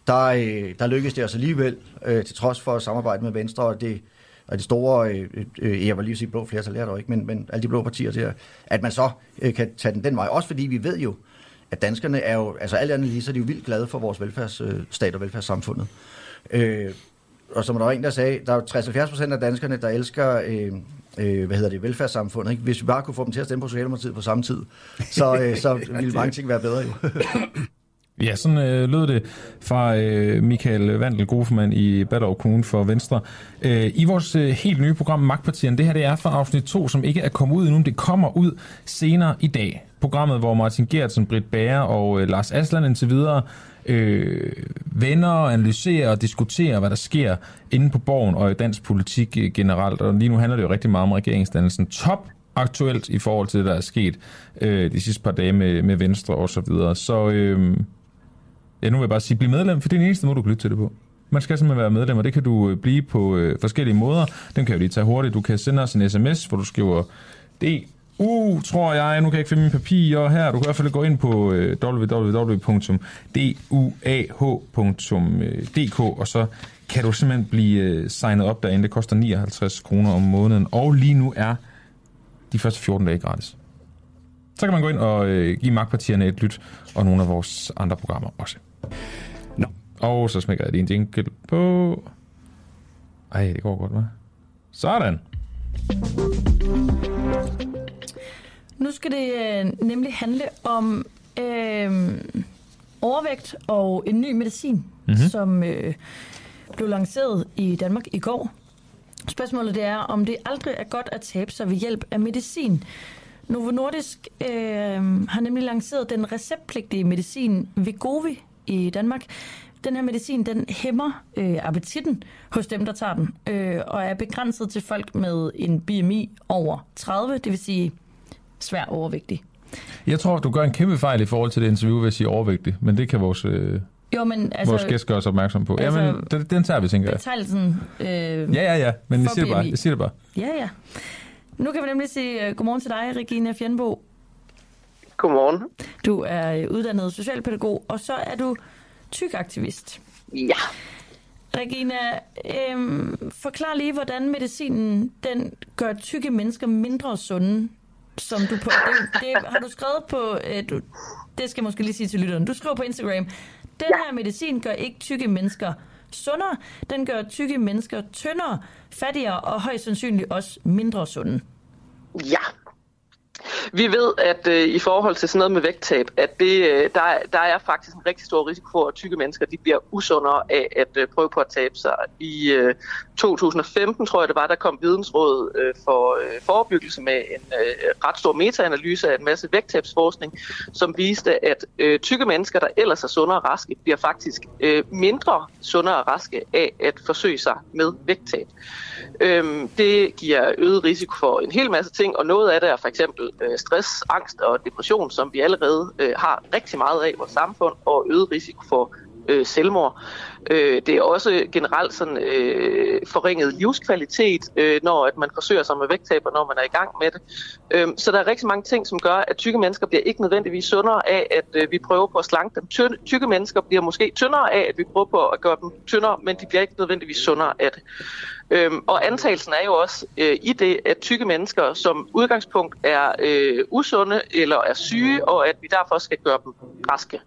der, øh, der lykkedes det os alligevel, øh, til trods for at samarbejde med Venstre, og det, og det store, øh, øh, jeg vil lige sige blå flertal, det er der ikke, men, men alle de blå partier der, at man så øh, kan tage den den vej. Også fordi vi ved jo, at danskerne er jo, altså alle andre lige, så er de jo vildt glade for vores velfærdsstat og velfærdssamfundet. Øh, og som der var en, der sagde, der er jo 60-70 procent af danskerne, der elsker øh, øh, hvad hedder det, velfærdssamfundet. Ikke? Hvis vi bare kunne få dem til at stemme på Socialdemokratiet på samme tid, så, øh, så [laughs] ville mange ting være bedre jo. [coughs] Ja, sådan øh, lød det fra øh, Michael Vandel, Grofemand i Ballerup Kommune for Venstre. Øh, I vores øh, helt nye program Magtpartierne, det her det er fra afsnit 2, som ikke er kommet ud endnu, det kommer ud senere i dag. Programmet, hvor Martin Gertsen, Britt Bager og øh, Lars Aslan indtil videre øh, vender, analyserer og diskuterer, hvad der sker inde på borgen og i dansk politik øh, generelt. Og lige nu handler det jo rigtig meget om regeringsdannelsen. Top aktuelt i forhold til det, der er sket øh, de sidste par dage med, med Venstre og så videre. Så øh, ja, nu vil jeg bare sige, bliv medlem, for det er den eneste måde, du kan lytte til det på. Man skal simpelthen være medlem, og det kan du øh, blive på øh, forskellige måder. Den kan jeg jo lige tage hurtigt. Du kan sende os en sms, hvor du skriver D. U, tror jeg. Nu kan jeg ikke finde mine papirer her. Du kan i hvert fald gå ind på øh, www.duah.dk, og så kan du simpelthen blive øh, signet op derinde. Det koster 59 kroner om måneden, og lige nu er de første 14 dage gratis. Så kan man gå ind og øh, give magtpartierne et lyt, og nogle af vores andre programmer også. Nå. Og så smækker jeg lige en jingle på. Ej, det går godt, hva'? Sådan. Nu skal det øh, nemlig handle om øh, overvægt og en ny medicin, mm-hmm. som øh, blev lanceret i Danmark i går. Spørgsmålet det er, om det aldrig er godt at tabe sig ved hjælp af medicin. Novo Nordisk øh, har nemlig lanceret den receptpligtige medicin Vegovi i Danmark. Den her medicin, den hæmmer øh, appetitten hos dem, der tager den, øh, og er begrænset til folk med en BMI over 30, det vil sige svær overvægtig. Jeg tror, du gør en kæmpe fejl i forhold til det interview ved at sige overvægtig, men det kan vores, øh, Jo, men altså... vores gæst gøre os opmærksom på. altså, Jamen, den, den tager vi, tænker jeg. Betegnelsen... Øh, Ja, ja, ja, men jeg siger, det bare. Jeg siger det bare. Ja, ja. Nu kan vi nemlig sige uh, godmorgen til dig, Regina Fjernbo. Godmorgen. Du er øh, uddannet socialpædagog, og så er du tykaktivist. Ja. Regina, øhm, forklar lige, hvordan medicinen den gør tykke mennesker mindre sunde, som du på, det, det har du skrevet på, øh, du, det skal jeg måske lige sige til lytteren, du skriver på Instagram, den her medicin gør ikke tykke mennesker sundere, den gør tykke mennesker tyndere, fattigere og højst sandsynligt også mindre sunde. Ja. Vi ved, at øh, i forhold til sådan noget med vægttab, at det, øh, der, der er faktisk en rigtig stor risiko for, at tykke mennesker de bliver usundere af at øh, prøve på at tabe sig. I øh, 2015, tror jeg det var, der kom Vidensrådet øh, for øh, forebyggelse med en øh, ret stor metaanalyse af en masse vægttabsforskning, som viste, at øh, tykke mennesker, der ellers er sundere og raske, bliver faktisk øh, mindre sundere og raske af at forsøge sig med vægttab. Øh, det giver øget risiko for en hel masse ting, og noget af det er for eksempel øh, stress, angst og depression, som vi allerede øh, har rigtig meget af i vores samfund, og øget risiko for øh, selvmord. Øh, det er også generelt sådan øh, forringet livskvalitet, øh, når at man forsøger sig med vægttab, og når man er i gang med det. Øh, så der er rigtig mange ting, som gør, at tykke mennesker bliver ikke nødvendigvis sundere af, at øh, vi prøver på at slanke dem. Ty- tykke mennesker bliver måske tyndere af, at vi prøver på at gøre dem tyndere, men de bliver ikke nødvendigvis sundere af det. Øhm, og antagelsen er jo også øh, i det, at tykke mennesker som udgangspunkt er øh, usunde eller er syge, og at vi derfor skal gøre dem raske.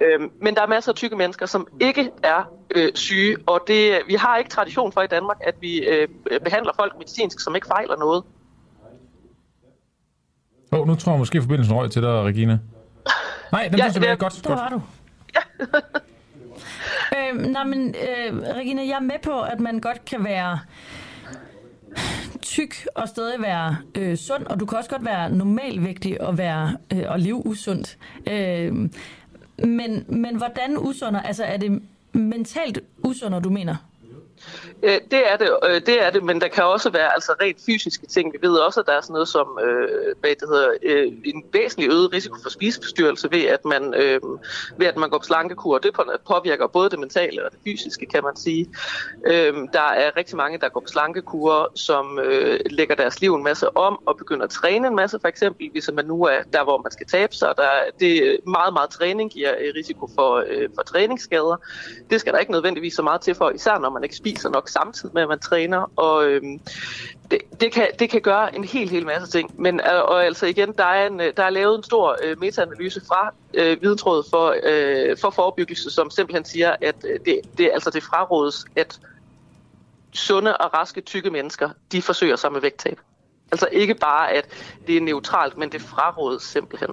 Øhm, men der er masser af tykke mennesker, som ikke er øh, syge, og det, vi har ikke tradition for i Danmark, at vi øh, behandler folk medicinsk, som ikke fejler noget. Åh, oh, nu tror jeg måske, forbindelsen røg til dig, Regina. Nej, den Ja, ja, det- Godt, der godt. var du. [laughs] øhm, nej, men øh, Regina, jeg er med på, at man godt kan være tyk og stadig være øh, sund, og du kan også godt være normalvægtig og, være, øh, og leve usundt. Øh, men, men hvordan usunder? Altså er det mentalt usunder, du mener? Øh, det er det, øh, det er det, men der kan også være altså rent fysiske ting. Vi ved også, at der er sådan noget som øh, hvad det hedder, øh, en væsentlig øget risiko for spiseforstyrrelse ved, at man, øh, ved at man går på slankekur. Det påvirker både det mentale og det fysiske, kan man sige. Øh, der er rigtig mange, der går på slankekur, som øh, lægger deres liv en masse om og begynder at træne en masse, for eksempel, hvis man nu er der, hvor man skal tabe sig. Der, det er meget, meget træning giver øh, risiko for, øh, for træningsskader. Det skal der ikke nødvendigvis så meget til for, især når man ikke spiser nok samtidig med, at man træner. Og øhm, det, det, kan, det kan gøre en helt, helt masse ting. Men øh, og altså igen, der er, en, øh, der er lavet en stor øh, metaanalyse fra øh, Vidensrådet for, øh, for forebyggelse, som simpelthen siger, at øh, det, det, altså det frarådes, at sunde og raske, tykke mennesker, de forsøger sig med vægttab. Altså ikke bare, at det er neutralt, men det frarådes simpelthen.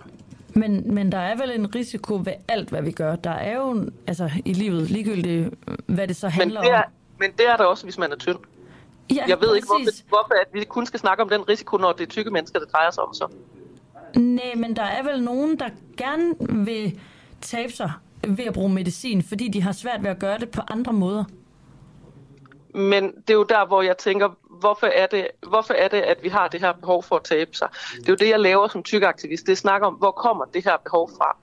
Men, men der er vel en risiko ved alt, hvad vi gør. Der er jo altså, i livet ligegyldigt, hvad det så Men handler det, er, om. Men det er der også, hvis man er tynd. Ja, jeg ved ikke, hvorfor, præcis. hvorfor at vi kun skal snakke om den risiko, når det er tykke mennesker, det drejer sig om så. Nej, men der er vel nogen, der gerne vil tabe sig ved at bruge medicin, fordi de har svært ved at gøre det på andre måder. Men det er jo der, hvor jeg tænker, hvorfor er, det, hvorfor er det, at vi har det her behov for at tabe sig. Det er jo det, jeg laver som tykkeaktivist. Det snakker om, hvor kommer det her behov fra.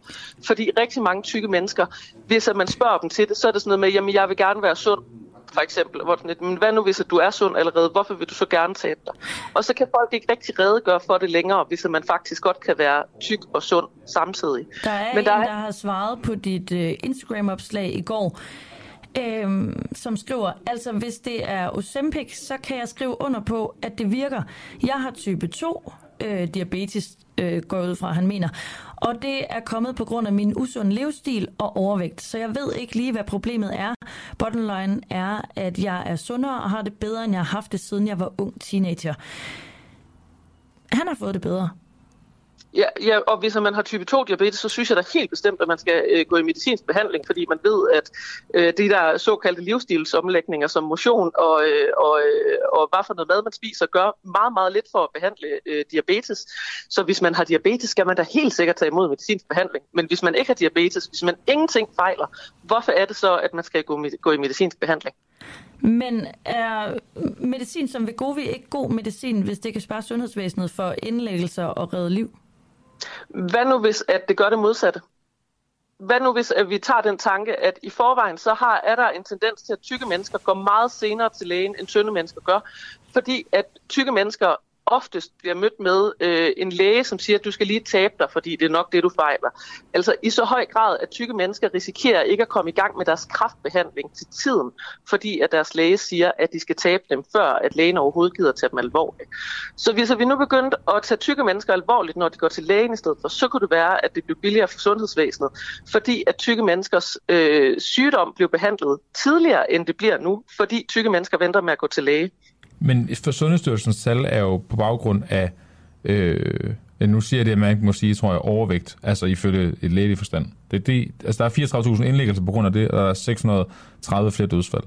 Fordi rigtig mange tykke mennesker, hvis man spørger dem til det, så er det sådan noget med, jamen jeg vil gerne være sund for eksempel, hvor sådan lidt, men hvad nu hvis du er sund allerede, hvorfor vil du så gerne tabe dig? Og så kan folk ikke rigtig redegøre for det længere, hvis man faktisk godt kan være tyk og sund samtidig. Der er men der en, er... der har svaret på dit uh, Instagram-opslag i går, øhm, som skriver, altså hvis det er Ozempic, så kan jeg skrive under på, at det virker. Jeg har type 2 øh, diabetes, øh, går ud fra, han mener. Og det er kommet på grund af min usunde livsstil og overvægt. Så jeg ved ikke lige, hvad problemet er. Bottom line er, at jeg er sundere og har det bedre, end jeg har haft det, siden jeg var ung teenager. Han har fået det bedre. Ja, ja, og hvis man har type 2 diabetes, så synes jeg da helt bestemt, at man skal øh, gå i medicinsk behandling, fordi man ved, at øh, de der såkaldte livsstilsomlægninger som motion og, øh, og, øh, og hvad for noget mad man spiser, gør meget, meget lidt for at behandle øh, diabetes. Så hvis man har diabetes, skal man da helt sikkert tage imod medicinsk behandling. Men hvis man ikke har diabetes, hvis man ingenting fejler, hvorfor er det så, at man skal gå, gå i medicinsk behandling? Men er medicin som Vegovi ikke god medicin, hvis det kan spare sundhedsvæsenet for indlæggelser og redde liv? Hvad nu hvis, at det gør det modsatte? Hvad nu hvis at vi tager den tanke, at i forvejen så har, er der en tendens til, at tykke mennesker går meget senere til lægen, end tynde mennesker gør, fordi at tykke mennesker oftest bliver mødt med øh, en læge, som siger, at du skal lige tabe dig, fordi det er nok det, du fejler. Altså i så høj grad, at tykke mennesker risikerer ikke at komme i gang med deres kraftbehandling til tiden, fordi at deres læge siger, at de skal tabe dem, før at lægen overhovedet gider tage dem alvorligt. Så hvis vi nu begyndte at tage tykke mennesker alvorligt, når de går til lægen i stedet for, så kunne det være, at det blev billigere for sundhedsvæsenet, fordi at tykke menneskers øh, sygdom blev behandlet tidligere, end det bliver nu, fordi tykke mennesker venter med at gå til læge. Men for Sundhedsstyrelsens tal er jo på baggrund af, øh, nu siger det, at man ikke må sige, tror jeg, overvægt, altså ifølge et lægeligt forstand. Det, det, altså der er 34.000 indlæggelser på grund af det, og der er 630 flere dødsfald.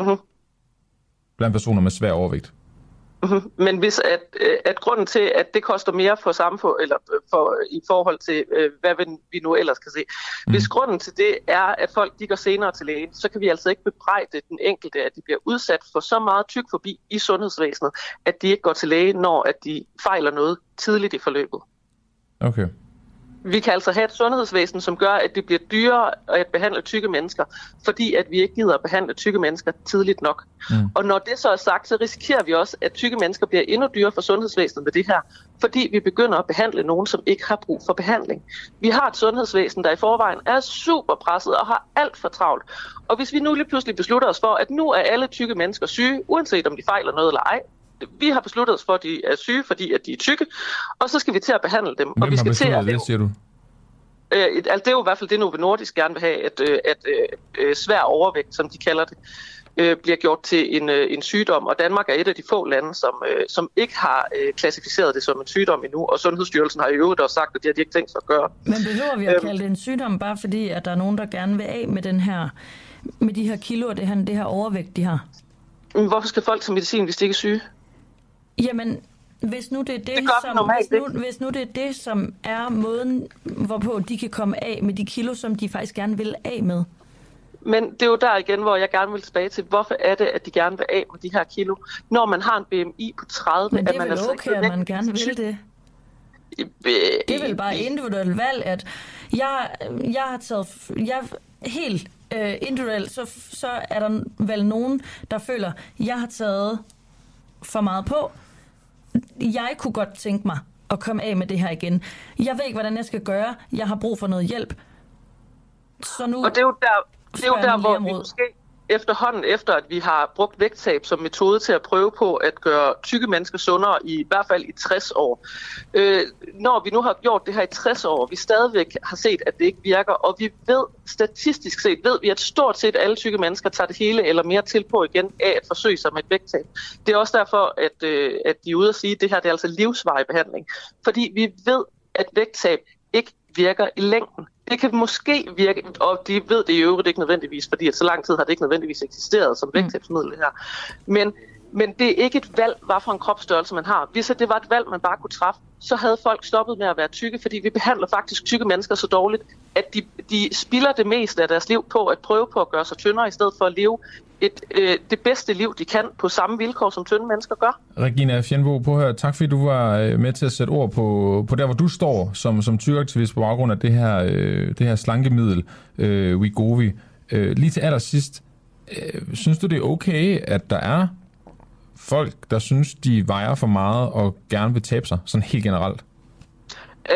Uh-huh. Blandt personer med svær overvægt. Mm-hmm. Men hvis at, øh, at grunden til, at det koster mere for samfund, eller øh, for, i forhold til, øh, hvad vi nu ellers kan se, mm. hvis grunden til det er, at folk de går senere til lægen, så kan vi altså ikke bebrejde den enkelte, at de bliver udsat for så meget tyk forbi i sundhedsvæsenet, at de ikke går til læge, når at de fejler noget tidligt i forløbet. Okay. Vi kan altså have et sundhedsvæsen, som gør, at det bliver dyrere at behandle tykke mennesker, fordi at vi ikke gider at behandle tykke mennesker tidligt nok. Mm. Og når det så er sagt, så risikerer vi også, at tykke mennesker bliver endnu dyrere for sundhedsvæsenet med det her, fordi vi begynder at behandle nogen, som ikke har brug for behandling. Vi har et sundhedsvæsen, der i forvejen er super presset og har alt for travlt. Og hvis vi nu lige pludselig beslutter os for, at nu er alle tykke mennesker syge, uanset om de fejler noget eller ej, vi har besluttet os for, at de er syge, fordi at de er tykke, og så skal vi til at behandle dem. Hvem og vi skal til at det, siger du? Øh, altså, det er jo i hvert fald det, Novo Nordisk gerne vil have, at, øh, at øh, svær overvægt, som de kalder det, øh, bliver gjort til en, øh, en sygdom, og Danmark er et af de få lande, som, øh, som ikke har øh, klassificeret det som en sygdom endnu, og Sundhedsstyrelsen har i øvrigt også sagt, at det har de ikke tænkt sig at gøre. Men behøver vi at øhm. kalde det en sygdom, bare fordi, at der er nogen, der gerne vil af med, den her, med de her kilo og det her, det her overvægt, de har? Hvorfor skal folk tage medicin, hvis de ikke er syge? Jamen, hvis nu det er det, det som, normalt, hvis, nu, hvis nu det er det, som er måden, hvorpå de kan komme af med de kilo, som de faktisk gerne vil af med. Men det er jo der igen, hvor jeg gerne vil tilbage til, hvorfor er det, at de gerne vil af med de her kilo, når man har en BMI på 30. Men det er vel altså okay, at man gerne vil det? Det er vel bare individuelt valg, at jeg, jeg har taget... Jeg, helt øh, individuelt, så, så er der vel nogen, der føler, at jeg har taget for meget på, jeg kunne godt tænke mig at komme af med det her igen. Jeg ved ikke, hvordan jeg skal gøre. Jeg har brug for noget hjælp. Så nu og det er jo der, det er jo der hvor vi måske efterhånden, efter at vi har brugt vægttab som metode til at prøve på at gøre tykke mennesker sundere, i, i hvert fald i 60 år. Øh, når vi nu har gjort det her i 60 år, vi stadigvæk har set, at det ikke virker, og vi ved, statistisk set, ved vi, at stort set alle tykke mennesker tager det hele eller mere til på igen af at forsøge sig med et vægttab. Det er også derfor, at, øh, at de er ude at sige, at det her det er altså livsvarig behandling. Fordi vi ved, at vægttab ikke virker i længden. Det kan måske virke, og de ved det i øvrigt ikke nødvendigvis, fordi at så lang tid har det ikke nødvendigvis eksisteret som vægttabsmiddel her. Men, men det er ikke et valg, hvad for en kropsstørrelse man har. Hvis det var et valg, man bare kunne træffe, så havde folk stoppet med at være tykke, fordi vi behandler faktisk tykke mennesker så dårligt, at de, de spilder det meste af deres liv på at prøve på at gøre sig tyndere, i stedet for at leve et, øh, det bedste liv, de kan, på samme vilkår, som tynde mennesker gør. Regina Fjernbo, påhør. Tak fordi du var øh, med til at sætte ord på, på der, hvor du står som, som tyraktivist på baggrund af det her, øh, det her slankemiddel, øh, Wegovy. Øh, lige til allersidst, øh, synes du det er okay, at der er folk, der synes, de vejer for meget og gerne vil tabe sig, sådan helt generelt?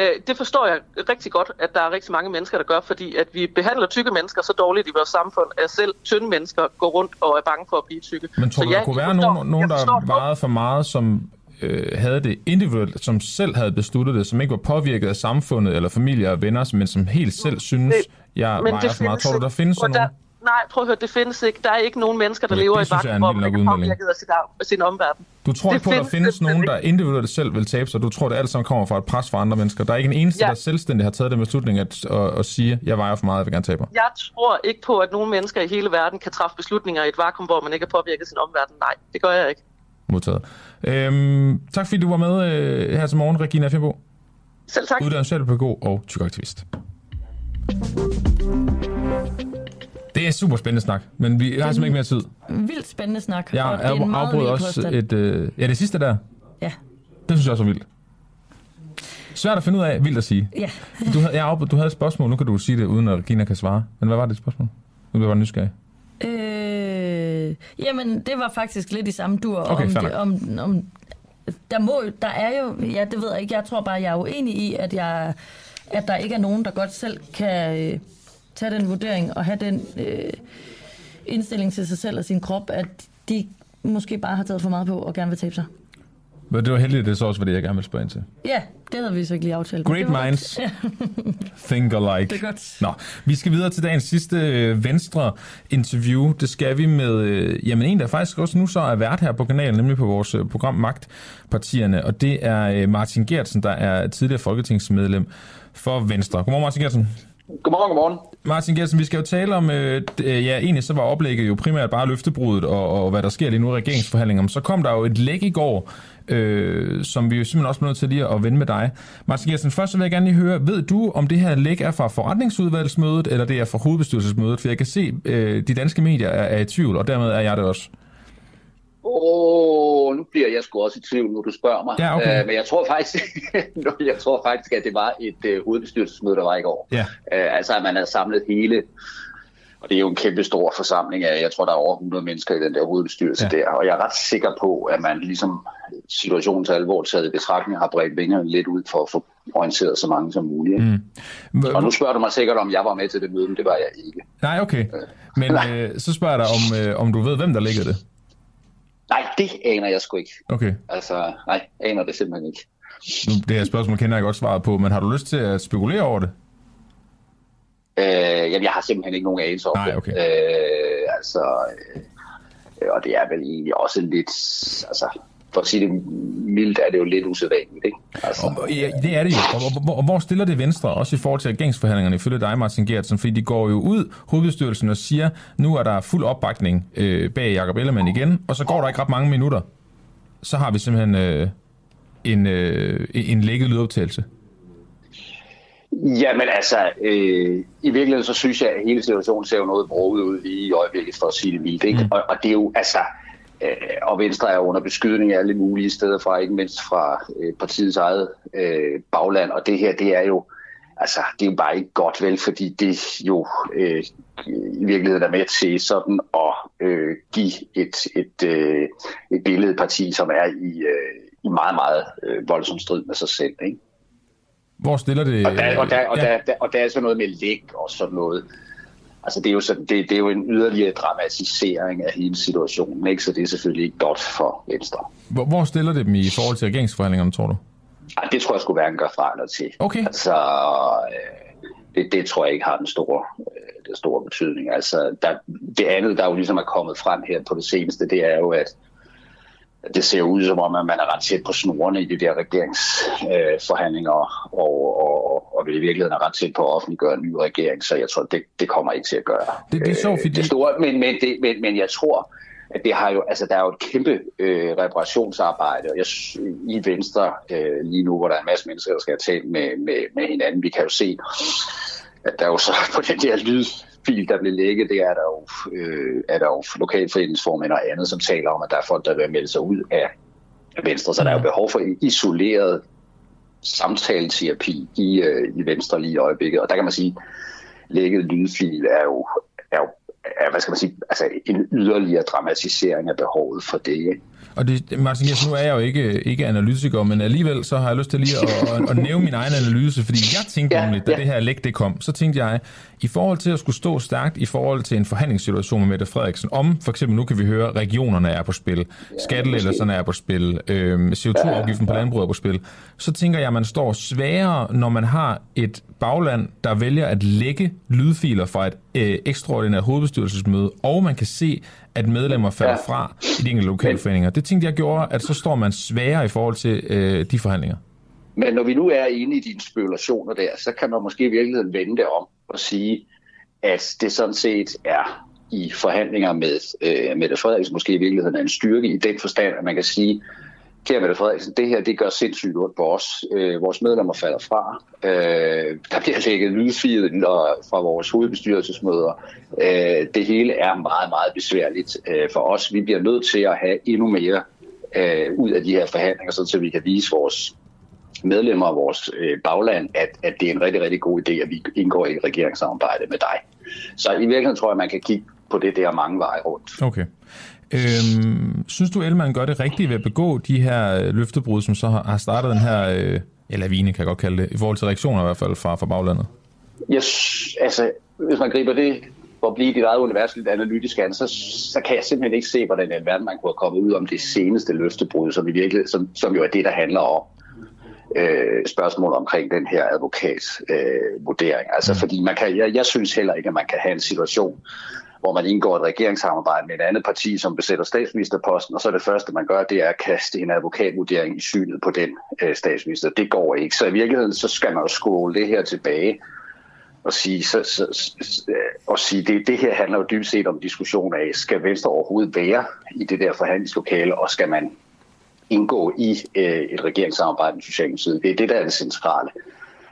Øh, det forstår jeg rigtig godt, at der er rigtig mange mennesker, der gør, fordi at vi behandler tykke mennesker så dårligt i vores samfund, at selv tynde mennesker går rundt og er bange for at blive tykke. Men tror så du, ja, der kunne være forstår- nogen, nogen der vejede for meget, som øh, havde det individuelt, som selv havde besluttet det, som ikke var påvirket af samfundet eller familie og venner, men som helt selv synes, jeg Men vejer for meget. Tror du, der findes sådan nogen? Nej, prøv at høre, det findes ikke. Der er ikke nogen mennesker, der Okay, lever det i vagten, hvor man er påvirket af sin, af sin omverden. Du tror Det ikke på, at der findes simpelthen nogen, der individuelt selv vil tabe sig. Du tror, det alt sammen kommer fra et pres fra andre mennesker. Der er ikke en eneste, Ja. der selvstændigt har taget den beslutning at, at, at sige, jeg vejer for meget, jeg vil gerne tabe mig. Jeg tror ikke på, at nogen mennesker i hele verden kan træffe beslutninger i et vakuum, hvor man ikke er påvirket af sin omverden. Nej, det gør jeg ikke. Modtaget. Øhm, tak fordi du var med øh, her til morgen, Regina Fjernbo. Selv tak. Uddannet socialpædagog og tykaktivist. Det er super spændende snak, men vi har simpelthen ikke mere tid. Vildt spændende snak. Jeg, og det er en afbrød også påstand. et... Øh, ja, det sidste der. Ja. Det synes jeg også var vildt. Svært at finde ud af, vildt at sige. Ja. Du, havde, jeg afbrød, du havde et spørgsmål, nu kan du sige det, uden at Regina kan svare. Men hvad var det spørgsmål? Nu bliver jeg bare nysgerrig. Øh, jamen, det var faktisk lidt i samme dur. Okay, om, det, om, om, der, må, der er jo, ja, det ved jeg ikke, jeg tror bare, jeg er uenig i, at, jeg, at der ikke er nogen, der godt selv kan øh, tage den vurdering og have den øh, indstilling til sig selv og sin krop, at de måske bare har taget for meget på og gerne vil tabe sig. Men det var heldigt, at det så også var det, jeg gerne ville spørge ind til. Ja, det havde vi så ikke lige aftalt. Great minds. [laughs] Think alike. Det er godt. Nå, vi skal videre til dagens sidste øh, Venstre-interview. Det skal vi med øh, jamen en, der faktisk også nu så er vært her på kanalen, nemlig på vores øh, program Magtpartierne. Og det er Martin Gertsen, der er tidligere folketingsmedlem for Venstre. Godmorgen, Martin Gertsen. Godmorgen, godmorgen. Martin Gersen, vi skal jo tale om, øh, øh, ja, egentlig så var oplægget jo primært bare løftebruddet og, og hvad der sker lige nu i regeringsforhandlingerne. Så kom der jo et læk i går, øh, som vi jo simpelthen også blev nødt til lige at vende med dig. Martin Gersen, først så vil jeg gerne lige høre, ved du, om det her læk er fra forretningsudvalgsmødet, eller det er fra hovedbestyrelsesmødet? For jeg kan se, øh, de danske medier er, er i tvivl, og dermed er jeg det også. Åh, nu bliver jeg sgu også i tvivl, nu du spørger mig. Ja, okay. Øh, men jeg tror faktisk, [laughs] jeg tror faktisk, at det var et øh, hovedbestyrelsesmøde, der var i går. Ja. Øh, altså, at man havde samlet hele, og det er jo en kæmpe stor forsamling af, jeg tror, der er over 100 mennesker i den der hovedbestyrelse ja. der, og jeg er ret sikker på, at man ligesom situationens alvor taget i betragtning har bredt vingerne lidt ud for at få orienteret så mange som muligt. Mm. Og nu spørger du mig sikkert, om jeg var med til det møde, men det var jeg ikke. Nej, okay. Men [laughs] øh, så spørger jeg dig, om, øh, om du ved, hvem der lægger det. Nej, det aner jeg sgu ikke. Okay. Altså, nej, aner det simpelthen ikke. Nu, det her spørgsmål kender jeg godt svaret på, men har du lyst til at spekulere over det? Øh, jamen, jeg har simpelthen ikke nogen anelse om Nej, det. okay. Øh, altså, øh, og det er vel egentlig også lidt, altså, for at sige det mildt, er det jo lidt usædvanligt, ikke? Altså, Og, ja, det er det jo. Og, og, og, hvor stiller det Venstre, også i forhold til regeringsforhandlingerne, ifølge dig, Martin Gertsen? Fordi de går jo ud, hovedbestyrelsen, og siger, nu er der fuld opbakning øh, bag Jacob Ellemann igen, og så går der ikke ret mange minutter. Så har vi simpelthen øh, en, øh, en lækket lydoptagelse. Jamen altså, øh, i virkeligheden så synes jeg, at hele situationen ser jo noget broget ud i øjeblikket, for at sige det mildt. Ikke? Mm. Og, og det er jo, altså, øh, og Venstre er under beskydning af alle mulige steder fra, ikke mindst fra øh, partiets eget øh, bagland. Og det her, det er jo, altså, det er jo bare ikke godt vel, fordi det jo øh, i virkeligheden er med til sådan at øh, give et, et, øh, et billede af et parti, som er i, øh, i meget, meget øh, voldsom strid med sig selv. Ikke? Hvor stiller det... Og der, og der, og ja. der, der, og der er så noget med læg og sådan noget. Altså det er jo, sådan, det, det er jo en yderligere dramatisering af hele situationen, ikke? så det er selvfølgelig ikke godt for Venstre. Hvor, hvor stiller det dem i forhold til regeringsforhandlingerne, tror du? Ej, det tror jeg skulle hverken gøre fra eller til. Okay. Altså, øh, det, det tror jeg ikke har den store, øh, den store betydning. Altså, der, det andet, der jo ligesom er kommet frem her på det seneste, det er jo, at at det ser ud som om, at man er ret tæt på snorene i de der regeringsforhandlinger, øh, og, og, og vil i virkeligheden er ret tæt på at offentliggøre en ny regering, så jeg tror, det, det kommer ikke til at gøre. Det, det er sjovt, fordi... Det store, men, men, det, men, men jeg tror, at det har jo, altså, der er jo et kæmpe øh, reparationsarbejde og jeg, i Venstre øh, lige nu, hvor der er en masse mennesker, der skal have talt med, med, med hinanden. Vi kan jo se, at der jo så [laughs] på den der lyd lydfil, der blev lægget, det er der jo, øh, er der jo lokalforeningsformænd og andet, som taler om, at der er folk, der vil melde sig ud af Venstre, så der er jo behov for isoleret samtaleterapi i, øh, i Venstre lige i øjeblikket. Og der kan man sige, lægget lydfil er jo, er jo er, hvad skal man sige, altså en yderligere dramatisering af behovet for det. Ikke? Og det, Martin Gers, nu er jeg jo ikke, ikke analytiker, men alligevel så har jeg lyst til lige at, at, at nævne min egen analyse, fordi jeg tænkte ja, nemlig, da ja. det her læg det kom, så tænkte jeg, i forhold til at skulle stå stærkt i forhold til en forhandlingssituation med Mette Frederiksen, om for eksempel nu kan vi høre, regionerne er på spil, ja, skattelettelserne er på spil, øh, CO2-afgiften på landbruget er på spil, så tænker jeg, at man står sværere, når man har et bagland, der vælger at lægge lydfiler fra et øh, ekstraordinært hovedbestyrelsesmøde, og man kan se, at medlemmer falder ja. fra i de enkelte lokalforeninger. Det tænkte jeg gjorde, at så står man sværere i forhold til øh, de forhandlinger. Men når vi nu er inde i dine spekulationer der, så kan man måske i virkeligheden vende det om og sige, at det sådan set er i forhandlinger med øh, Mette Frederiksen måske i virkeligheden er en styrke i den forstand, at man kan sige, kære Mette Frederiksen, det her det gør sindssygt ondt på os. Øh, vores medlemmer falder fra. Øh, der bliver lægget lydfiler øh, fra vores hovedbestyrelsesmøder. Øh, det hele er meget, meget besværligt øh, for os. Vi bliver nødt til at have endnu mere øh, ud af de her forhandlinger, så vi kan vise vores medlemmer af vores øh, bagland, at, at det er en rigtig, rigtig god idé, at vi indgår i et regeringssamarbejde med dig. Så i virkeligheden tror jeg, man kan kigge på det der mange veje rundt. Okay. Øhm, synes du, Elman gør det rigtigt ved at begå de her øh, løftebrud, som så har startet den her, øh, eller vine kan jeg godt kalde det, i forhold til reaktioner i hvert fald fra, fra baglandet? Yes, altså, hvis man griber det for at blive dit eget univers lidt analytisk an, så, så kan jeg simpelthen ikke se, hvordan en verden man kunne have kommet ud om det seneste løftebrud, som, i virkelig, som, som jo er det, der handler om øh, spørgsmål omkring den her advokatvurdering. Øh, vurdering. altså, mm. fordi man kan, jeg, jeg synes heller ikke, at man kan have en situation, hvor man indgår et regeringssamarbejde med et andet parti, som besætter statsministerposten, og så det første, man gør, det er at kaste en advokatvurdering i synet på den øh, statsminister. Det går ikke. Så i virkeligheden, så skal man jo skåle det her tilbage og sige, så, så, så, øh, og sige det, det her handler jo dybest set om diskussion af, skal Venstre overhovedet være i det der forhandlingslokale, og skal man indgå i øh, et regeringssamarbejde med Socialdemokratiet. Det er det, der er det centrale.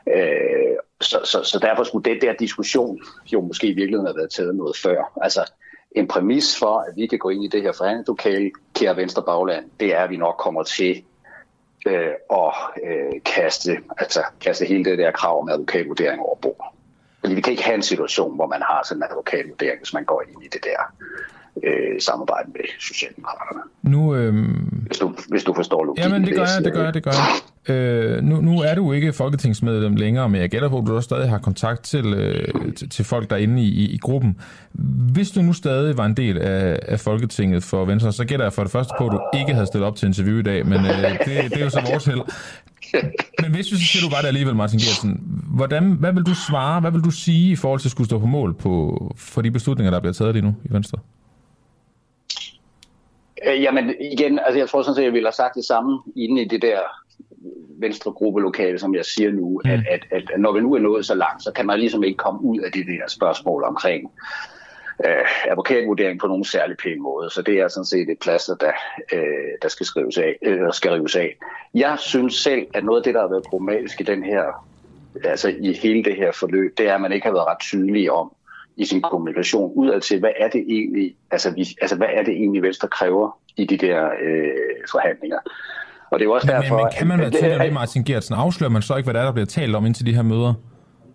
Øh, så, så, så derfor skulle den der diskussion jo måske i virkeligheden have været taget noget før. Altså en præmis for, at vi kan gå ind i det her forhandlingslokale, kære Venstre Bagland, det er, at vi nok kommer til øh, at øh, kaste, altså, kaste hele det der krav om advokatvurdering over bord. Fordi vi kan ikke have en situation, hvor man har sådan en advokatvurdering, hvis man går ind i det der øh, samarbejde med Socialdemokraterne. Nu, øh... hvis, du, hvis du forstår logikken. Jamen, det gør jeg, det gør jeg, det gør jeg. Øh, nu, nu er du ikke folketingsmedlem længere, men jeg gætter på, at du også stadig har kontakt til, øh, til, til folk, der inde i, i, i gruppen. Hvis du nu stadig var en del af, af Folketinget for Venstre, så gætter jeg for det første på, at du ikke havde stillet op til interview i dag, men øh, det, det er jo så vores held. Men hvis vi så siger, du var der alligevel, Martin Gersen, hvordan, hvad vil du svare, hvad vil du sige i forhold til at skulle stå på mål på, for de beslutninger, der bliver taget lige nu i Venstre? Øh, jamen igen, altså jeg tror sådan set, jeg ville have sagt det samme inde i det der venstre gruppe lokale, som jeg siger nu, mm. at, at, at, at når vi nu er nået så langt, så kan man ligesom ikke komme ud af det der spørgsmål omkring øh, advokatvurdering på nogen særlig pæn måde. Så det er sådan set et plaster, der, øh, der skal, skrives af, øh, skal rives af. Jeg synes selv, at noget af det, der har været problematisk i den her altså i hele det her forløb, det er, at man ikke har været ret tydelig om, i sin kommunikation udad til, hvad er det egentlig, altså, vi, altså hvad er det egentlig, Venstre kræver i de der øh, forhandlinger. Og det er jo også men, derfor... Men, men kan man være til det, Martin Gertsen? Afslører man så ikke, hvad der, er, der bliver talt om indtil de her møder?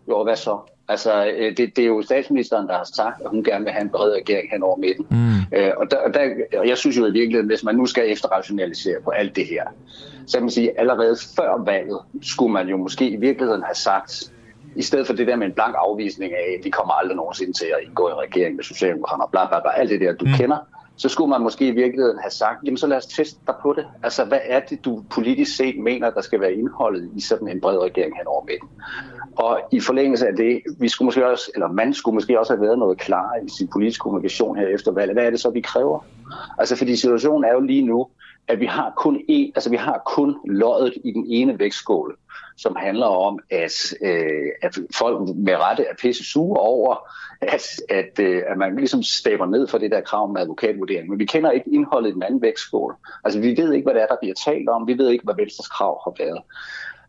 Jo, hvad så? Altså, øh, det, det er jo statsministeren, der har sagt, at hun gerne vil have en bred regering hen over midten. Mm. Øh, og, der, og, der, og jeg synes jo i virkeligheden, hvis man nu skal efterrationalisere på alt det her, så kan man sige, at allerede før valget skulle man jo måske i virkeligheden have sagt, i stedet for det der med en blank afvisning af, at vi kommer aldrig nogensinde til at indgå i regering med Socialdemokraterne, bla bla bla, alt det der, du mm. kender, så skulle man måske i virkeligheden have sagt, jamen så lad os teste dig på det. Altså, hvad er det, du politisk set mener, der skal være indholdet i sådan en bred regering hen over midten? Og i forlængelse af det, vi skulle måske også, eller man skulle måske også have været noget klar i sin politiske kommunikation her efter valget. Hvad er det så, vi kræver? Altså, fordi situationen er jo lige nu, at vi har kun en, altså vi har kun loddet i den ene vægtskål som handler om, at, øh, at folk med rette er pisse sure over, at, at, øh, at man ligesom staber ned for det der krav med advokatvurdering. Men vi kender ikke indholdet i den anden vægtskål. Altså vi ved ikke, hvad det er, der bliver talt om. Vi ved ikke, hvad Venstres krav har været.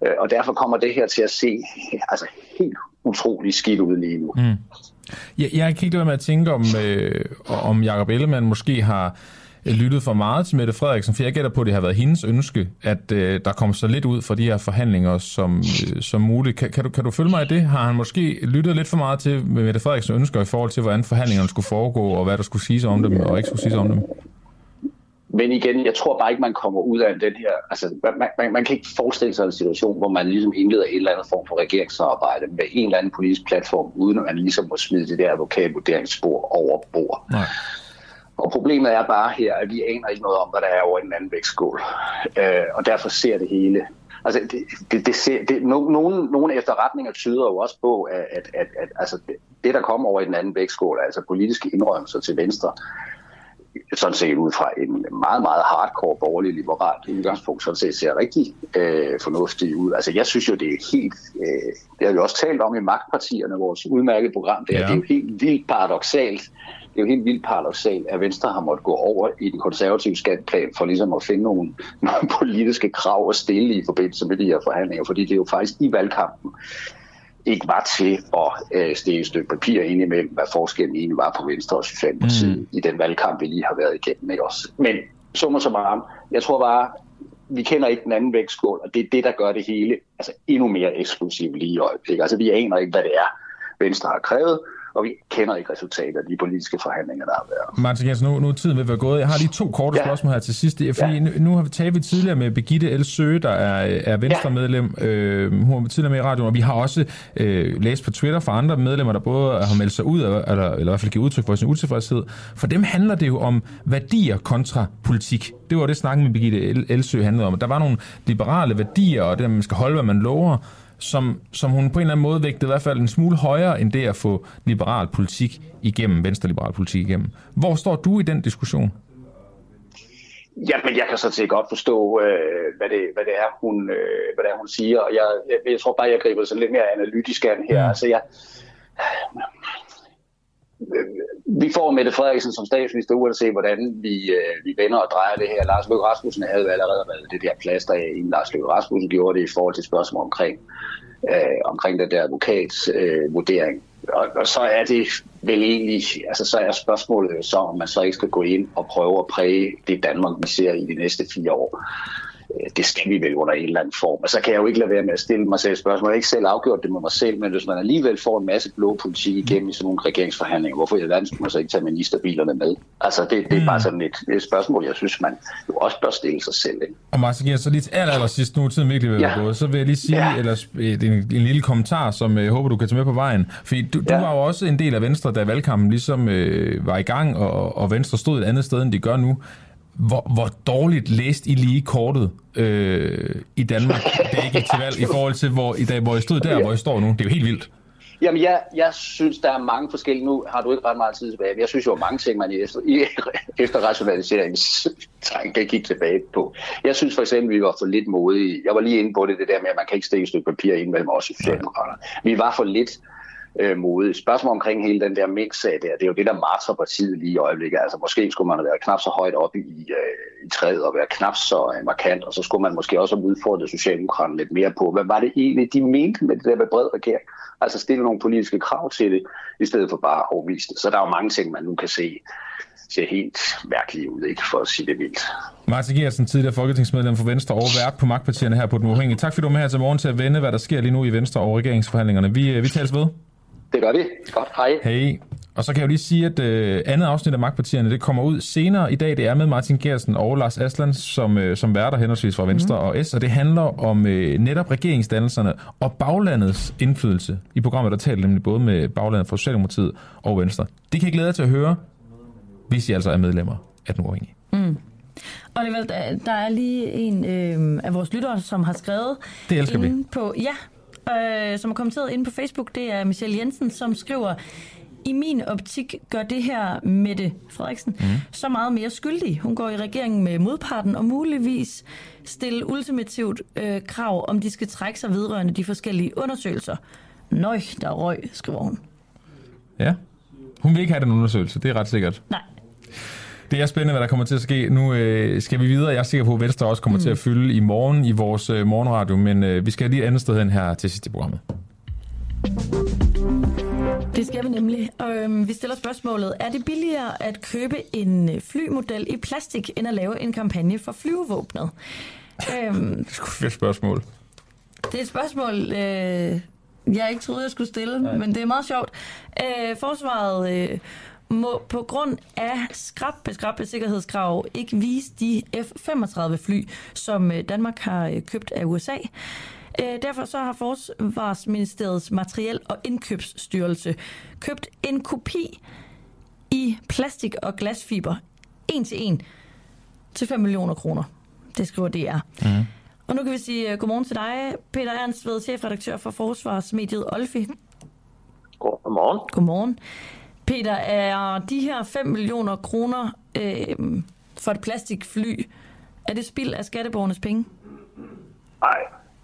Øh, og derfor kommer det her til at se altså, helt utrolig skidt ud lige nu. Mm. Jeg, jeg kan ikke lade med at tænke om, øh, om Jacob Ellemann måske har lyttet for meget til Mette Frederiksen, for jeg gætter på, at det har været hendes ønske, at øh, der kommer så lidt ud fra de her forhandlinger som, øh, som muligt. Kan, kan, du, kan du følge mig i det? Har han måske lyttet lidt for meget til Mette Frederiksen ønsker i forhold til, hvordan forhandlingerne skulle foregå, og hvad der skulle siges om dem, og ikke skulle siges om dem? Men igen, jeg tror bare ikke, man kommer ud af den her... Altså, man, man, man kan ikke forestille sig en situation, hvor man ligesom indleder en eller anden form for regeringssamarbejde med en eller anden politisk platform, uden at man ligesom må smide det der advokatvurderingsspor over bord. Nej. Og problemet er bare her, at vi aner ikke noget om, hvad der er over i den anden vægtskål. Øh, og derfor ser det hele Altså, det, det, det ser, det, no, nogle, nogle efterretninger tyder jo også på, at, at, at, at altså, det, det, der kommer over i den anden vægtskål, altså politiske indrømmelser til venstre, sådan set ud fra en meget, meget hardcore borgerlig liberalt udgangspunkt, sådan set ser rigtig øh, fornuftig ud. Altså jeg synes jo, det er helt, øh, det har vi også talt om i magtpartierne, vores udmærkede program, det er, ja. det er jo helt vildt paradoxalt, det er jo helt vildt paradoxalt, at Venstre har måttet gå over i den konservative skatteplan for ligesom at finde nogle, [laughs] nogle politiske krav at stille i forbindelse med de her forhandlinger, fordi det er jo faktisk i valgkampen, ikke var til at øh, stikke et stykke papir ind imellem, hvad forskellen egentlig var på Venstre og Socialdemokratiet mm. i den valgkamp, vi lige har været igennem. Ikke også? Men summer så meget. Jeg tror bare, vi kender ikke den anden vægtskål, og det er det, der gør det hele altså endnu mere eksklusivt lige i øjeblikket. Altså vi aner ikke, hvad det er, Venstre har krævet, og vi kender ikke resultatet af de politiske forhandlinger, der har været. Martin Jensen, nu, nu er tiden ved at være gået. Jeg har lige to korte ja. spørgsmål her til sidst. Fordi ja. nu, nu har vi talt vi tidligere med Begitte El Søge, der er, er Venstre-medlem. Ja. Øh, hun var tidligere med i radioen, og vi har også øh, læst på Twitter fra andre medlemmer, der både har meldt sig ud, eller, eller i hvert fald givet udtryk for sin utilfredshed. For dem handler det jo om værdier kontra politik. Det var det, snakken med Begitte Elsø handlede om. Der var nogle liberale værdier, og det, at man skal holde, hvad man lover som, som hun på en eller anden måde vægtede i hvert fald en smule højere end det at få liberal politik igennem, venstreliberal politik igennem. Hvor står du i den diskussion? Jamen, jeg kan sådan set godt forstå, øh, hvad, det, hvad, det er, hun, øh, hvad det er, hun siger, og jeg, jeg, jeg tror bare, jeg griber sådan lidt mere analytisk an her. Mm. Altså, jeg, vi får Mette Frederiksen som statsminister, uanset hvordan vi, øh, vi vender og drejer det her. Lars Løkke Rasmussen havde allerede været det der plaster af, inden Lars Løkke Rasmussen gjorde det i forhold til spørgsmål omkring, øh, omkring den der advokatsvurdering. Øh, og, og så er det vel egentlig, altså så er spørgsmålet så, om man så ikke skal gå ind og prøve at præge det Danmark, vi ser i de næste fire år. Øh, det skal vi vel under en eller anden form. Og så kan jeg jo ikke lade være med at stille mig selv spørgsmål. Jeg har ikke selv afgjort det med mig selv, men hvis man alligevel får en masse blå politik igennem i sådan nogle regeringsforhandlinger, hvorfor i verden skulle man så ikke tage ministerbilerne med? Altså, det, det er bare mm. sådan et, et spørgsmål, jeg synes, man jo også bør stille sig selv. Ikke? Og Martin, så lige til aller, aller sidst, nu tiden virkelig ved ja. så vil jeg lige sige ja. eller, en, en, lille kommentar, som jeg håber, du kan tage med på vejen. Fordi du, ja. du var jo også en del af Venstre, da valgkampen ligesom øh, var i gang, og, og Venstre stod et andet sted, end de gør nu. Hvor, hvor dårligt læst I lige kortet øh, i Danmark, det er ikke til valg, i forhold til, hvor I, dag, hvor I stod der, hvor I står nu? Det er jo helt vildt. Jamen, jeg, jeg synes, der er mange forskellige... Nu har du ikke ret meget tid tilbage, men jeg synes jo, mange ting, man efter, i, [laughs] efter rationaliseringstræng [laughs] kan kigge tilbage på. Jeg synes for eksempel, vi var for lidt modige. Jeg var lige inde på det, det der med, at man kan ikke stikke et stykke papir ind mellem os socialdemokrater. Vi var for lidt øh, mode. Spørgsmål omkring hele den der mix-sag der, det er jo det, der martrer partiet lige i øjeblikket. Altså måske skulle man have været knap så højt oppe i, øh, i træet og være knap så øh, markant, og så skulle man måske også have udfordret Socialdemokraterne lidt mere på, hvad var det egentlig, de mente med det der med bred regering? Altså stille nogle politiske krav til det, i stedet for bare at afvise det. Så der er jo mange ting, man nu kan se ser helt mærkeligt ud, ikke for at sige det vildt. Martin Gersen, tidligere folketingsmedlem for Venstre og vært på magtpartierne her på Den Uafhængige. Tak fordi du er med her til morgen til at vende, hvad der sker lige nu i Venstre og regeringsforhandlingerne. Vi, øh, vi tales ved. Det gør vi. Godt, hej. Hej. Og så kan jeg jo lige sige, at øh, andet afsnit af Magtpartierne, det kommer ud senere i dag. Det er med Martin Gersen og Lars Aslan, som, øh, som værter henholdsvis fra Venstre mm. og S. Og det handler om øh, netop regeringsdannelserne og baglandets indflydelse. I programmet, der taler nemlig både med baglandet fra Socialdemokratiet og Venstre. Det kan jeg glæde jer til at høre, hvis I altså er medlemmer af den uafhængige. Mm. Og det er vel, der er lige en øh, af vores lyttere, som har skrevet... Det elsker vi. På, ja, øh, som har kommenteret inde på Facebook, det er Michelle Jensen, som skriver, i min optik gør det her Mette Frederiksen mm. så meget mere skyldig. Hun går i regeringen med modparten og muligvis stille ultimativt øh, krav, om de skal trække sig vedrørende de forskellige undersøgelser. Nøj, der røg, skriver hun. Ja, hun vil ikke have den undersøgelse, det er ret sikkert. Nej. Det er spændende, hvad der kommer til at ske. Nu øh, skal vi videre. Jeg er sikker på, at Venstre også kommer mm. til at fylde i morgen i vores øh, morgenradio, men øh, vi skal lige et andet sted hen her til sidst i programmet. Det skal vi nemlig. Og, øhm, vi stiller spørgsmålet, er det billigere at købe en øh, flymodel i plastik, end at lave en kampagne for flyvevåbnet? Øhm, [laughs] Det er et spørgsmål. det er et spørgsmål, øh, jeg ikke troede, jeg skulle stille, Nej. men det er meget sjovt. Øh, forsvaret øh, må på grund af skrappe, skrappe sikkerhedskrav ikke vise de F-35 fly, som øh, Danmark har øh, købt af USA. Øh, derfor så har Forsvarsministeriets Materiel- og Indkøbsstyrelse købt en kopi i plastik og glasfiber, en til en, til 5 millioner kroner. Det skriver DR. Mm. Og nu kan vi sige godmorgen til dig, Peter Ernst, ved chefredaktør for Forsvarsmediet Olfi. Godmorgen. Godmorgen. Peter, er de her 5 millioner kroner øh, for et plastikfly, er det spild af skatteborgernes penge? Nej,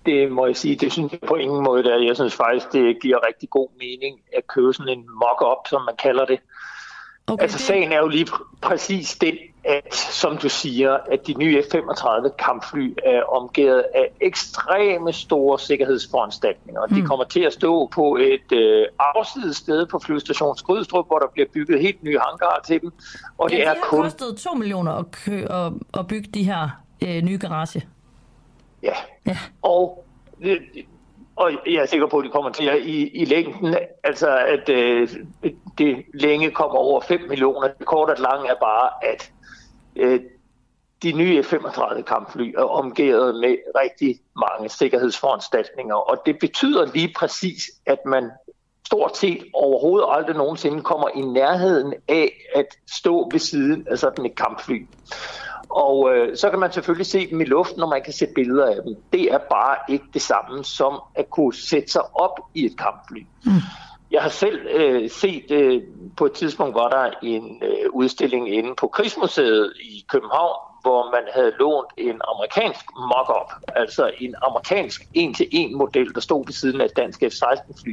det må jeg sige, det synes jeg på ingen måde, det er. Jeg synes faktisk, det giver rigtig god mening at købe sådan en mock-up, som man kalder det. Okay, altså det... sagen er jo lige pr- præcis den, at som du siger, at de nye F-35 kampfly er omgivet af ekstreme store sikkerhedsforanstaltninger. Mm. De kommer til at stå på et øh, afsides sted på flyvestation Skrydstrup, hvor der bliver bygget helt nye hangarer til dem. Og ja, det er det har kun... kostet 2 millioner at, kø- at, at bygge de her øh, nye garage. Ja. ja. Og, øh, og jeg er sikker på, at de kommer til at i, i længden, altså at øh, det længe kommer over 5 millioner. Det kort og lange er bare, at øh, de nye F-35 kampfly er omgivet med rigtig mange sikkerhedsforanstaltninger, og det betyder lige præcis, at man stort set overhovedet aldrig nogensinde kommer i nærheden af at stå ved siden af sådan et kampfly. Og øh, så kan man selvfølgelig se dem i luften, når man kan se billeder af dem. Det er bare ikke det samme som at kunne sætte sig op i et kampfly. Mm. Jeg har selv øh, set, øh, på et tidspunkt var der en øh, udstilling inde på Krigsmuseet i København, hvor man havde lånt en amerikansk mock-up, altså en amerikansk en-til-en model, der stod ved siden af et dansk F-16-fly.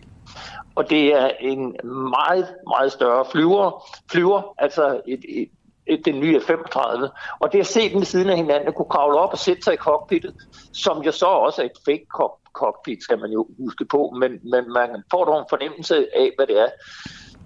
Og det er en meget, meget større flyver, flyver altså et, et, et, den nye F-35. Og det at se dem ved siden af hinanden, kunne kravle op og sætte sig i cockpittet, som jo så også er et fake cockpit, skal man jo huske på, men, men man får dog en fornemmelse af, hvad det er.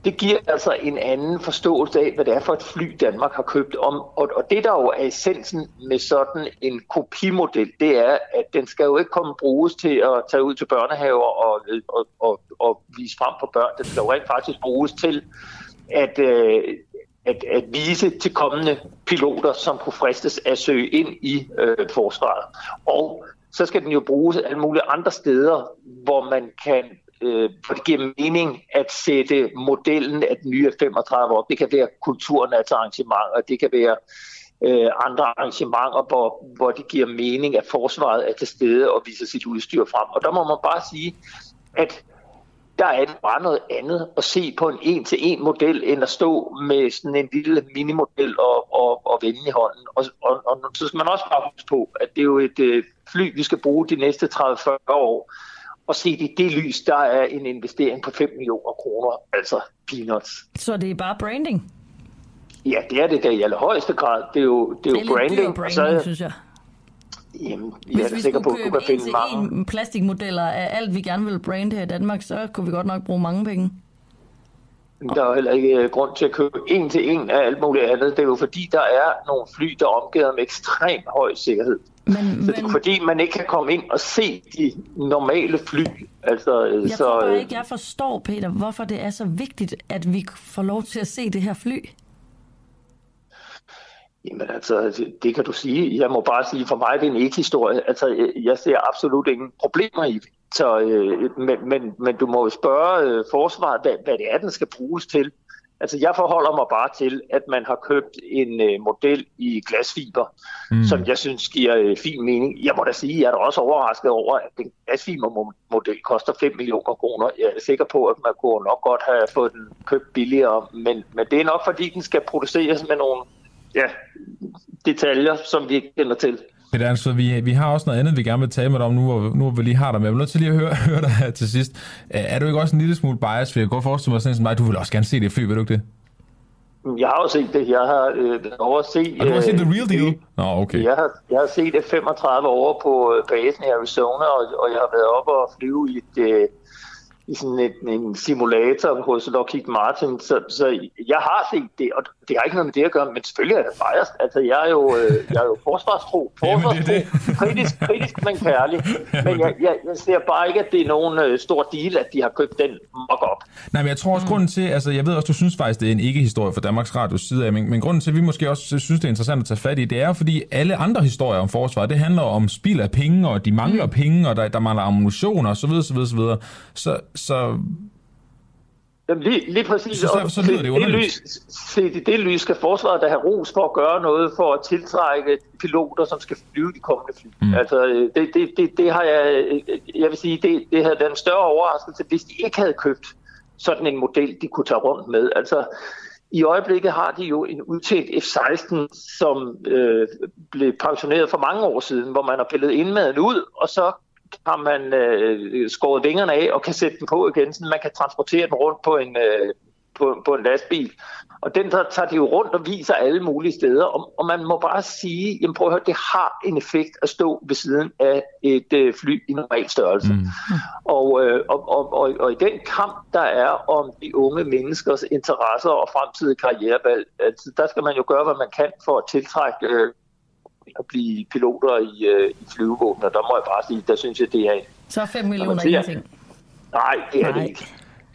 Det giver altså en anden forståelse af, hvad det er for et fly, Danmark har købt om. Og, og det, der jo er essensen med sådan en kopimodel, det er, at den skal jo ikke komme bruges til at tage ud til børnehaver og, og, og, og vise frem for børn. Den skal jo rent faktisk bruges til at, øh, at, at vise til kommende piloter, som kunne fristes at søge ind i øh, forsvaret. Og så skal den jo bruges alle mulige andre steder, hvor man kan øh, hvor det giver mening at sætte modellen af den nye 35 op. Det kan være kulturnats-arrangementer, det kan være øh, andre arrangementer, hvor, hvor det giver mening, at forsvaret er til stede og viser sit udstyr frem. Og der må man bare sige, at der er det bare noget andet at se på en en-til-en model, end at stå med sådan en lille minimodel og, og, og vende i hånden. Og, og, og så skal man også bare huske på, at det er jo et øh, fly, vi skal bruge de næste 30-40 år. Og set i det lys, der er en investering på 5 millioner kroner, altså peanuts. Så det er bare branding? Ja, det er det da i allerhøjeste grad. Det er jo, det er det er jo branding. Branding, så, synes jeg. Jamen, Hvis jeg er vi sikker på, at du kan finde mange. plastikmodeller af alt, vi gerne vil brande her i Danmark, så kunne vi godt nok bruge mange penge. Der er heller ikke øh, grund til at købe en til en af alt muligt andet. Det er jo fordi, der er nogle fly, der er omgivet med ekstrem høj sikkerhed. Men, så det er fordi, man ikke kan komme ind og se de normale fly. Altså, Jeg så, tror bare øh, ikke, jeg forstår, Peter, hvorfor det er så vigtigt, at vi får lov til at se det her fly. Jamen altså, det kan du sige. Jeg må bare sige, for mig det er en ikke-historie. Altså, jeg- ser absolut ingen problemer i det. Så, øh, men, men, men du må jo spørge øh, forsvaret, hvad, hvad det er, den skal bruges til. Altså, jeg forholder mig bare til, at man har købt en øh, model i glasfiber, mm. som jeg synes giver øh, fin mening. Jeg må da sige, jeg er da også overrasket over, at den glasfibermodel koster 5 millioner kroner. Jeg er sikker på, at man kunne nok godt have fået den købt billigere, men, men det er nok, fordi den skal produceres med nogle ja, detaljer, som vi ikke kender til. Peter Ernst, vi, vi har også noget andet, vi gerne vil tale med dig om nu, og nu hvor vi lige har dig med. Jeg vil nødt til lige at høre, [laughs] høre dig her til sidst. Er du ikke også en lille smule bias? For jeg kan godt forestille mig sådan som du vil også gerne se det fly, vil du ikke det? Jeg har jo set det. Jeg har øh, over at se... Og du har set the real deal? Nå, okay. Jeg har, jeg har set F-35 over på øh, basen i Arizona, og, og jeg har været oppe og flyve i et, øh, i sådan en, en simulator hos Lockheed Martin, så, så jeg har set det, og det har ikke noget med det at gøre, men selvfølgelig er det biased. Altså, jeg er jo, øh, jeg er jo forsvarstro, [laughs] forsvarstro, det det. kritisk, kritisk, men kærlig. [laughs] Men jeg, jeg, jeg ser bare ikke, at det er nogen øh, stor deal, at de har købt den mock-up. Nej, men jeg tror også, mm. grunden til, altså jeg ved også, du synes faktisk, det er en ikke-historie for Danmarks Radios side af, men, men grunden til, at vi måske også synes, det er interessant at tage fat i, det er fordi alle andre historier om forsvar, det handler om spild af penge, og de mangler mm. penge, og der, der mangler ammunition, og så videre, så videre, så videre. Så, så Jamen lige, lige præcis. Så, så, så lyder det underligt. Det lys, i det lys skal forsvaret da have ros for at gøre noget for at tiltrække piloter, som skal flyve de kommende fly. Mm. Altså, det, det, det, det har jeg, jeg vil sige, det, det havde den større overraskelse, hvis de ikke havde købt sådan en model, de kunne tage rundt med. Altså, i øjeblikket har de jo en udtænkt F-16, som øh, blev pensioneret for mange år siden, hvor man har pillet indmaden ud, og så har man øh, skåret vingerne af og kan sætte den på igen, så man kan transportere den rundt på en, øh, på, på en lastbil. Og den der tager de jo rundt og viser alle mulige steder, og, og man må bare sige, jamen prøv at høre, det har en effekt at stå ved siden af et øh, fly i normal størrelse. Mm. Og, øh, og, og, og, og i den kamp, der er om de unge menneskers interesser og fremtidige karrierevalg, altså, der skal man jo gøre, hvad man kan for at tiltrække øh, at blive piloter i, øh, i flyvevåbnet, der må jeg bare sige, der synes jeg, det er... Så 5 millioner siger, ingenting? Nej, det er Nej. det ikke.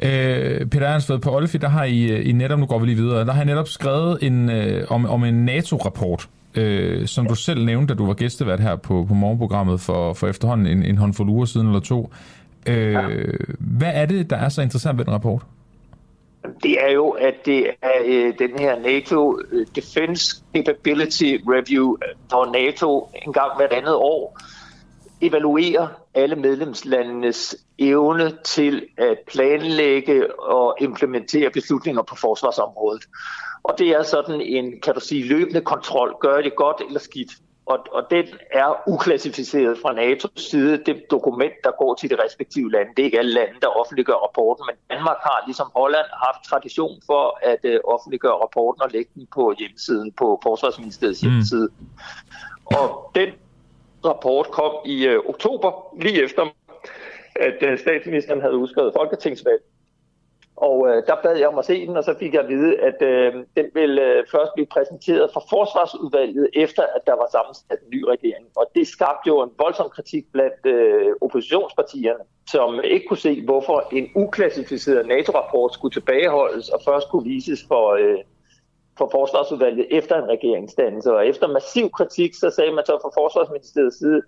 Øh, Peter Ernst på Olfi, der har I, øh, I netop, nu går vi lige videre, der har I netop skrevet en, øh, om, om en NATO-rapport, øh, som du selv nævnte, da du var gæstevært her på, på morgenprogrammet for, for efterhånden en, en håndfuld uger siden eller to. Øh, ja. Hvad er det, der er så interessant ved den rapport? Det er jo, at det er øh, den her NATO øh, Defense Capability Review, hvor NATO en gang hvert andet år evaluerer alle medlemslandenes evne til at planlægge og implementere beslutninger på forsvarsområdet. Og det er sådan en, kan du sige, løbende kontrol. Gør det godt eller skidt? Og, og den er uklassificeret fra NATO's side, det dokument, der går til de respektive lande. Det er ikke alle lande, der offentliggør rapporten, men Danmark har ligesom Holland haft tradition for at uh, offentliggøre rapporten og lægge den på hjemmesiden, på Forsvarsministeriets mm. hjemmeside. Og den rapport kom i uh, oktober, lige efter at uh, statsministeren havde udskrevet folketingsvalg. Og øh, der bad jeg om at se den, og så fik jeg at vide, at øh, den ville øh, først blive præsenteret for forsvarsudvalget, efter at der var sammensat en ny regering. Og det skabte jo en voldsom kritik blandt øh, oppositionspartierne, som ikke kunne se, hvorfor en uklassificeret NATO-rapport skulle tilbageholdes og først kunne vises for, øh, for forsvarsudvalget efter en regeringsdannelse. Og efter massiv kritik, så sagde man så fra forsvarsministeriets side,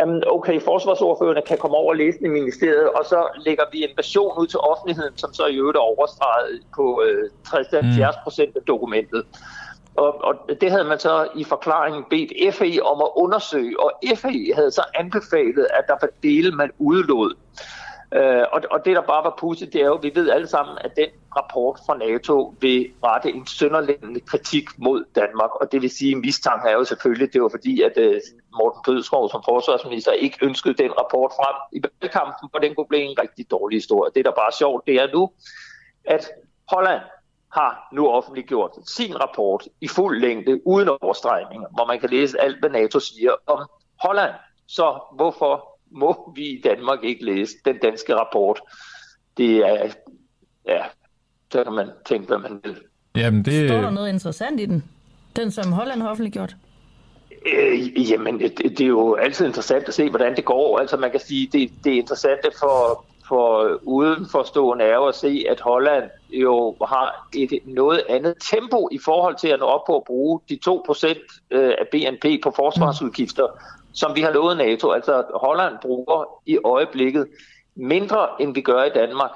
at okay, forsvarsordførerne kan komme over og læse den i ministeriet, og så lægger vi en version ud til offentligheden, som så i øvrigt er overstreget på øh, 60-70 procent af dokumentet. Og, og det havde man så i forklaringen bedt FE om at undersøge, og FE havde så anbefalet, at der var dele, man udlod. Øh, og, og det, der bare var pudsigt, det er jo, at vi ved alle sammen, at den rapport fra NATO vil rette en sønderlændende kritik mod Danmark. Og det vil sige, at mistanke er jo selvfølgelig, det var fordi, at øh, Morten Pødskov som forsvarsminister ikke ønskede den rapport frem i valgkampen, for den kunne blive en rigtig dårlig historie. Det, der bare er sjovt, det er nu, at Holland har nu offentliggjort sin rapport i fuld længde, uden overstregninger, hvor man kan læse alt, hvad NATO siger om Holland. Så hvorfor må vi i Danmark ikke læse den danske rapport. Det er, ja, så kan man tænke, hvad man vil. Jamen, det... Står der noget interessant i den? Den, som Holland har offentliggjort? Øh, jamen, det, det er jo altid interessant at se, hvordan det går. Altså, man kan sige, det, det er interessant for, for udenforstående er at se, at Holland jo har et noget andet tempo i forhold til at nå op på at bruge de 2% øh, af BNP på forsvarsudgifter. Som vi har lovet NATO. Altså Holland bruger i øjeblikket mindre, end vi gør i Danmark,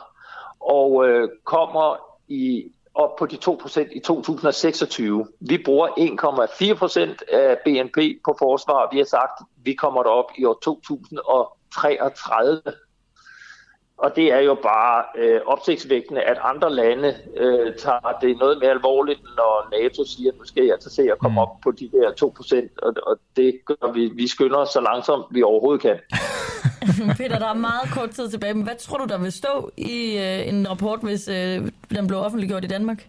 og øh, kommer i op på de 2% i 2026. Vi bruger 1,4% af BNP på forsvar, vi har sagt, vi kommer derop i år 2033. Og det er jo bare øh, opsigtsvækkende, at andre lande øh, tager det noget mere alvorligt, når NATO siger, at nu skal jeg altså se at komme mm. op på de der 2%, og, og det gør vi. Vi skynder os så langsomt, vi overhovedet kan. [laughs] Peter, der er meget kort tid tilbage, men hvad tror du, der vil stå i øh, en rapport, hvis øh, den blev offentliggjort i Danmark?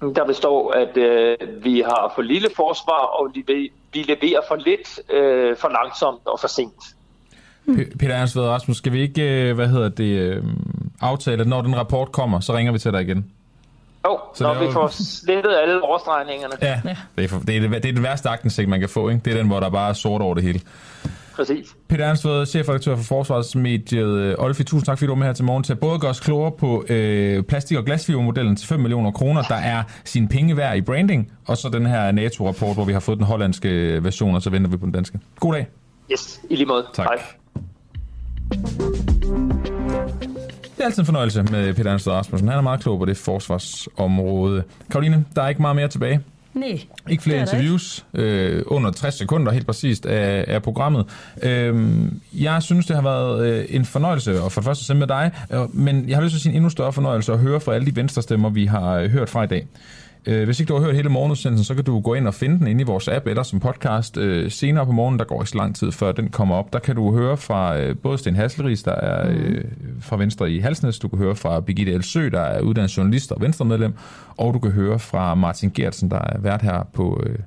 Der vil stå, at øh, vi har for lille forsvar, og vi leverer for lidt, øh, for langsomt og for sent. Peter Ernst Ved Rasmus, skal vi ikke, øh, hvad hedder det, øh, aftale, at når den rapport kommer, så ringer vi til dig igen. Jo, Så når er vi jo- får slettet alle overstregningerne. Ja, det er, for, det, er det, det er den værste aktindsigt, man kan få, ikke? Det er den, hvor der bare er sort over det hele. Præcis. Peter Ernstved, chefredaktør for Forsvarsmediet øh, Olfi, tusind tak fordi du var med her til morgen til at både gøre os klogere på øh, plastik- og glasfibermodellen til 5 millioner kroner, der er sin penge værd i branding, og så den her NATO-rapport, hvor vi har fået den hollandske version, og så venter vi på den danske. God dag. Yes, i lige måde. Tak. Hej. Det er altid en fornøjelse med Peter Ernstved Rasmussen. Han er meget klog på det forsvarsområde. Karoline, der er ikke meget mere tilbage. Nej. Ikke flere er interviews, øh, under 60 sekunder helt præcist af, af programmet. Øhm, jeg synes, det har været øh, en fornøjelse, og for det første at sende med dig, øh, men jeg har lyst til at sige en endnu større fornøjelse at høre fra alle de venstrestemmer, vi har øh, hørt fra i dag. Øh, hvis ikke du har hørt hele morgenudsendelsen, så kan du gå ind og finde den inde i vores app eller som podcast øh, senere på morgenen. Der går ikke så lang tid, før den kommer op. Der kan du høre fra øh, både Sten Hasselris, der er øh, fra Venstre i Halsnæs. Du kan høre fra Birgitte Elsø, der er uddannet journalist og venstremedlem. Og du kan høre fra Martin Gertsen, der er vært her på, øh,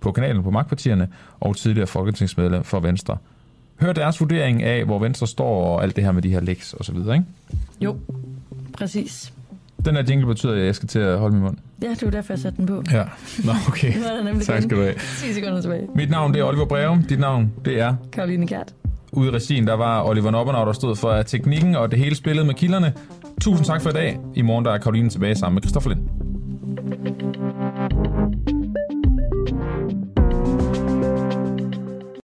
på kanalen på Magtpartierne, og tidligere folketingsmedlem for Venstre. Hør deres vurdering af, hvor Venstre står og alt det her med de her læks og så videre, ikke? Jo, præcis. Den her jingle betyder, at jeg skal til at holde min mund. Ja, det var derfor, jeg satte den på. Ja, nå okay. [laughs] Er der nemlig Tak skal du have. 10 sekunder tilbage. Mit navn det er Oliver Breum. Dit navn det er Karoline Kært. ude i regien, der var Oliver Noppenau, der stod for teknikken og det hele spillet med kilderne. Tusind tak for i dag. I morgen der er Karoline tilbage sammen med Christoffer Lind.